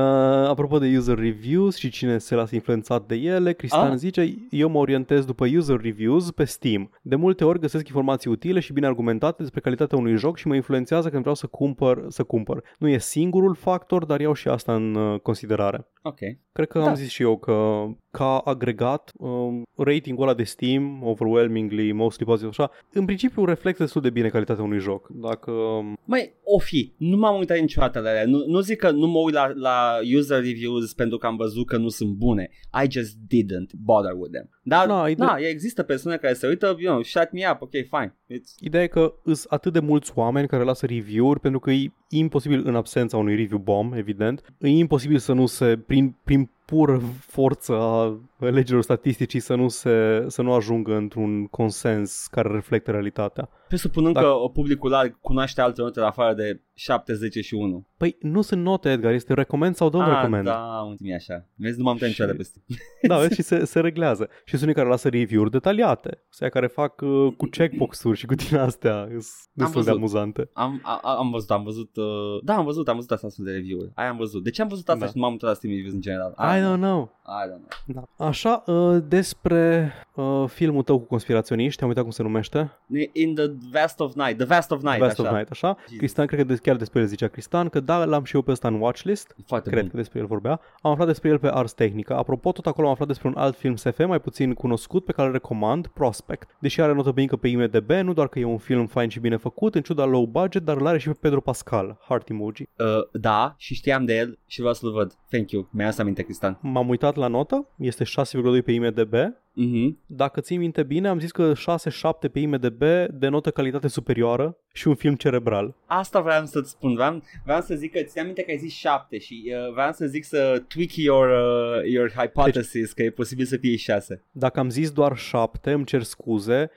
apropo de user reviews și cine se lasă influențat de ele, Cristian Ah. zice, eu mă orientez după user reviews pe Steam. De multe ori găsesc informații utile și bine argumentate despre calitatea unui joc și mă influențează când vreau să cumpăr, să cumpăr. Nu e singurul factor, dar iau și asta în uh, considerare. Ok. Cred că Da. am zis și eu că ca agregat um, ratingul ăla de Steam, overwhelmingly, mostly positive, așa, în principiu reflectă destul de bine calitatea unui joc. Dacă um, Mai o fi, nu m-am uitat niciodată la ele. Nu, nu zic că nu mă uit la, la user reviews pentru că am văzut că nu sunt bune. I just didn't bother with them. Dar, Na, na, ide- na există persoane care se uită, you know, shut me up, ok, fine. It's, Ideea e că sunt atât de mulți oameni care lasă review-uri pentru că e imposibil în absența unui review bomb, evident, e imposibil să nu se, prin, prin pură forță a legilor statisticii să nu, se, să nu ajungă într-un consens care reflectă realitatea. Presupunând Dacă- că publicul larg cunoaște alte note afară de 7, 10 și 1. Păi nu sunt note, Edgar, este recomand sau don't ah, recommend. da, uite așa. Vezi, nu m-am uitat Și- niciodată peste. Da, vezi, și se, se reglează. Și sunt unii care lasă review-uri detaliate. Sunt care fac uh, cu checkbox-uri și cu din astea. Sunt destul de văzut. amuzante. Am, a, a- am văzut, am văzut, uh, da, am văzut, am văzut asta de review-uri. Aia am văzut. De ce am văzut asta Da. și nu m-am uitat la Steam Reviews în general? I don't know. I don't know. Da. Așa, uh, despre uh, filmul tău cu conspiraționiști, am uitat cum se numește. In the Vast of Night, The Vast of Night, Vast așa. of Night, așa. Jesus. Cristian, cred că de- chiar despre el zicea Cristian, că da, l-am și eu pe ăsta în watchlist. E Foarte Cred bun. că despre el vorbea. Am aflat despre el pe Ars Technica. Apropo, tot acolo am aflat despre un alt film SF mai puțin cunoscut pe care îl recomand, Prospect. Deși are notă mică pe IMDb, nu doar că e un film fain și bine făcut, în ciuda low budget, dar îl are și pe Pedro Pascal, heart emoji. Uh, da, și știam de el și vreau să-l văd. Thank you. Mi-a să aminte, Cristian. M-am uitat la notă, este 6,2 pe IMDb. Mhm. Dacă ții minte bine, am zis că 6-7 pe IMDb denotă calitate superioară și un film cerebral. Asta vreau să-ți spun. Vreau, vreau să zic că ți-am aminte că ai zis 7 și uh, vreau să zic să tweak your, uh, your hypothesis deci, că e posibil să fie 6. Dacă am zis doar 7, îmi cer scuze,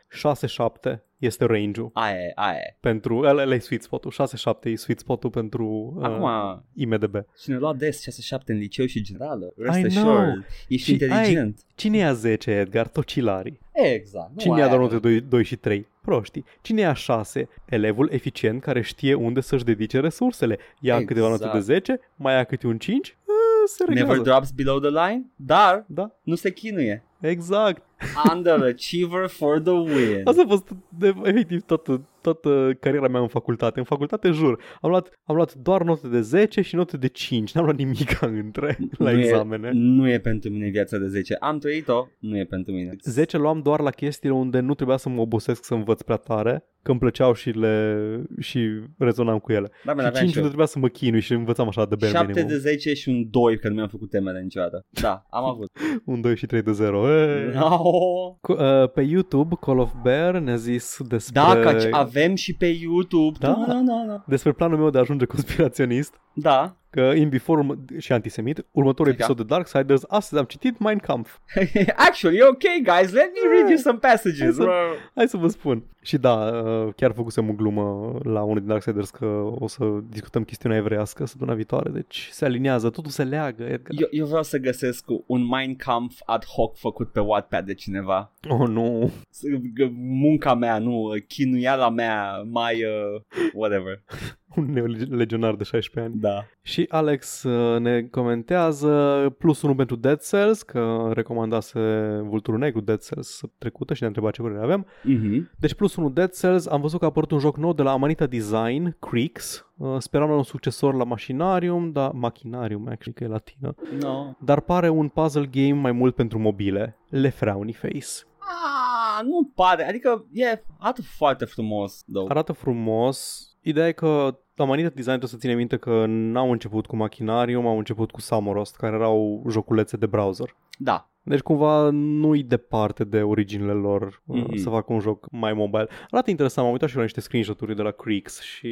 6-7 este range-ul. Aia e, aia e. Pentru, ăla ăla e sweet spot-ul, 6-7 e sweet spot-ul pentru uh, Acum, IMDb. cine lua des 6-7 în liceu și generală, rest I know. assured, ești Și inteligent. Cine ia 10, Edgar? Tocilarii. Exact. nu Cine ia aia doar e. note 2, 2 și 3? Proștii. Cine ia 6? Elevul eficient care știe unde să-și dedice resursele. Ia Exact. câteva note de 10, mai ia câte un 5, uh, se reglează. Never drops below the line, dar Da, nu se chinuie. exact. Underachiever for the win. Asta a fost de, efectiv toată, toată cariera mea în facultate. În facultate, jur, am luat, am luat doar note de 10 și note de 5. N-am luat nimic între la nu examene. E, nu e pentru mine viața de 10. Am trăit-o, nu e pentru mine. 10 luam doar la chestiile unde nu trebuia să mă obosesc să învăț prea tare, că îmi plăceau și le și rezonam cu ele. Da, mă, și aveam 5 și unde eu. trebuia să mă chinui și învățam așa de bare 7 minimum. de 10 și un 2 că nu mi-am făcut temele niciodată. Da, am avut. Un 2 și 3 de 0. Hey. No. Cu, uh, pe YouTube, Call of Bear ne-a zis despre... Da, că avem și pe YouTube. Da. da, da, da. despre planul meu de a ajunge conspiraționist. da. Că in before urmă- și antisemit, următorul Da. episod de Darksiders, astăzi am citit Mein Kampf. Actually, okay, guys, let me read you some passages. Hai să- Hai să vă spun. Și da, uh, chiar făcusem o glumă la unul din Darksiders că o să discutăm chestiunea evreiască săptămâna viitoare, deci se aliniază, totul se leagă, Edgar. Eu, eu vreau să găsesc un Mein Kampf ad hoc făcut pe Wattpad de cineva. Oh, nu. S- g- Munca mea, nu, chinuiala mea, mai uh, whatever. Un neolegionar de 16 ani. Da. Și Alex uh, ne comentează plus unul pentru Dead Cells, că recomandase Vulturul Negru Dead Cells trecută și ne-a întrebat ce părere aveam. Mhm. Deci plus unul Dead Cells, am văzut că a apărut un joc nou de la Amanita Design, Creeks. Uh, speram la un succesor la Machinarium, da, Machinarium, actually, că e latină. No. Dar pare un puzzle game mai mult pentru mobile. Le Frowny Face. Ah, nu pare, adică e arată foarte frumos, though. Arată frumos. Ideea e că Amanita Design trebuie să ține minte că n-au început cu Machinarium, au început cu Samorost, care erau joculețe de browser. Da. Deci cumva nu-i departe de originile lor Mhm. mm-hmm. să facă un joc mai mobile. Arată interesant, am uitat și eu la niște screenshot-uri de la Creeks și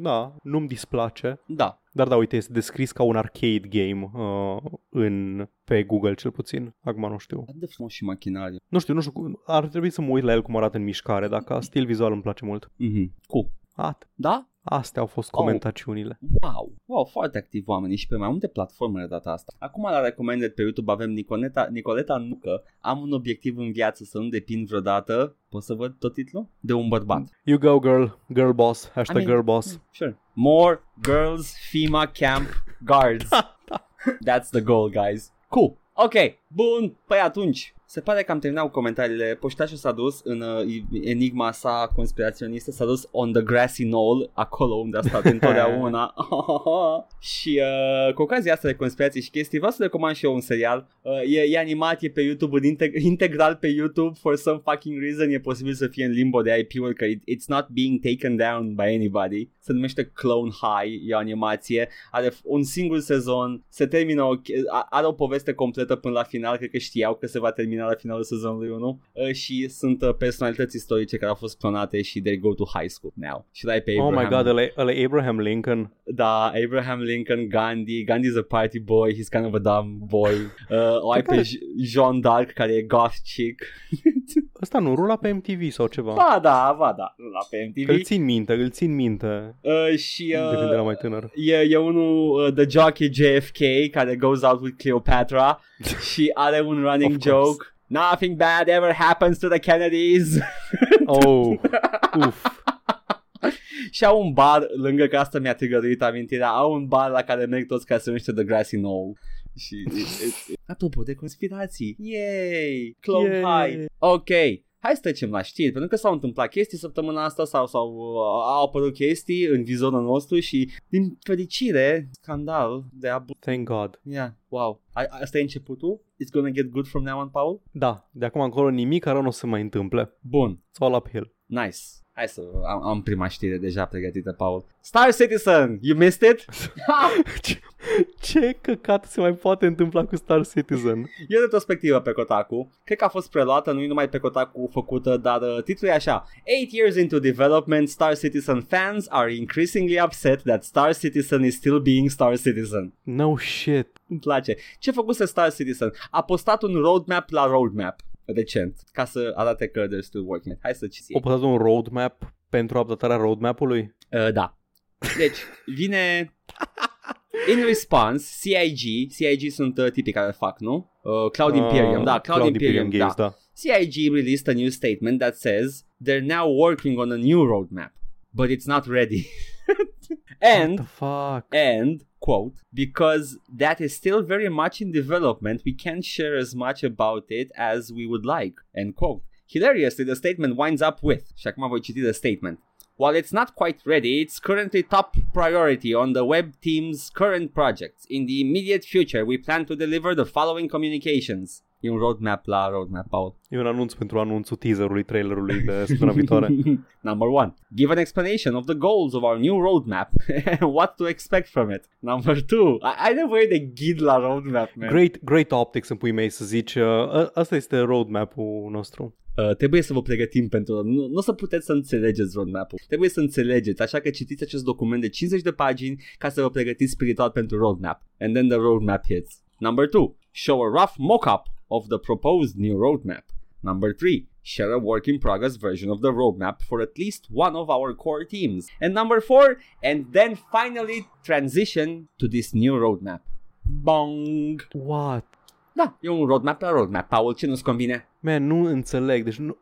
da, nu-mi displace. Da. Dar da, uite, este descris ca un arcade game uh, în, pe Google cel puțin. Acum nu știu. Atât de frumos și machinariu. Nu știu, nu știu, cum- ar trebui să mă uit la el cum arată în mișcare, dacă stil vizual îmi place mult. Mhm. Cool. At. Da? Astea au fost Oh. comentaciunile. Wow, wow, foarte activ oamenii și pe mai multe platforme de data asta. Acum la recommended pe YouTube avem Nicoleta, Nicoleta Nucă. Am un obiectiv în viață să nu depind vreodată. Pot să văd tot titlul? De un bărbat. You go girl, girl boss, hashtag I mean- girl boss. Sure. More girls FEMA camp guards. That's the goal, guys. Cool. Ok, bun, păi atunci se pare că am terminat cu comentariile. Poștașul s-a dus în uh, enigma sa conspiraționistă S-a dus on the grassy knoll Acolo unde a stat întotdeauna. Și uh, cu ocazia asta de conspirații și chestii Vreau să recomand și eu un serial. Uh, e, e animat, e pe YouTube în integ- Integral pe YouTube For some fucking reason E posibil să fie în limbo de IP-uri Că it, it's not being taken down by anybody Se numește Clone High E o animație Are f- un singur sezon Se termină o, ch- a- Are o poveste completă până la final Cred că știau că se va termina la finalul sezonului 1 uh, Și sunt uh, personalități istorice Care au fost clonate și they go to high school now Și la pe Oh Abraham my god, ăla e- ăla e Abraham Lincoln. da, Abraham Lincoln, Gandhi Gandhi's a party boy, he's kind of a dumb boy uh, O ai pe care- J- Jean d'Arc care e goth chick ăsta nu rula pe MTV sau ceva. Ba da, ba da, la pe MTV. Că îl țin minte, îl țin minte Uh, și de când uh, era mai tânăr. e, e unul, uh, The Jockey JFK, care goes out with Cleopatra și are un running Of course. joke. Nothing bad ever happens to the Kennedys. Oh, uf. și au un bar, lângă că asta mi-a trigăruit amintirea, au un bar la care merg toți ca se numește The Grassy Knoll. Și it- it- Apropo de conspirații Yay Clone Yay. High Ok Hai să trecem la știri Pentru că s-au întâmplat chestii săptămâna asta Sau, sau uh, au apărut chestii în vizorul nostru Și din fericire Scandal de abuz Thank God. Yeah, wow A- Asta e începutul? It's gonna get good from now on, Paul? Da, de acum încolo nimic care nu o să se mai întâmple. Bun It's all uphill. Nice Hai să am, am prima știre deja pregătită, Paul. Star Citizen, you missed it? Ce, ce căcat se mai poate întâmpla cu Star Citizen? E o retrospectivă pe Kotaku. Cred că a fost preluată, nu numai pe Kotaku făcută, dar uh, titlul e așa. Eight years into development, Star Citizen fans are increasingly upset that Star Citizen is still being Star Citizen. No shit. Îmi place. Ce făcuse Star Citizen? A postat un roadmap la roadmap recent, ca să arate că they're still working. it. Hai să citim. O postat un roadmap pentru updatarea roadmap-ului? Uh, da. Deci, vine... In response, CIG, CIG sunt uh, tipii care fac, nu? Uh, Cloud Imperium, Ah, da, Cloud, Imperium, Games, da. da. CIG released a new statement that says they're now working on a new roadmap, but it's not ready. and What the fuck? and quote because that is still very much in development we can't share as much about it as we would like end quote hilariously the statement winds up with și statement While it's not quite ready, it's currently top priority on the web team's current projects. In the immediate future, we plan to deliver the following communications. E un roadmap la roadmap, Paul. E un anunț pentru anunțul teaserului, trailerului de săptămâna viitoare. Number one, give an explanation of the goals of our new roadmap and what to expect from it. Number two, ai ai nevoie de ghid la roadmap, man. Great, great optics în pui mei să zici. Uh, ă- asta este roadmap-ul nostru. Uh, trebuie să vă pregătim pentru... Nu, nu o să puteți să înțelegeți roadmap-ul. Trebuie să înțelegeți, așa că citiți acest document de 50 de pagini ca să vă pregătiți spiritual pentru roadmap. And then the roadmap hits. Number two, show a rough mock-up of the proposed new roadmap. Number three, share a work in progress version of the roadmap for at least one of our core teams. And number four, and then finally transition to this new roadmap. Bong! What? Da, e un roadmap la roadmap, Paul, ce nu-ți convine? Man, nu înțeleg. Deci nu,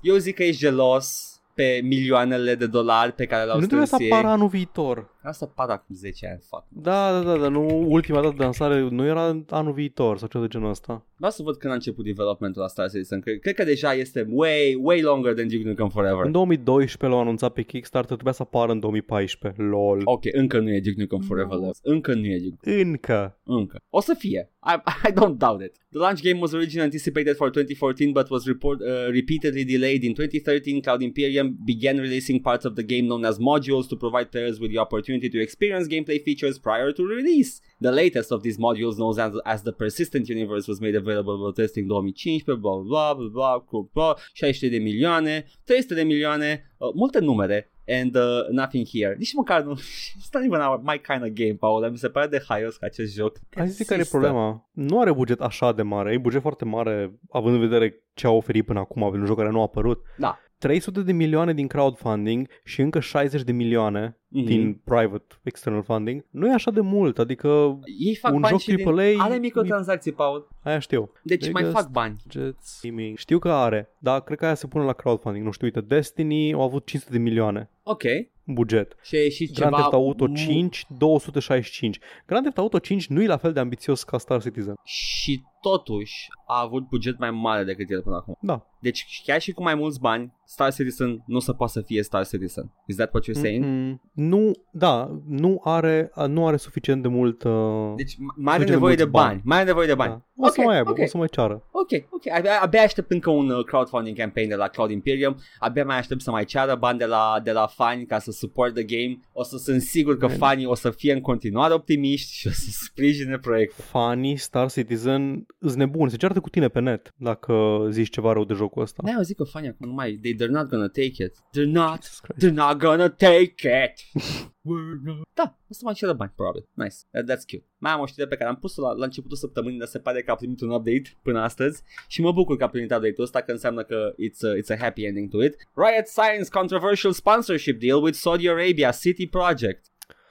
Eu zic că ești gelos pe milioanele de dolari pe care le-au nu trebuie strâns să ei. apară anul viitor. Asta apare acum 10 ani, fuck. Da, da, da, da, nu, ultima dată de lansare nu era anul viitor sau ceva de genul ăsta. Vreau să văd când a început developmentul la Star Citizen. Cred, cred că deja este way, way longer than Duke Nukem Forever. În 2012 l-au anunțat pe Kickstarter, trebuia să apară în 2014. LOL. Ok, încă nu e Duke Nukem Forever. Nu. Încă nu e Duke Încă. Încă. O să fie. I, I don't doubt it. The launch game was originally anticipated for 2014 but was report, uh, repeatedly delayed. In 2013, Cloud Imperium began releasing parts of the game known as modules to provide players with the opportunity to experience gameplay features prior to release. The latest of these modules, known as, as the Persistent Universe, was made available for testing 2015, blah blah blah blah blah, blah 60 de milioane, 300 de milioane, uh, multe numere. And uh, nothing here. Nici măcar nu... It's not even our, my kind of game, Paul. dar Mi se pare de haios ca acest joc. Hai să zic care e Există. problema. Nu are buget așa de mare, e buget foarte mare, având în vedere ce a oferit până acum, având un joc care nu a apărut. Da. 300 de milioane din crowdfunding și încă 60 de milioane Mhm. din private external funding, nu e așa de mult, adică Ei fac un bani joc și din... AAA Are microtransacții, Paul. aia știu. Deci mai Biggest fac bani. Budgets gaming. Știu că are, dar cred că aia se pune la crowdfunding. Nu știu, uite, Destiny au avut 500 de milioane Ok. buget. Și a ieșit Grand ceva... Theft Auto mu- 5, 265. Grand Theft Auto 5 nu e la fel de ambițios ca Star Citizen. Și totuși a avut buget mai mare decât el până acum. Da. Deci chiar și cu mai mulți bani, Star Citizen nu se poate să fie Star Citizen. Is that what you're saying? Mm-mm. Nu, da, nu are, nu are suficient de mult... Uh, Deci mai are Suficient de nevoie de mulți bani. bani. Mai are nevoie de bani. da. O să Ok, mai aibă, ok. o să mai ceară. Ok, ok. Abia, abia aștept încă un uh, crowdfunding campaign de la Cloud Imperium. Abia mai aștept să mai ceară bani de la, de la fani ca să support the game. O să sunt sigur că Man. fanii o să fie în continuare optimiști și o să sprijine proiectul. Fanii Star Citizen îți nebun, se ceartă cu tine pe net dacă zici ceva rău de jocul ăsta. Da, eu zic că fani acum nu mai, they, they're not gonna take it. They're not, Jesus Christ. they're not gonna take it. We're not. Da, o să mai ceră bani, probabil. Nice, That- that's cute. Mai am o știre pe care am pus-o la, la începutul săptămânii, dar se pare că a primit un update până astăzi și mă bucur că a primit update-ul ăsta, că înseamnă că it's a, it's a happy ending to it. Riot signs controversial sponsorship deal with Saudi Arabia City Project.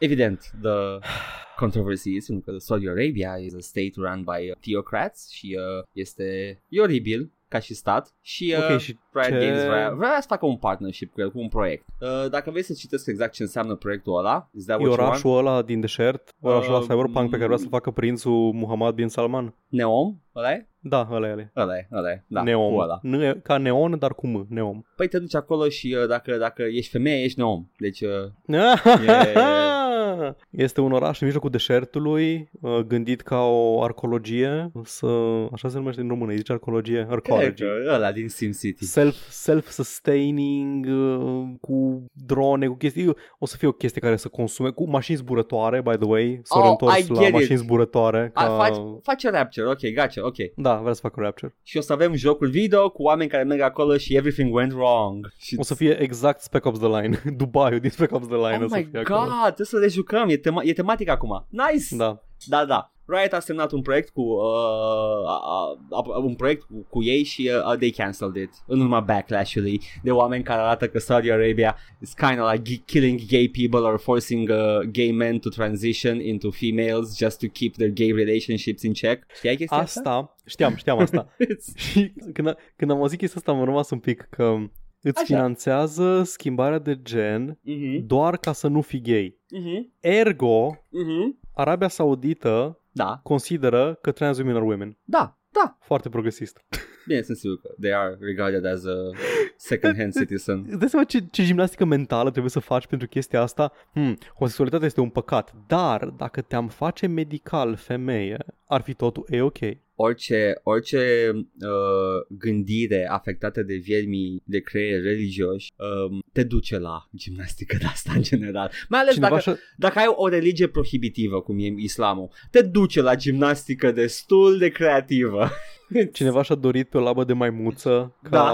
Evident, the controversy is pentru că Saudi Arabia is a state run by uh, theocrats și uh, este e oribil ca și stat și uh, Ok, și Riot ce- Games vrea, vrea să facă un partnership cu el, cu un proiect. Uh, dacă vrei să citesc exact ce înseamnă proiectul ăla, is that E what you want? orașul ăla din deșert, orașul ăla Uh, Cyberpunk pe care vrea să facă prințul Muhammad bin Salman. Neom? Ăla e? Da, ăla e. ăla e. Ăla e, ăla e. Da, Neom. cu ăla. Nu e ca neon, dar cu M, neom. Păi te duci acolo și uh, dacă, dacă ești femeie, ești neom. Deci, uh, Este un oraș în mijlocul deșertului, uh, gândit ca o arcologie, să, așa se numește în română, îi zice arcologie, cred arcology. că ăla din SimCity. Self, self-sustaining, uh, cu drone, cu chestii. O să fie o chestie care să consume, cu mașini zburătoare, by the way. S-au Oh, reîntors I la get it. mașini zburătoare. A, Ca... faci, faci Rapture, ok, gotcha, ok. Da, vrea să facă Rapture. Și o să avem jocul video cu oameni care merg acolo și everything went wrong. Și O să fie exact Spec Ops The Line. Dubaiul din Spec Ops The Line Oh o să my fie god, acolo. trebuie să le jucăm, e, tema- e tematic acum. Nice! Da. Da, da. Riot a semnat un proiect cu uh, a, a, un proiect cu, cu ei și uh, they cancelled it în urma backlash-ului de oameni care arată că Saudi Arabia is kind of like g- killing gay people or forcing uh, gay men to transition into females just to keep their gay relationships in check. Știai chestia asta? Asta, știam, știam asta. și când, a, când am auzit chestia asta am rămas un pic că îți Așa. finanțează schimbarea de gen Mhm, doar ca să nu fii gay. mhm, Ergo, mhm. Arabia Saudită Da, consideră că trans women are women. da, da. Foarte progresist. Bine, sunt sigur că they are regarded as a second-hand citizen. Îți dai seama ce, ce gimnastică mentală trebuie să faci pentru chestia asta? Hmm, homosexualitatea este un păcat, dar dacă te-am face medical femeie, ar fi totul e ok. Orice, orice uh, gândire afectată de viermi de creier religioși um, te duce la gimnastică de asta în general. Mai ales Cineva dacă, așa, dacă ai o religie prohibitivă, cum e islamul, te duce la gimnastică destul de creativă. Cineva și-a dorit pe o labă de maimuță ca Da.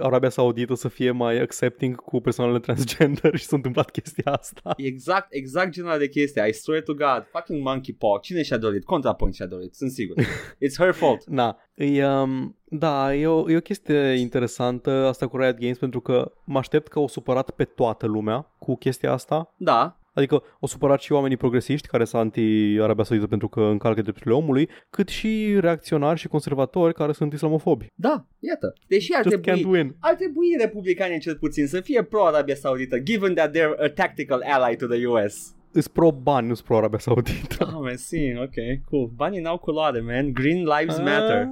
Arabia Saudită să fie mai accepting cu persoanele transgender și s-a întâmplat chestia asta. Exact, exact genul de chestie. I swear to God, fucking monkeypox. Cine și-a dorit? ContraPoint și-a dorit, sunt sigur. It's her fault. Na, e, um, da, e o, e o chestie interesantă asta cu Riot Games pentru că mă aștept că o supărat pe toată lumea cu chestia asta. Da, Adică o supărat și oamenii progresiști care sunt anti-Arabia Saudită pentru că încalcă drepturile omului, cât și reacționari și conservatori care sunt islamofobi. da, iată. Deși ar Just trebui, can't win. ar trebui republicanii cel puțin să fie pro-Arabia Saudită, given that they're a tactical ally to the US. Îs pro bani, nu pro Arabia Saudită. Oh, mersi, ok, cool. Banii n-au culoare, man. Green lives matter.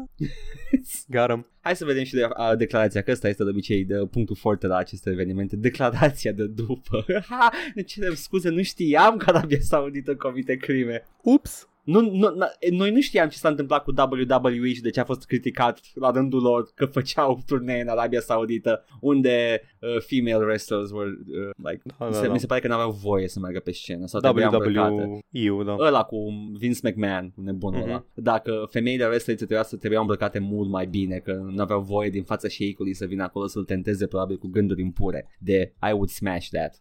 Got 'em. Hai să vedem și de, a, declarația, că ăsta este de obicei de punctul forte la aceste evenimente. Declarația de după. Ha, ne cerem scuze, nu știam că Arabia Saudită comite crime. Ups! Nu, nu, na, noi nu știam ce s-a întâmplat cu WWE și de ce a fost criticat la rândul lor că făceau turnee în Arabia Saudită unde uh, female wrestlers were uh, like Da, mi, da, se, da. mi se pare că n-aveau voie să meargă pe scenă sau trebuiau îmbrăcate. WWE, da. Ăla cu Vince McMahon, nebunul Mhm. ăla. Dacă femeile wrestling trebuia să trebuiau îmbrăcate mult mai bine, că nu aveau voie din fața shake-ului să vină acolo să-l tenteze probabil cu gânduri impure. De I would smash that.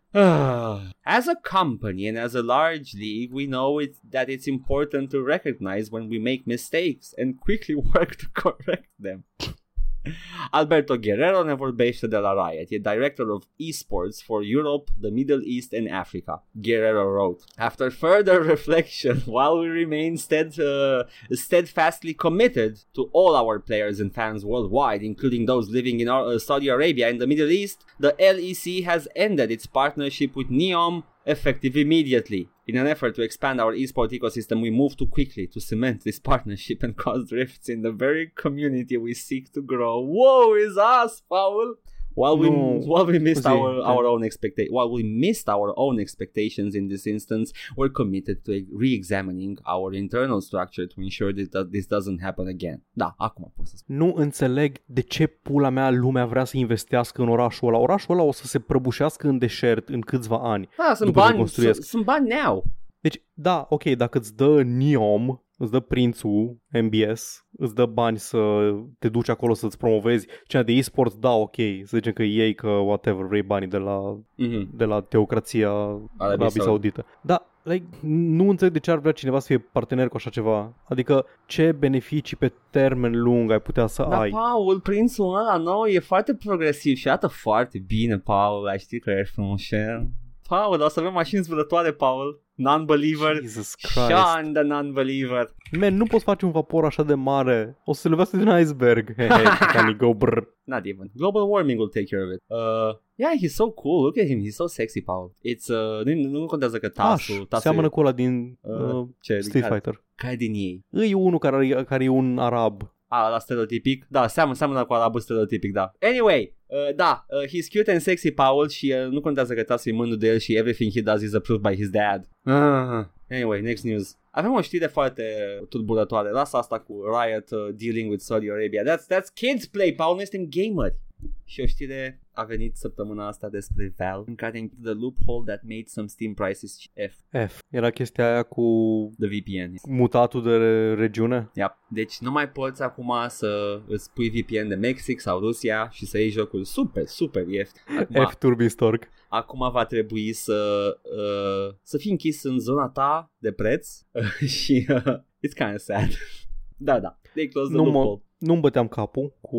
as a company and as a large league, we know it, that it's important to recognize when we make mistakes and quickly work to correct them. Alberto Guerrero ne vorbește de la Riot. E director of esports for Europe, the Middle East and Africa. Guerrero wrote, After further reflection, while we remain stead, uh, steadfastly committed to all our players and fans worldwide, including those living in uh, Saudi Arabia and the Middle East, the LEC has ended its partnership with Neom effective immediately. In an effort to expand our esport ecosystem, we moved too quickly to cement this partnership and cause rifts in the very community we seek to grow. Woe is us, Paul! While we No. while we missed Zi, our da. our own expecta- while we missed our own expectations in this instance, we're committed to re-examining our internal structure to ensure that, that this doesn't happen again. Da, acum pot să spun. Nu înțeleg de ce pula mea lumea vrea să investească în orașul ăla. Orașul ăla o să se prăbușească în deșert în câțiva ani. Da, sunt După ce bani, construiesc. sunt, sunt bani now. Deci, da, ok, dacă îți dă Neom îți dă prințul MBS, îți dă bani să te duci acolo să-ți promovezi cea de e-sports, da, ok, să zicem că ei, că whatever, vrei banii de la, Mm-hmm. de la teocrația Arabii Saudită. Da, like, nu înțeleg de ce ar vrea cineva să fie partener cu așa ceva. Adică ce beneficii pe termen lung ai putea să Dar ai. Paul, prințul ăla nou e foarte progresiv și arată foarte bine, Paul, ai ști că ești frumos. Paul, o să avem mașini zburătoare, Paul. Non-believer. Jesus Christ. Sean the non-believer. Man, nu poți face un vapor așa de mare. O să se lovească din iceberg. Hey, hey, can you go brr. Not even. Global warming will take care of it. Uh, yeah, he's so cool. Look at him. He's so sexy, Paul. It's, uh, nu, nu contează că Taș, tasul, tasul seamănă e, cu ăla din uh, uh, ce, Street care, Fighter. care din ei? E unul care, are- care e un arab. A, la stereotipic? Da, seamănă, seamănă cu arabul stereotipic, da. Anyway, uh, da, uh, he's cute and sexy, Paul, și uh, nu contează că tasul e mândru de el și everything he does is approved by his dad. Uh, anyway, next news. Avem o știre foarte tulburătoare. Lasă asta cu Riot uh, dealing with Saudi Arabia. That's, that's kids play, Paul, noi suntem gameri. Și o știre a venit săptămâna asta despre Valve în care include the loophole that made some Steam prices F, F. Era chestia aia cu the VPN. mutatul de re- regiune. Yep. Deci nu mai poți acum să îți pui VPN de Mexic sau Rusia și să iei jocul super, super ieftin. Acum, F Turbin Stork. acum va trebui să, uh, să fii închis în zona ta de preț și uh, it's kind of sad. da, da. They close the Nu mă- loophole. Nu-mi băteam capul cu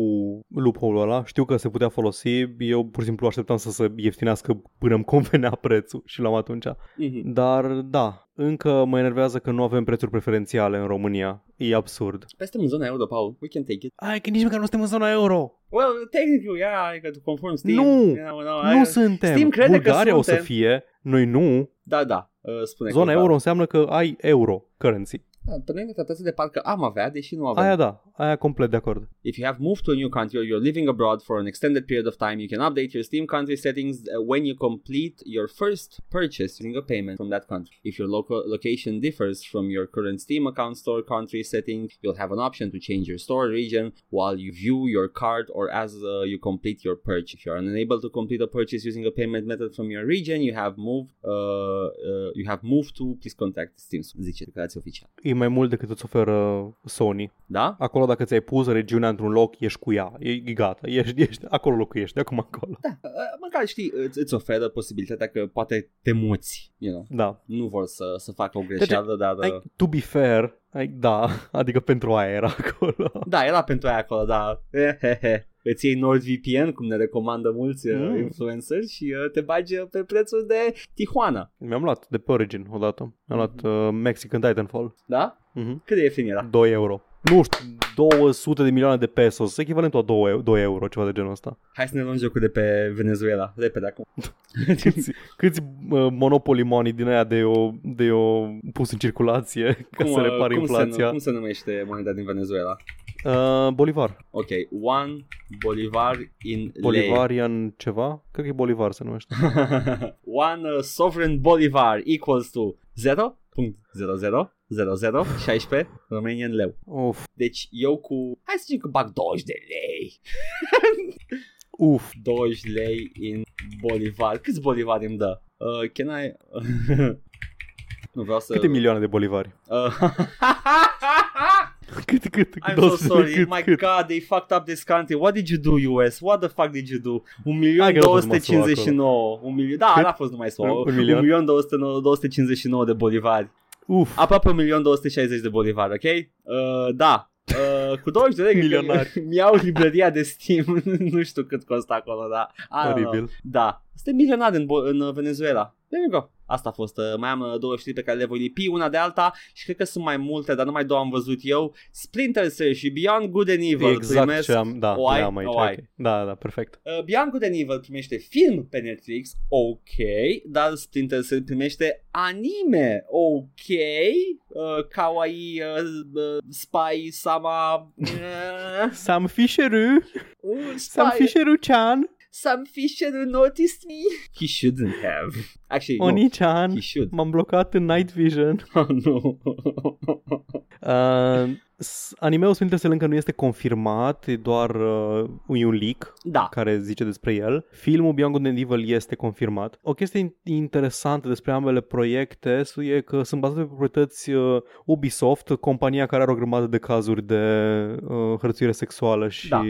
loophole-ul ăla. Știu că se putea folosi. Eu pur și simplu așteptam să se ieftinească până îmi convenea prețul și l-am atunci. Mhm. Dar da, încă mă enervează că nu avem prețuri preferențiale în România. E absurd. Păi suntem în zona euro, Paul. We can take it. Ai că nici măcar nu suntem în zona euro. Well, technically, yeah, adică tu conform Steam. Nu! you know, no, nu I- suntem. Steam crede că Bulgaria o să suntem. fie, noi nu. Da, da. Uh, spune Zona că- euro înseamnă că ai euro currency. Da, pe noi ne tratează de parcă am avea, deși nu avem. Aia da, aia complet de acord. If you have moved to a new country or you're living abroad for an extended period of time, you can update your Steam country settings uh, when you complete your first purchase using a payment from that country. If your local location differs from your current Steam account store country setting, you'll have an option to change your store region while you view your card or as uh, you complete your purchase. If you're unable to complete a purchase using a payment method from your region, you have moved uh, uh, you have moved to please contact Steam. Zice declarație oficială. E mai mult decât îți oferă Sony. Da? Acolo dacă ți-ai pus regiunea într-un loc, ești cu ea. E, e gata, ești, ești, acolo locuiești, de acum acolo. Da, uh, măcar știi, îți, îți oferă posibilitatea că poate te muți, you know. Da. Nu vor să, să facă o greșeală, dar... uh, Like, to be fair, like, da, adică pentru aia era acolo. Da, era pentru aia acolo, da. Hehehe. Îți iei NordVPN, cum ne recomandă mulți Mm. mm. influenceri și uh, te bagi uh, pe prețul de Tijuana. Mi-am luat de pe Origin odată. Mi-am luat uh, Mexican Titanfall. Da? Mhm. Cât de ieftin era? 2 euro. Nu știu, 200 de milioane de pesos, echivalentul a 2, eu- 2 euro, ceva de genul ăsta. Hai să ne luăm jocul de pe Venezuela. Repede acum. Câți, câți uh, Monopoly money din aia de o, de o pus în circulație ca să uh, repare cum, se, inflația? nu- cum se numește moneda din Venezuela? Uh, Bolivar. Ok, one bolivar in lei. Bolivarian ceva? Cred că e Bolivar se numește. One uh, sovereign bolivar equals to 0.000016 Romanian leu. Uf, Deci eu cu... Hai să zicem că bag 20 de lei. uf. 20 lei in bolivar. Câți bolivari îmi dă? Uh, can I... nu vreau să... Câte milioane de bolivari? Uh, Cât, cât, I'm so 200 de sorry. cât, My cât? god, they fucked up this country. What did you do, US? What the fuck did you do? Un milion Hai că n-a fost numai SUA 259. Un milion... Da, Cât? n-a fost numai SUA. Un- un Un milion? milion 259 de bolivari. Uf, Aproape 1.260 de bolivari, ok? Uh, da. Uh, cu 20 de lei Milionari. mi-au libreria de Steam Nu știu cât costă acolo, da I don't know. oribil. Da, suntem milionari în, Bo- în uh, Venezuela There you go Asta a fost, uh, mai am uh, două știri pe care le voi lipi una de alta și cred că sunt mai multe, dar numai două am văzut eu. Splinter Cell și Beyond Good and Evil Exact primesc ce am, da, o ai? le am aici. O ai. ok. Da, da, perfect. Uh, Beyond Good and Evil primește film pe Netflix, ok, dar Splinter Cell primește anime, ok, uh, kawaii, uh, uh, spy, sama, uh, Sam Fisheru, uh, Sam spy, Fisheru-chan, Sam Fisher noticed me. He shouldn't have. Actually, no, Oni-chan, he should. m-am blocat în Night Vision. Oh, no. Uh, s- Anime-ul Splinter Cell încă nu este confirmat, e doar uh, e un leak Da. care zice despre el. Filmul Beyond Good and Evil este confirmat. O chestie in- interesantă despre ambele proiecte e că sunt bazate pe proprietăți uh, Ubisoft, compania care are o grămadă de cazuri de uh, hărțuire sexuală și Da.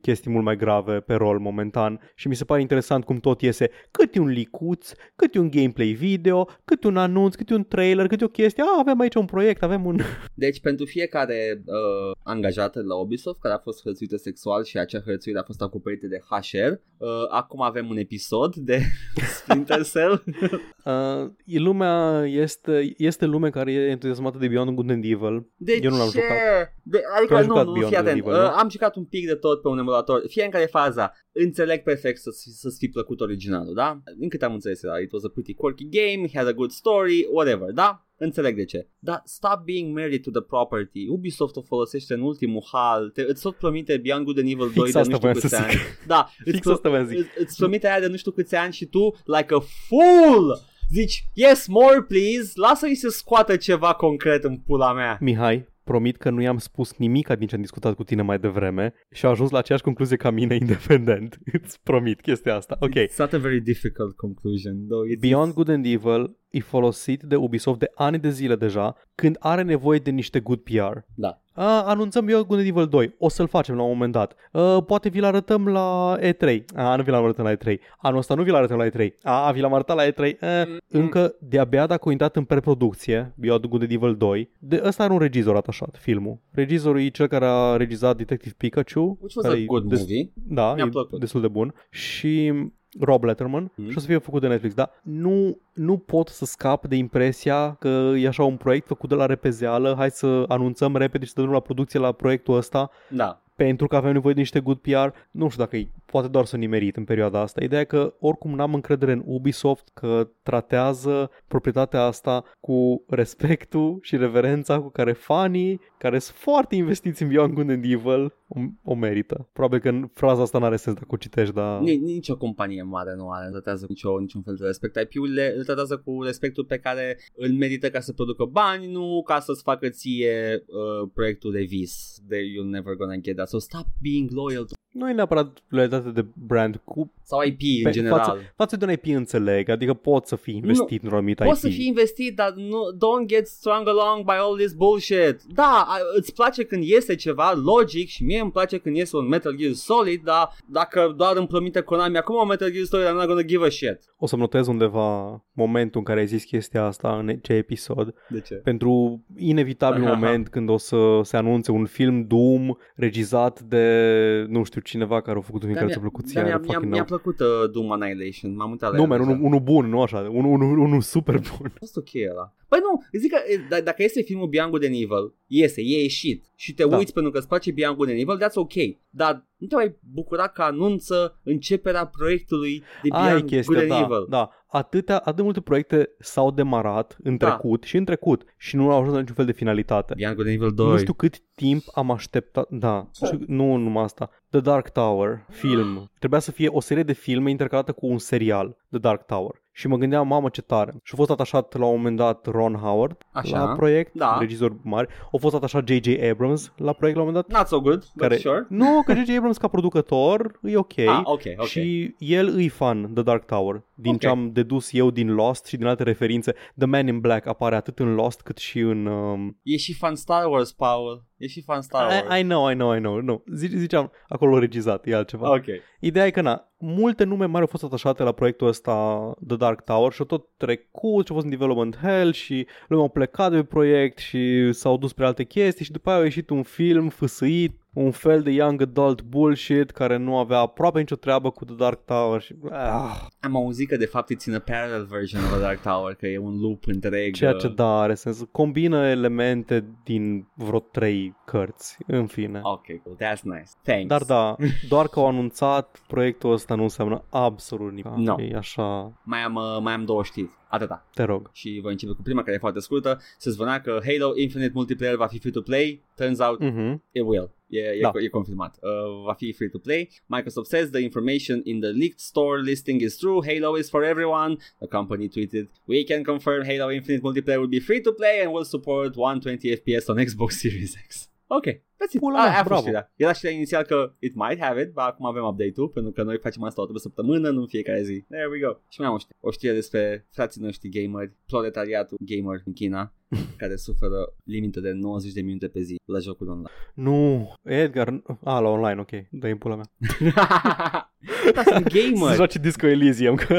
chestii mult mai grave pe rol momentan și mi se pare interesant cum tot iese cât e un licuț, cât e un gameplay video, cât e un anunț, cât e un trailer, cât e o chestie, a, avem aici un proiect, avem un... Deci pentru fiecare uh, angajată la Ubisoft care a fost hărțuită sexual și acea hărțuire a fost acoperită de HR, uh, acum avem un episod de Splinter Cell. Uh, e lumea este, este lume care e entuziasmată de Beyond Good and Evil. De Eu nu l-am ce? jucat. De, Tu adică ai nu, jucat nu, Beyond fii Good and atent. Evil, uh, nu? am jucat un pic de tot pe un emulator. Fie în care faza, înțeleg perfect să-ți, să-ți fi plăcut originalul, da? Din câte am înțeles, era, it was a pretty quirky game, had a good story, whatever, da? Înțeleg de ce. Dar stop being married to the property. Ubisoft o folosește în ultimul hal. Te, îți tot promite Beyond Good and Evil 2 de asta nu știu voiam câți să zic. ani. Da, îți, Fix pro- asta voiam să zic. îți, îți promite aia de nu știu câți ani și tu, like a fool, zici, yes, more please, lasă-i să scoată ceva concret în pula mea. Mihai, promit că nu i-am spus nimic din ce am discutat cu tine mai devreme și a ajuns la aceeași concluzie ca mine independent. Îți promit chestia asta. Ok. It's not a very difficult conclusion, though. It's, Beyond Good and Evil e folosit de Ubisoft de ani de zile deja când are nevoie de niște good PR. Da. A, anunțăm Beyond Good and Evil 2. O să-l facem la un moment dat. A, poate vi-l arătăm la E3. A, nu vi l-am arătat la E3. Anul ăsta nu vi-l arătăm la E3. A, vi l-am arătat la E3. A, încă de-abia dacă a intrat în preproducție Beyond Good and Evil 2. De ăsta are un regizor atașat, filmul. Regizorul e cel care a regizat Detective Pikachu. Which was care a e good des- movie. Da, Mi-a e plăcut. destul de bun. Și Rob Letterman Mhm. și o să fie făcut de Netflix, dar nu, nu pot să scap de impresia că e așa un proiect făcut de la repezeală, hai să anunțăm repede și să dăm la producție la proiectul ăsta Da. pentru că avem nevoie de niște good PR. Nu știu dacă e, poate doar să nimerit în perioada asta. Ideea e că oricum n-am încredere în Ubisoft că tratează proprietatea asta cu respectul și reverența cu care fanii care sunt foarte investiți în Beyond Good and Evil o, o merită. Probabil că în fraza asta n-are sens dacă o citești, dar... Ni, nici o companie mare nu are, nu tratează cu nicio, niciun fel de respect. IP-urile îl tratează cu respectul pe care îl merită ca să producă bani, nu ca să-ți facă ție uh, proiectul de vis. De you're never gonna get that. So stop being loyal to Nu e neapărat loialitate de brand cu sau IP pe, în general. față, față de un IP înțeleg, adică poți să fii investit într-un anumit IP. Poți să fii investit, dar nu, don't get strung along by all this bullshit. Da, a- îți place când iese ceva logic și mie îmi place când iese un Metal Gear Solid, dar dacă doar îmi promite Konami acum un Metal Gear Solid, I'm not gonna give a shit. O să notez undeva momentul în care ai zis chestia asta în ce episod, De ce? pentru inevitabil Aha. moment când o să se anunțe un film Doom regizat de, nu știu, cineva care a făcut un film Dar care ți-a mi-a, plăcut ție. dar I mi-a, don't mi-a, fucking mi-a know. plăcut uh, Doom Annihilation, m-am uitat la Nu, el man, deja. unul, unul bun, nu așa, unul, unul, unul super bun. A fost ok ăla. Păi nu, zic că e, d- dacă este filmul Beyond Good and Evil, iese, e ieșit și te Da. uiți pentru că îți place Beyond Good and Evil, that's ok. Dar nu te mai bucura că anunță începerea proiectului de Aia e Beyond Good chestia, and da, Evil. da. Atâtea, atât de multe proiecte s-au demarat în Da. trecut și în trecut și nu au ajuns la niciun fel de finalitate. Beyond Good and Evil 2. Nu știu cât timp am așteptat, da, și nu numai asta. The Dark Tower, film. Trebuia să fie o serie de filme intercalată cu un serial, The Dark Tower. Și mă gândeam, mamă ce tare. Și a fost atașat la un moment dat Ron Howard Așa. la proiect, Da. regizor mare. A fost atașat J.J. Abrams la proiect la un moment dat. Not so good, but Care, sure. Nu, că J.J. Abrams ca producător e ok. Ah, ok, ok. Și el îi fan The Dark Tower. Din Ok. ce am dedus eu din Lost și din alte referințe, The Man in Black apare atât în Lost cât și în um, E și fan Star Wars, Paul. E și fan Star Wars. I, I know, I know, I know. Nu, Zi- ziceam, acolo regizat, e altceva. Ok. Ideea e că, na, multe nume mari au fost atașate la proiectul ăsta The Dark Tower și au tot trecut și au fost în development hell și lumea au plecat de pe proiect și s-au dus spre alte chestii și după aia a ieșit un film fâsâit, un fel de young adult bullshit care nu avea aproape nicio treabă cu The Dark Tower și... Ah, Am auzit că de fapt it's in a parallel version of the Dark Tower, că e un loop întreg. ceea uh, ce da, are sens. Combină elemente din vreo trei cărți, în fine. Ok, cool. That's nice. Thanks. Dar da, doar că au anunțat proiectul ăsta nu înseamnă absolut nimic. No. E așa, Mai am, uh, mai am două știri. Atâta. te rog. Și voi începe cu prima care e foarte scurtă. Se zvonea că Halo Infinite Multiplayer va fi free-to-play. Turns out Mhm. it will. E, e, Da. e confirmat. Uh, va fi free-to-play. Microsoft says the information in the leaked store listing is true. Halo is for everyone. The company tweeted, We can confirm Halo Infinite Multiplayer will be free-to-play and will support 120 FPS on Xbox Series X. Ok, that's it. Pula A, mea, aia a fost bravo. știrea. Era știrea inițial că it might have it, dar acum avem update-ul, pentru că noi facem asta o dată pe săptămână, nu în fiecare zi. There we go. Și mai am o știre, o știre despre frații noștri gameri, proletariatul gamer în China, care suferă limită de 90 de minute pe zi la jocul online. Nu, Edgar, a, la online, ok, dă în pula mea. da, sunt Să gamer. joace Disco Elysium, că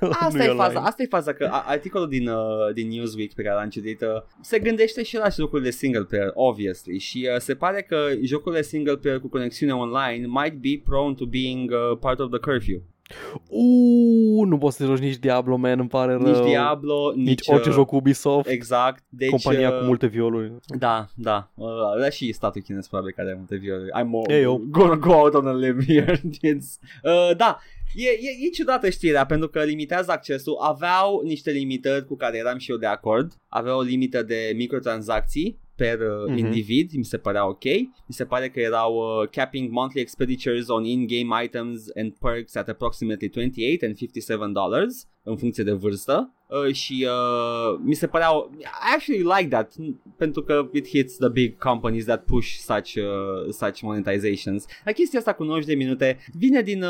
Asta nu e, online. faza, asta e faza că a- articolul din, uh, din Newsweek pe care l-am citit uh, se gândește și la jocurile single player, obviously, și uh, se pare că jocurile single player cu conexiune online might be prone to being uh, part of the curfew. Uuu, nu poți să joci nici Diablo, man, îmi pare rău. Nici Diablo, nici, nici orice uh, joc Ubisoft, Exact. Deci, compania uh, cu multe violuri. Da, da. Uh, da și statul chinez probabil care are multe violuri. I'm more, Ei, eu. gonna go out on a limb here. It's, uh, da, e, e, e ciudată știrea pentru că limitează accesul. Aveau niște limitări cu care eram și eu de acord. Aveau o limită de microtransacții per uh, Mhm. individ, mi se părea ok. Mi se pare că erau uh, capping monthly expenditures on in-game items and perks at approximately 28 and 57 dollars în funcție de vârstă. Uh, și uh, mi se păreau I actually like that pentru că it hits the big companies that push such uh, such monetizations. La chestia asta cu 90 de minute vine din uh,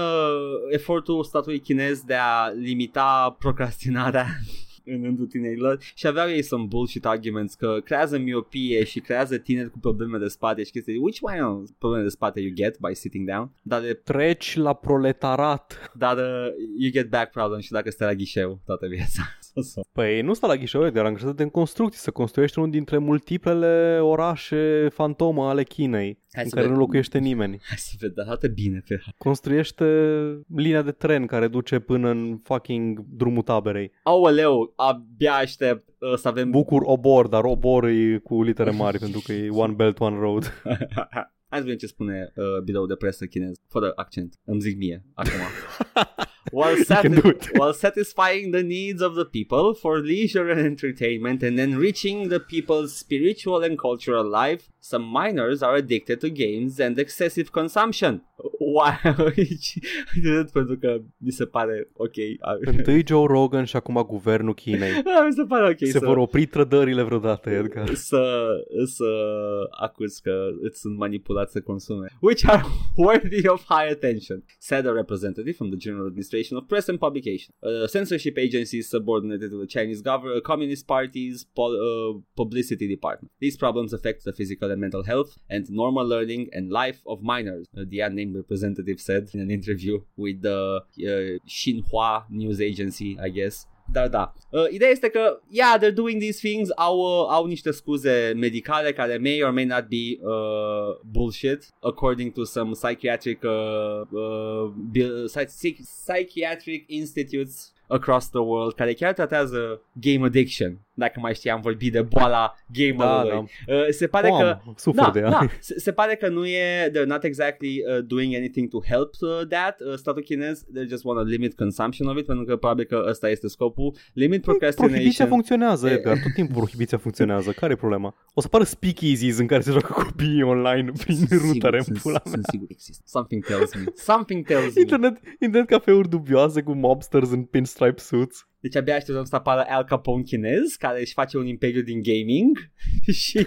efortul statului chinez de a limita procrastinarea în rândul tinerilor și aveau ei some bullshit arguments că creează miopie și creează tineri cu probleme de spate și chestii. Which one of probleme de spate you get by sitting down? Dar, de, Treci la proletarat. dar uh, you get back problems și dacă stai la ghișeu toată viața. So, so. Păi nu sta la ghișeu, Edgar, angajează-te în construcții, să construiești unul dintre multiplele orașe fantomă ale Chinei, Hai în să care vedem. nu locuiește nimeni. Hai să vedem, arată bine pe Construiește linia de tren care duce până în fucking drumul taberei. Aoleu, abia aștept uh, să avem Bucur obor, dar obor e cu litere mari pentru că e one belt, one road. Hai să vedem ce spune uh, biroul de presă chinez, fără accent. Îmi zic mie, acum. while, it. while satisfying the needs of the people for leisure and entertainment and enriching the people's spiritual and cultural life, some minors are addicted to games and excessive consumption. Wow, pentru că mi se pare ok. Întâi Joe Rogan și acum guvernul Chinei. Da, mi se pare ok Se să... vor opri trădările vreodată, Edgar. să, să acuz că îți sunt manipulați să consume, which are worthy of high attention, said a representative from the General Administration of Press and Publication. Uh, censorship agencies subordinated to the Chinese government, Communist parties, pol- uh, publicity department. These problems affect the physical and mental health and normal learning and life of minors, uh, the unnamed representative said in an interview with the uh, Xinhua news agency, I guess. Dar da, uh, ideea este că, yeah, they're doing these things, au, uh, au niște scuze medicale care may or may not be uh, bullshit, according to some psychiatric, uh, uh, psychiatric institutes across the world care chiar tratează game addiction. Dacă mai știam vorbi de boala gamerului. Da, da. Uh, se pare O că am, sufer da, de ea. da. Se, se pare că nu e they're not exactly uh, doing anything to help uh, that uh, statul chinez they just want to limit consumption of it pentru că probabil că ăsta este scopul limit Prohibiția procrastination funcționează, E- Edgar. Tot timpul prohibiția funcționează. Care e problema? O să pară speakeasies în care se joacă copiii online prin Sunt rutare în sigur- pula sunt, mea. sunt sigur există something tells me something tells me Internet, internet cafeuri dubioase cu mobsters în pinstripe suits. Deci abia așteptăm să apară Al Capone chinez care își face un imperiu din gaming și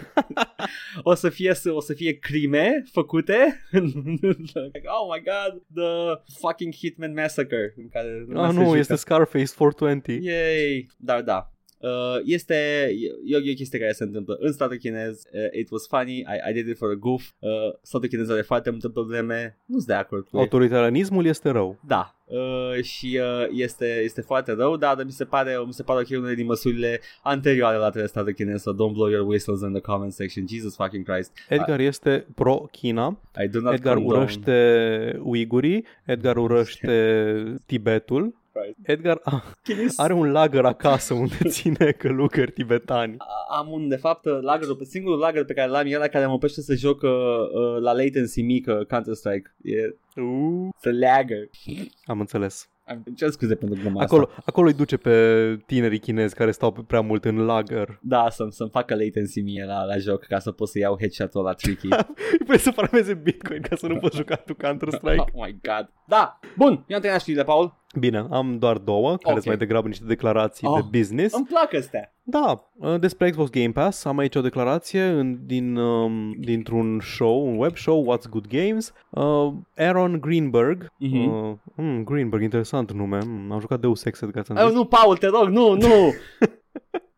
o să fie o să fie crime făcute like, oh my god the fucking Hitman Massacre în care lumea Ah, se nu, jucă. este Scarface 420. Yay! Dar da. Uh, este e, e o chestie care se întâmplă în statul chinez. Uh, it was funny, I, I did it for a goof. Uh, statul chinez are foarte multe probleme nu sunt de acord cu ei. Autoritarianismul este rău. da. Uh, și uh, este, este foarte rău dar mi se pare mi se pare ok unele din măsurile anterioare la de statul chinez so don't blow your whistles in the comment section. Jesus fucking Christ. Edgar este pro-China, I do not Edgar condone. urăște uigurii, Edgar urăște Tibetul, Christ. Edgar ah, Chinese- are un lagăr acasă unde ține călugări tibetani. am un, de fapt, lagărul, singurul lagăr pe care l-am e ăla care mă oprește să joc uh, uh, la latency mică Counter-Strike. E Uh, să lagger. am înțeles. Am cer scuze pentru gluma Acolo, asta. acolo îi duce pe tinerii chinezi care stau pe- prea mult în lagăr. Da, să-mi, să-mi facă latency mie la, la joc ca să pot să iau headshot-ul la tricky. Vrei să farmeze Bitcoin ca să nu poți juca tu Counter-Strike? oh my god. Da, bun, eu am terminat știrile, Paul. Bine, am doar două, care Ok. sunt mai degrabă niște declarații Oh. de business. Îmi plac astea. Da, uh, despre Xbox Game Pass am aici o declarație în, din, um, dintr-un show, un web show, What's Good Games. Uh, Aaron Greenberg, Mhm. uh, mm, Greenberg, interesant nume, mm, am jucat Deus Ex, ca ți-am Oh, zis. nu, Paul, te rog, nu, nu.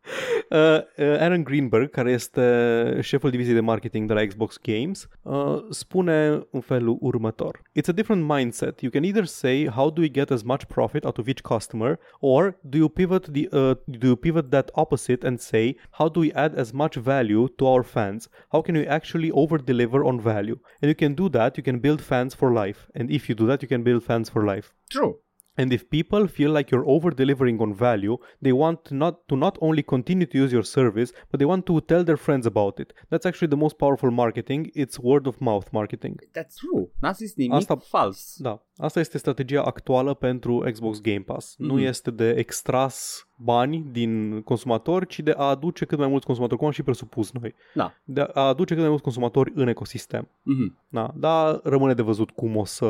Uh, uh, Aaron Greenberg, care este șeful diviziei de marketing de la Xbox Games, uh, spune în felul următor. It's a different mindset. You can either say how do we get as much profit out of each customer or do you pivot the uh, do you pivot that opposite and say how do we add as much value to our fans? How can we actually over deliver on value? And you can do that, you can build fans for life. And if you do that, you can build fans for life. True. And if people feel like you're over delivering on value, they want not to not only continue to use your service, but they want to tell their friends about it. That's actually the most powerful marketing. It's word of mouth marketing. That's true. N-a zis nimic Asta- fals. Da, asta este strategia actuală pentru Xbox Game Pass. Nu Mhm. este de extras bani din consumatori, ci de a aduce cât mai mulți consumatori, cum am și presupus noi. Da. De a aduce cât mai mulți consumatori în ecosistem. Mhm. Da, dar rămâne de văzut cum o să,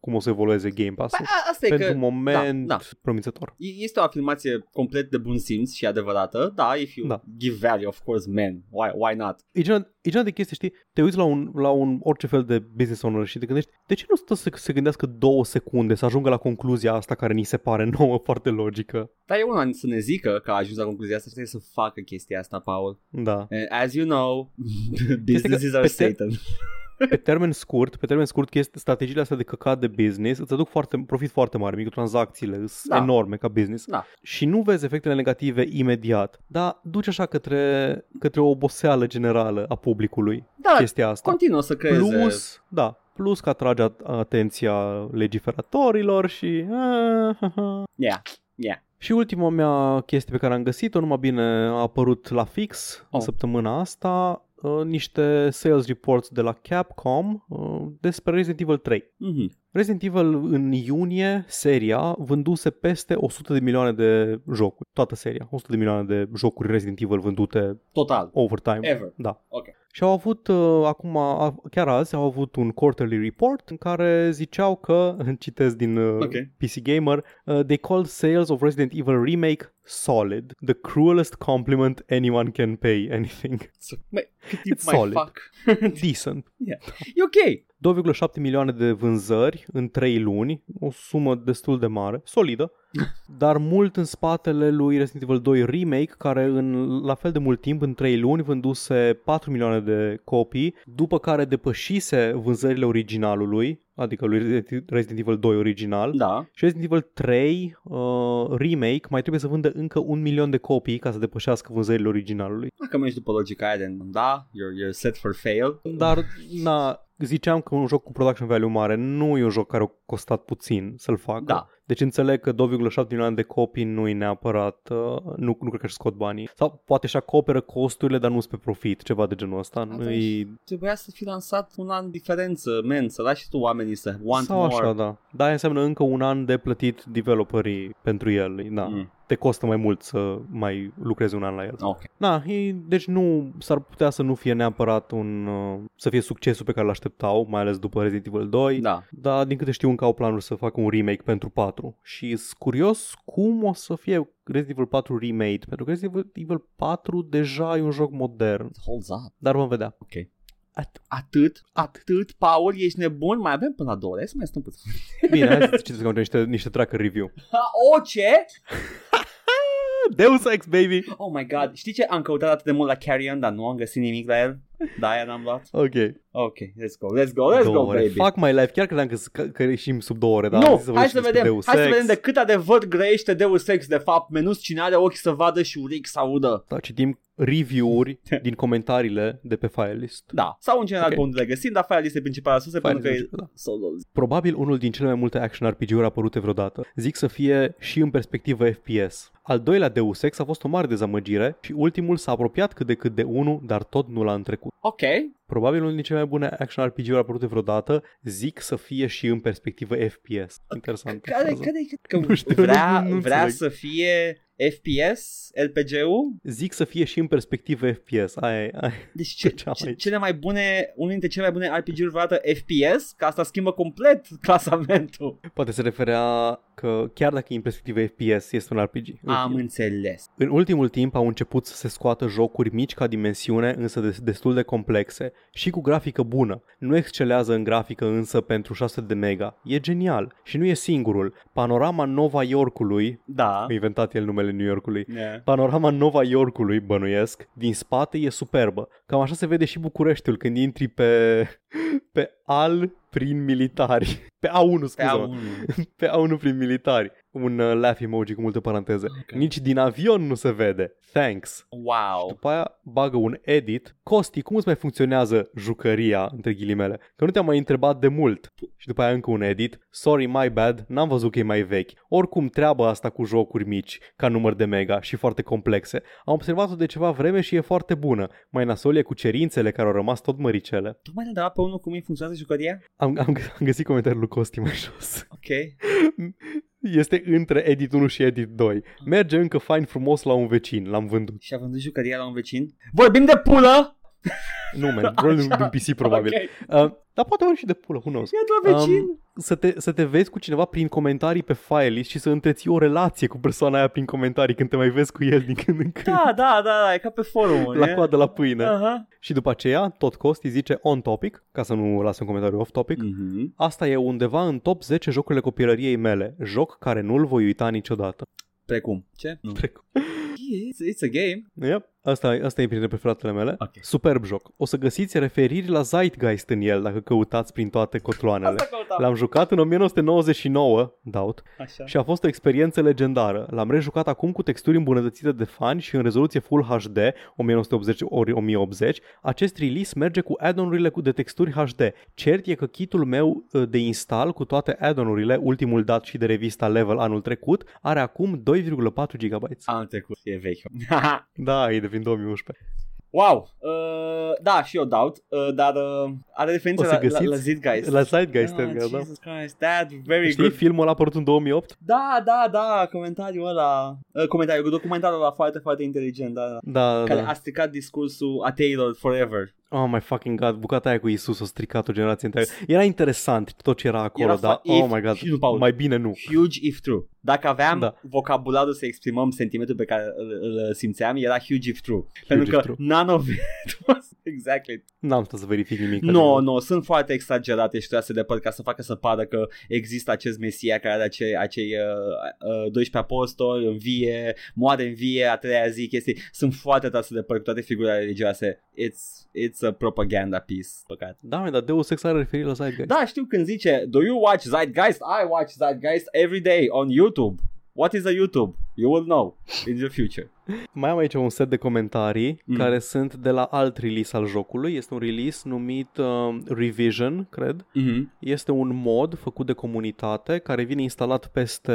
cum o să evolueze Game Pass. Păi, a- asta e Pentru că moment da, da. promițător. E- Este o afirmație complet de bun simț și adevărată. Da, if you Da. give value, of course, man, why, why not? E genul, e genul de chestie, știi? Te uiți la un, la un orice fel de business owner și te gândești, de ce nu stă să se gândească două secunde să ajungă la concluzia asta care ni se pare nouă foarte logică? Dar e una să ne zică că a ajuns la concluzia asta și trebuie să facă chestia asta, Paul. Da. And as you know, businesses are pe te- Satan. Pe termen scurt, pe termen scurt, chestii, strategiile astea de căcat de business îți aduc foarte, profit foarte mare, microtransacțiile sunt Da. enorme ca business Da. și nu vezi efectele negative imediat, dar duci așa către, către o oboseală generală a publicului Da, chestia asta. continuă să creeze. Plus, da, plus că atrage at- atenția legiferatorilor și... Yeah, yeah. Și ultima mea chestie pe care am găsit-o, numai bine a apărut la fix oh. în Oh. săptămâna asta, uh, niște sales reports de la Capcom uh, despre Resident Evil 3. Mhm. Resident Evil în iunie, seria, vânduse peste 100 de milioane de jocuri. Toată seria. 100 de milioane de jocuri Resident Evil vândute Total. overtime. Ever. Da. Ok. Și au avut, uh, acum, a- chiar azi, au avut un quarterly report în care ziceau că, citesc din uh, Ok. PC Gamer, uh, they called sales of Resident Evil Remake solid. The cruelest compliment anyone can pay anything. So, mă, cât timp It's mai solid. fac? Decent. E ok. 2,7 milioane de vânzări în 3 luni, o sumă destul de mare, solidă, dar mult în spatele lui Resident Evil 2 Remake, care în la fel de mult timp, în 3 luni, vânduse 4 milioane de copii, după care depășise vânzările originalului, adică lui Resident- Resident Evil 2 original, Da. și Resident Evil 3 uh, Remake mai trebuie să vândă încă un milion de copii ca să depășească vânzările originalului. Dacă mergi după logica aia, then, da, you're, you're set for fail. Dar, na, ziceam că un joc cu production value mare nu e un joc care a costat puțin să-l facă. Da. Deci înțeleg că 2,7 milioane de copii nu e neapărat, uh, nu, nu cred că își scot banii. Sau poate și acoperă costurile, dar nu pe profit, ceva de genul ăsta. Nu Atunci- e... Trebuia să fi lansat un an diferență, men, să lași și tu oamenii să want Sau more. așa, da. Da, aia înseamnă încă un an de plătit developerii pentru el. Da. Mm. Te costă mai mult să mai lucrezi un an la el. Ok. Da, e, deci nu s-ar putea să nu fie neapărat un uh, să fie succesul pe care l-așteptau, mai ales după Resident Evil 2. Da. Dar din câte știu încă au planuri să facă un remake pentru 4 și sunt curios cum o să fie Resident Evil 4 remade, pentru că Resident Evil 4 deja e un joc modern, It holds up. dar vom vedea. Ok. At- atât, atât, Paul, ești nebun? Mai avem până la două ore, hai să mai stăm puțin. Bine, hai să citesc că niște, niște tracker review. Ha, o, ce? Deus Ex, baby! Oh my god, știi ce? Am căutat atât de mult la Carrion, dar nu am găsit nimic la el. Da, aia n-am luat. Ok. Ok, let's go, let's go, let's două go, ore. baby. Fuck my life. Chiar credeam că, că, că ieșim sub două ore, dar am nu, zis să hai vorbim să despre vedem, Deus hai să Ex. vedem de cât adevăr grăiește Deus Ex de fapt. Menuți cine are ochi să vadă și urechi să audă. Da, citim review-uri din comentariile de pe file list. Da, sau în general Ok. pe unde le găsim, dar file este principala surse pentru că e Da. solo. Probabil unul din cele mai multe action RPG-uri apărute vreodată. Zic să fie și în perspectivă FPS. Al doilea Deus Ex a fost o mare dezamăgire și ultimul s-a apropiat cât de cât de unul, dar tot nu l-a întrecut. Ok, Probabil unul din cele mai bune action RPG-uri apărute vreodată, zic să fie și în perspectivă FPS. Interesant. care, frază. care, că Nu știu, vrea, nu- nu vrea înțeleg. să fie FPS, RPG-ul? Zic să fie și în perspectivă FPS. Aia, e- aia. e. Deci ce, Făceam ce, aici. cele mai bune, unul dintre cele mai bune RPG-uri vreodată FPS, că asta schimbă complet clasamentul. Poate se referea că chiar dacă e în perspectivă FPS, este un RPG. În Am fine. înțeles. În ultimul timp au început să se scoată jocuri mici ca dimensiune, însă des- destul de complexe și cu grafică bună. Nu excelează în grafică însă pentru 600 de mega. E genial și nu e singurul. Panorama Nova Yorkului, Da. a inventat el numele New Yorkului, Yeah. Panorama Nova Yorkului, bănuiesc, din spate e superbă. Cam așa se vede și Bucureștiul când intri pe, pe al prin militari. Pe A1, Pe scuze A1. pe A1 prin militari. Un uh, laugh emoji cu multe paranteze. Ok. Nici din avion nu se vede. Thanks. Wow. După aia bagă un edit. Costi, cum îți mai funcționează jucăria, între ghilimele? Că nu te-am mai întrebat de mult. Și după aia încă un edit. Sorry, my bad, n-am văzut că e mai vechi. Oricum, treaba asta cu jocuri mici, ca număr de mega și foarte complexe, am observat-o de ceva vreme și e foarte bună. Mai nasol e cu cerințele care au rămas tot măricele. Tocmai ne-a dat pe unul cum îi funcționează jucăria? Am, am, am găsit comentariul lui Costi mai jos. Ok. Este între edit 1 și edit 2. Merge încă fain frumos la un vecin, l-am vândut. Și a vândut jucăria la un vecin? Vorbim de pulă! Nu, man, rolul de un PC probabil. Ok. Uh, dar poate ori și de pulă, who knows. E de la vecin. Um, să, te, să te vezi cu cineva prin comentarii pe file și să întreții o relație cu persoana aia prin comentarii când te mai vezi cu el din când în când. Da, da, da, da, e ca pe forum. La coadă la pâine. Aha. Și după aceea, tot Costi zice on topic, ca să nu lasă un comentariu off topic. Mhm. Asta e undeva în top 10 jocurile copilăriei mele. Joc care nu-l voi uita niciodată. Precum. Ce? Nu. Precum. It's, it's a game. Yep. Asta, e- asta e printre preferatele mele. Ok. Superb joc. O să găsiți referiri la Zeitgeist în el dacă căutați prin toate cotloanele. Asta căutam. L-am jucat în 1999, doubt, Așa. și a fost o experiență legendară. L-am rejucat acum cu texturi îmbunătățite de fani și în rezoluție Full HD 1980 ori 1080. Acest release merge cu add-on-urile cu de texturi HD. Cert e că kitul meu uh, de install cu toate add-on-urile, ultimul dat și de revista Level anul trecut, are acum 2,4 GB. Anul trecut, e vechi. Da, e de prin 2011. wow! Uh, da, și eu doubt, uh, dar uh, are referințe O să la, la, găsiți la Zeitgeist. La Zeitgeist, Ah, oh, da. Jesus Christ, that very Știi good. filmul ăla apărut în 2008? Da, da, da, comentariul ăla, uh, comentariul, documentarul ăla foarte, foarte inteligent, da, da. Da, da, Care da. a stricat discursul ateilor forever. Oh my fucking god, bucata aia cu Isus a stricat o generație întreagă. Era interesant tot ce era acolo, Era dar fa- if- oh my god, și nu, Paul. mai bine nu. Huge if true. Dacă aveam Da. vocabularul să exprimăm sentimentul pe care îl, îl simțeam, era huge if true. Pentru if că true. none of it was exactly. N-am stat să verific nimic. Nu, no, nu, no, sunt foarte exagerate și trase de păr ca să facă să pară că există acest Mesia care are acei, acei uh, uh, 12 apostoli, învie, moare învie, a treia zi, chestii. Sunt foarte trase de păr cu toate figurile religioase. It's, it's a propaganda piece, păcat. Da, mă, dar Deus Ex are referire la Zeitgeist. Da, știu când zice Do you watch Zeitgeist? I watch Zeitgeist every day on YouTube. What is a YouTube? You will know in the future. Mai am aici un set de comentarii Mm. mm. care sunt de la alt release al jocului. Este un release numit uh, Revision, cred. Mm-hmm. Este un mod făcut de comunitate care vine instalat peste,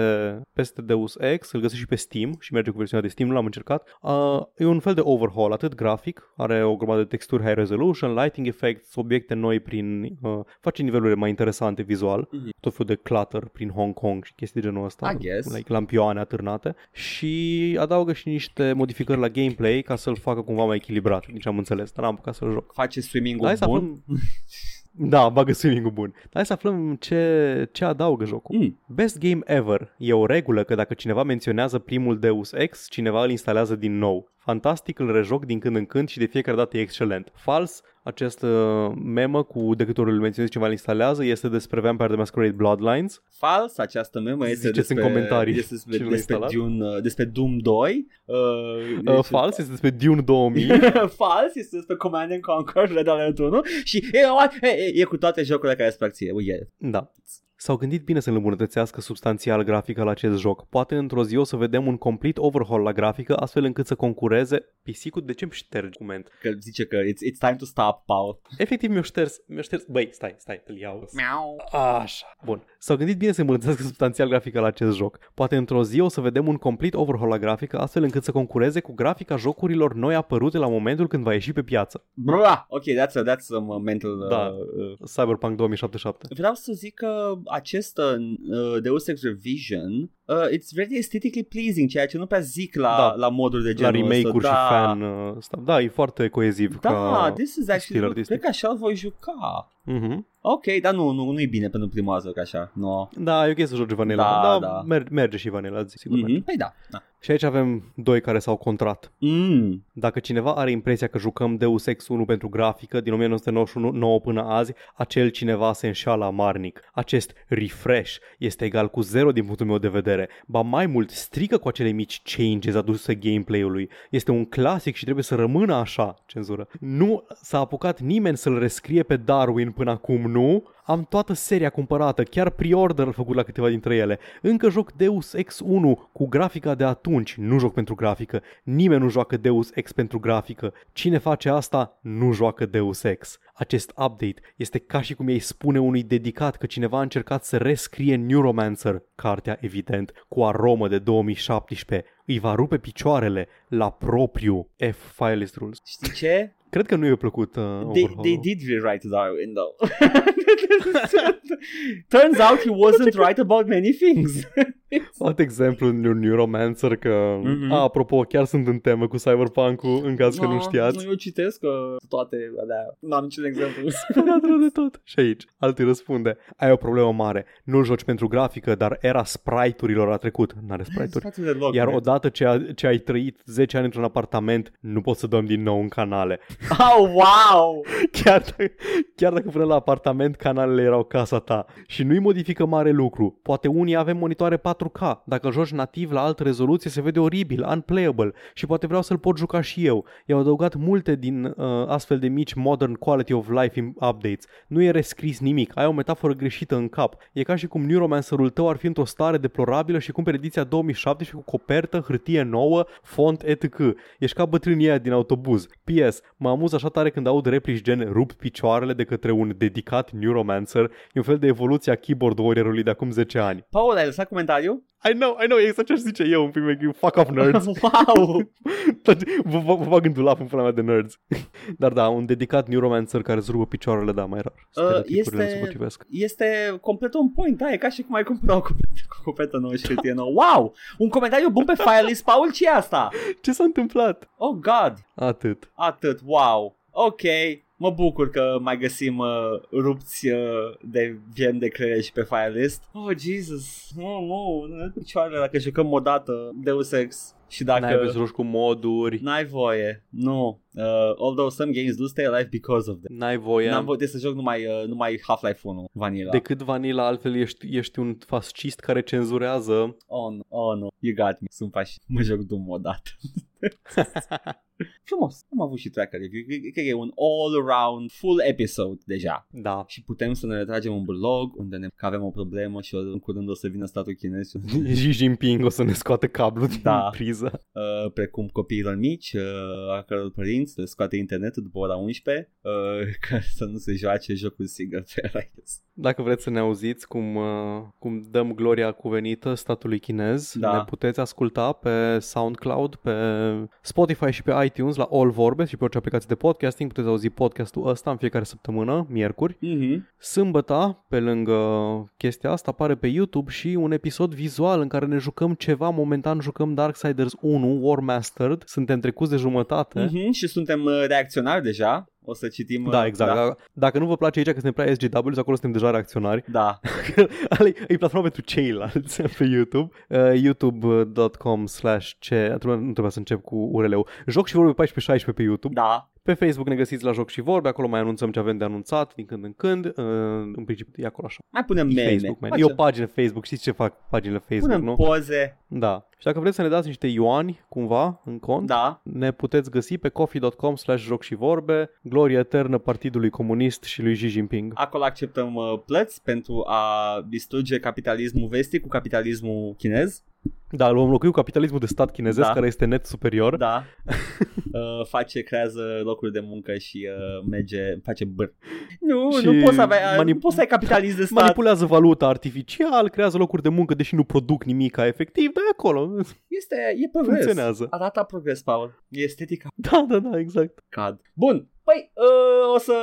peste Deus Ex, îl găsești și pe Steam și merge cu versiunea de Steam, nu l-am încercat. Uh, e un fel de overhaul, atât grafic, are o grămadă de texturi high resolution, lighting effects, obiecte noi prin... Uh, face nivelurile mai interesante vizual, Mhm. tot felul de clutter prin Hong Kong și chestii de genul ăsta. I guess. Like lampioane atârnate și adaugă și niște modificări la gameplay ca să-l facă cumva mai echilibrat, nici am înțeles, dar n-am apucat să-l joc. Face swimming-ul Hai să bun. aflăm... Da, bagă swimming bun. Dar hai să aflăm ce, ce adaugă jocul. Mm. Best game ever. E o regulă că dacă cineva menționează primul Deus Ex, cineva îl instalează din nou. Fantastic, îl rejoc din când în când și de fiecare dată e excelent. Fals, această memă cu de câte ori îl menționezi cineva îl instalează este despre Vampire the Masquerade Bloodlines. Fals, această memă este Ziceți în despre, comentarii este despre, cine l-a despre, instalat. Dune, uh, despre Doom 2. Uh, Uh, deci- fals este despre Dune 2000. Fals este despre Command and Conquer Red Alert 1 și e, e, e, e cu toate jocurile care îți plac ție. We get it. Da. S-au gândit bine să-l îmbunătățească substanțial grafica la acest joc. Poate într-o zi o să vedem un complete overhaul la grafică, astfel încât să concureze pisicul. De ce îmi ștergi document? Că zice că it's, it's time to stop, Paul. Efectiv mi-o șters, mi-o șters. Băi, stai, stai, îl iau. Miau. Așa. Bun. S-au gândit bine să îmbunătățească substanțial grafica la acest joc. Poate într-o zi o să vedem un complete overhaul la grafică, astfel încât să concureze cu grafica jocurilor noi apărute la momentul când va ieși pe piață. Bra! Ok, that's, a, that's some uh, mental... Da. Uh, Cyberpunk 2077. Vreau să zic că acest uh, Deus Ex Revision uh, it's very aesthetically pleasing, ceea ce nu prea zic la, Da. la moduri de La genul remake-uri ăsta. și da. fan uh, stuff. Da, e foarte coeziv Da, ca this is stil actually good. artistic. Cred că așa îl voi juca. Mhm. Ok, dar nu, nu, nu e bine pentru prima oară că așa. No. Da, e ok să joci vanilla. Da, Da, da. Mer- merge și vanilla, zi, sigur. merge. Mm-hmm. Păi da. da. Și aici avem doi care s-au contrat. Mm. Dacă cineva are impresia că jucăm Deus Ex 1 pentru grafică din 1999 până azi, acel cineva se înșală amarnic. Acest refresh este egal cu zero din punctul meu de vedere, ba mai mult strică cu acele mici changes aduse gameplay-ului. Este un clasic și trebuie să rămână așa, cenzură. Nu s-a apucat nimeni să-l rescrie pe Darwin până acum, nu? Am toată seria cumpărată, chiar pre-order făcut la câteva dintre ele. Încă joc Deus Ex 1 cu grafica de atunci, nu joc pentru grafică. Nimeni nu joacă Deus Ex pentru grafică. Cine face asta, nu joacă Deus Ex. Acest update este ca și cum ei spune unui dedicat că cineva a încercat să rescrie Neuromancer, cartea evident, cu aromă de 2017. Îi va rupe picioarele la propriu F file list rules. Știi ce? Cred că nu i-a plăcut uh, They, overhaul. they did rewrite Darwin though. Turns out he wasn't right about many things. Alt exemplu în Neuromancer că, Mhm. a, apropo, chiar sunt în temă cu Cyberpunk-ul, în caz că nu știați. Nu, eu citesc că toate alea. Nu am niciun exemplu. Spărat rău de tot. Și aici, altul răspunde. Ai o problemă mare. Nu-l joci pentru grafică, dar era sprite-urilor a trecut. N-are sprite-uri. Spațiul de loc, Iar man. odată ce, a, ce ai trăit 10 ani într-un apartament, nu poți să dăm din nou în canale. Oh, wow! Chiar dacă, chiar dacă până la apartament canalele erau casa ta. Și nu-i modifică mare lucru. Poate unii avem monitoare 4K. Dacă joci nativ la altă rezoluție se vede oribil, unplayable. Și poate vreau să-l pot juca și eu. I-au adăugat multe din uh, astfel de mici modern quality of life in updates. Nu e rescris nimic. Ai o metaforă greșită în cap. E ca și cum Neuromancer-ul tău ar fi într-o stare deplorabilă și cumperi ediția 2017 cu copertă, hârtie nouă, font etc. Ești ca bătrânii aia din autobuz. PS, mă amuz așa tare când aud replici gen rup picioarele de către un dedicat Neuromancer. E un fel de evoluție a keyboard warrior-ului de acum 10 ani. Paul, ai lăsat comentariu? I know, I know, e exact ce aș zice eu, un pic mai fuck off nerds. wow! vă, vă, vă bag în dulap în pula mea de nerds. Dar da, un dedicat Neuromancer care îți rupă picioarele, da, mai rar. Stereotipurile este- se potrivesc. Este complet on point, da, e ca și cum ai cumpărat o copertă, cu copertă nouă și hârtie nouă. Wow! Un comentariu bun pe Firelist, Paul, ce e asta? Ce s-a întâmplat? Oh, God! Atât. Atât, wow! Ok, mă bucur că mai găsim uh, rupți uh, de viem de creier și pe Firelist. Oh, Jesus! Nu, nu, nu picioarele dacă jucăm o dată Deus Ex și dacă... N-ai voie să joci cu moduri, N-ai voie, nu. Uh, although some games do stay alive because of that. n-ai voie. N-am voie să joc numai, uh, numai Half-Life 1, Vanilla. Decât Vanilla, altfel ești, ești un fascist care cenzurează. Oh, no, oh, no, you got me. Sunt pași. Mă joc Doom o dată. Frumos. Am avut și tracker review. Cred că e un all-around full episode deja. Da. Și putem să ne retragem un blog unde ne, că avem o problemă și în curând o să vină statul chinez și Xi Jinping o să ne scoate cablul din Da. priză. uh, precum copiilor mici, uh, a căror părinți le scoate internetul după ora 11 uh, ca să nu se joace jocul single player, I guess. Dacă vreți să ne auziți cum, uh, cum dăm gloria cuvenită statului chinez, Da. ne puteți asculta pe SoundCloud, pe Spotify și pe iTunes la All Vorbe și pe orice aplicație de podcasting. Puteți auzi podcastul ăsta în fiecare săptămână, miercuri. Mm-hmm. Sâmbătă, pe lângă chestia asta, apare pe YouTube și un episod vizual în care ne jucăm ceva. Momentan jucăm Darksiders 1, War Mastered. Suntem trecuți de jumătate. Mm-hmm. Și suntem uh, reacționari deja. O să citim... uh, Da, exact. Da. Da. Dacă nu vă place aici că suntem prea SGW, acolo suntem deja reacționari. da. Ale, e platforma pentru ceilalți pe YouTube. Uh, youtube.com slash ce... Trebuie, nu trebuie să încep cu URL-ul. Joc și vorbe 14-16 pe YouTube. Da. Pe Facebook ne găsiți la Joc și Vorbe. Acolo mai anunțăm ce avem de anunțat din când în când. Uh, în principiu e acolo așa. Mai punem E meme. Facebook, man. E Facem- o pagină Facebook. Știți ce fac paginile Facebook, Punem nu? poze. Da. Și dacă vreți să ne dați niște ioani cumva în cont, Da. ne puteți găsi pe coffee.com slash joc și vorbe, gloria eternă Partidului Comunist și lui Xi Jinping. Acolo acceptăm uh, plăți pentru a distruge capitalismul vestic cu capitalismul chinez. Da, îl vom locui cu capitalismul de stat chinezesc Da. care este net superior. Da. uh, face, creează locuri de muncă și uh, merge, face băr. Nu, Și nu poți să ai, manip- nu poți să ai capitalism de stat. Manipulează valuta artificial, creează locuri de muncă, deși nu produc nimic efectiv, dar e acolo. Este, e progres. Funcționează. Arată progres, Paul. E estetica. Da, da, da, exact. Cad. Bun. Păi, uh, o să...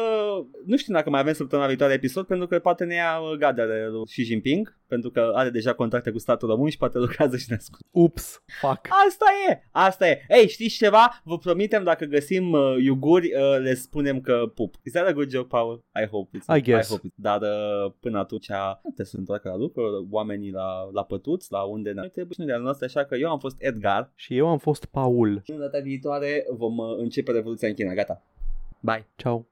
Nu știu dacă mai avem săptămâna viitoare episod, pentru că poate ne ia uh, gadere lui Xi Jinping, pentru că are deja contacte cu statul român și poate lucrează și ne ascultă. Ups, fuck. Asta e, asta e. Ei, știți ceva? Vă promitem dacă găsim uh, iuguri, uh, le spunem că pup. Is that a good joke, Paul? I hope it's. I guess. I hope it's. Dar uh, până atunci, te să întoarcă la lucru, oamenii la, la pătuți, la unde ne trebuie și noi noastre, așa că eu am fost Edgar. Și eu am fost Paul. Și în data viitoare vom uh, începe Revoluția în China. Gata. Bye. Ciao.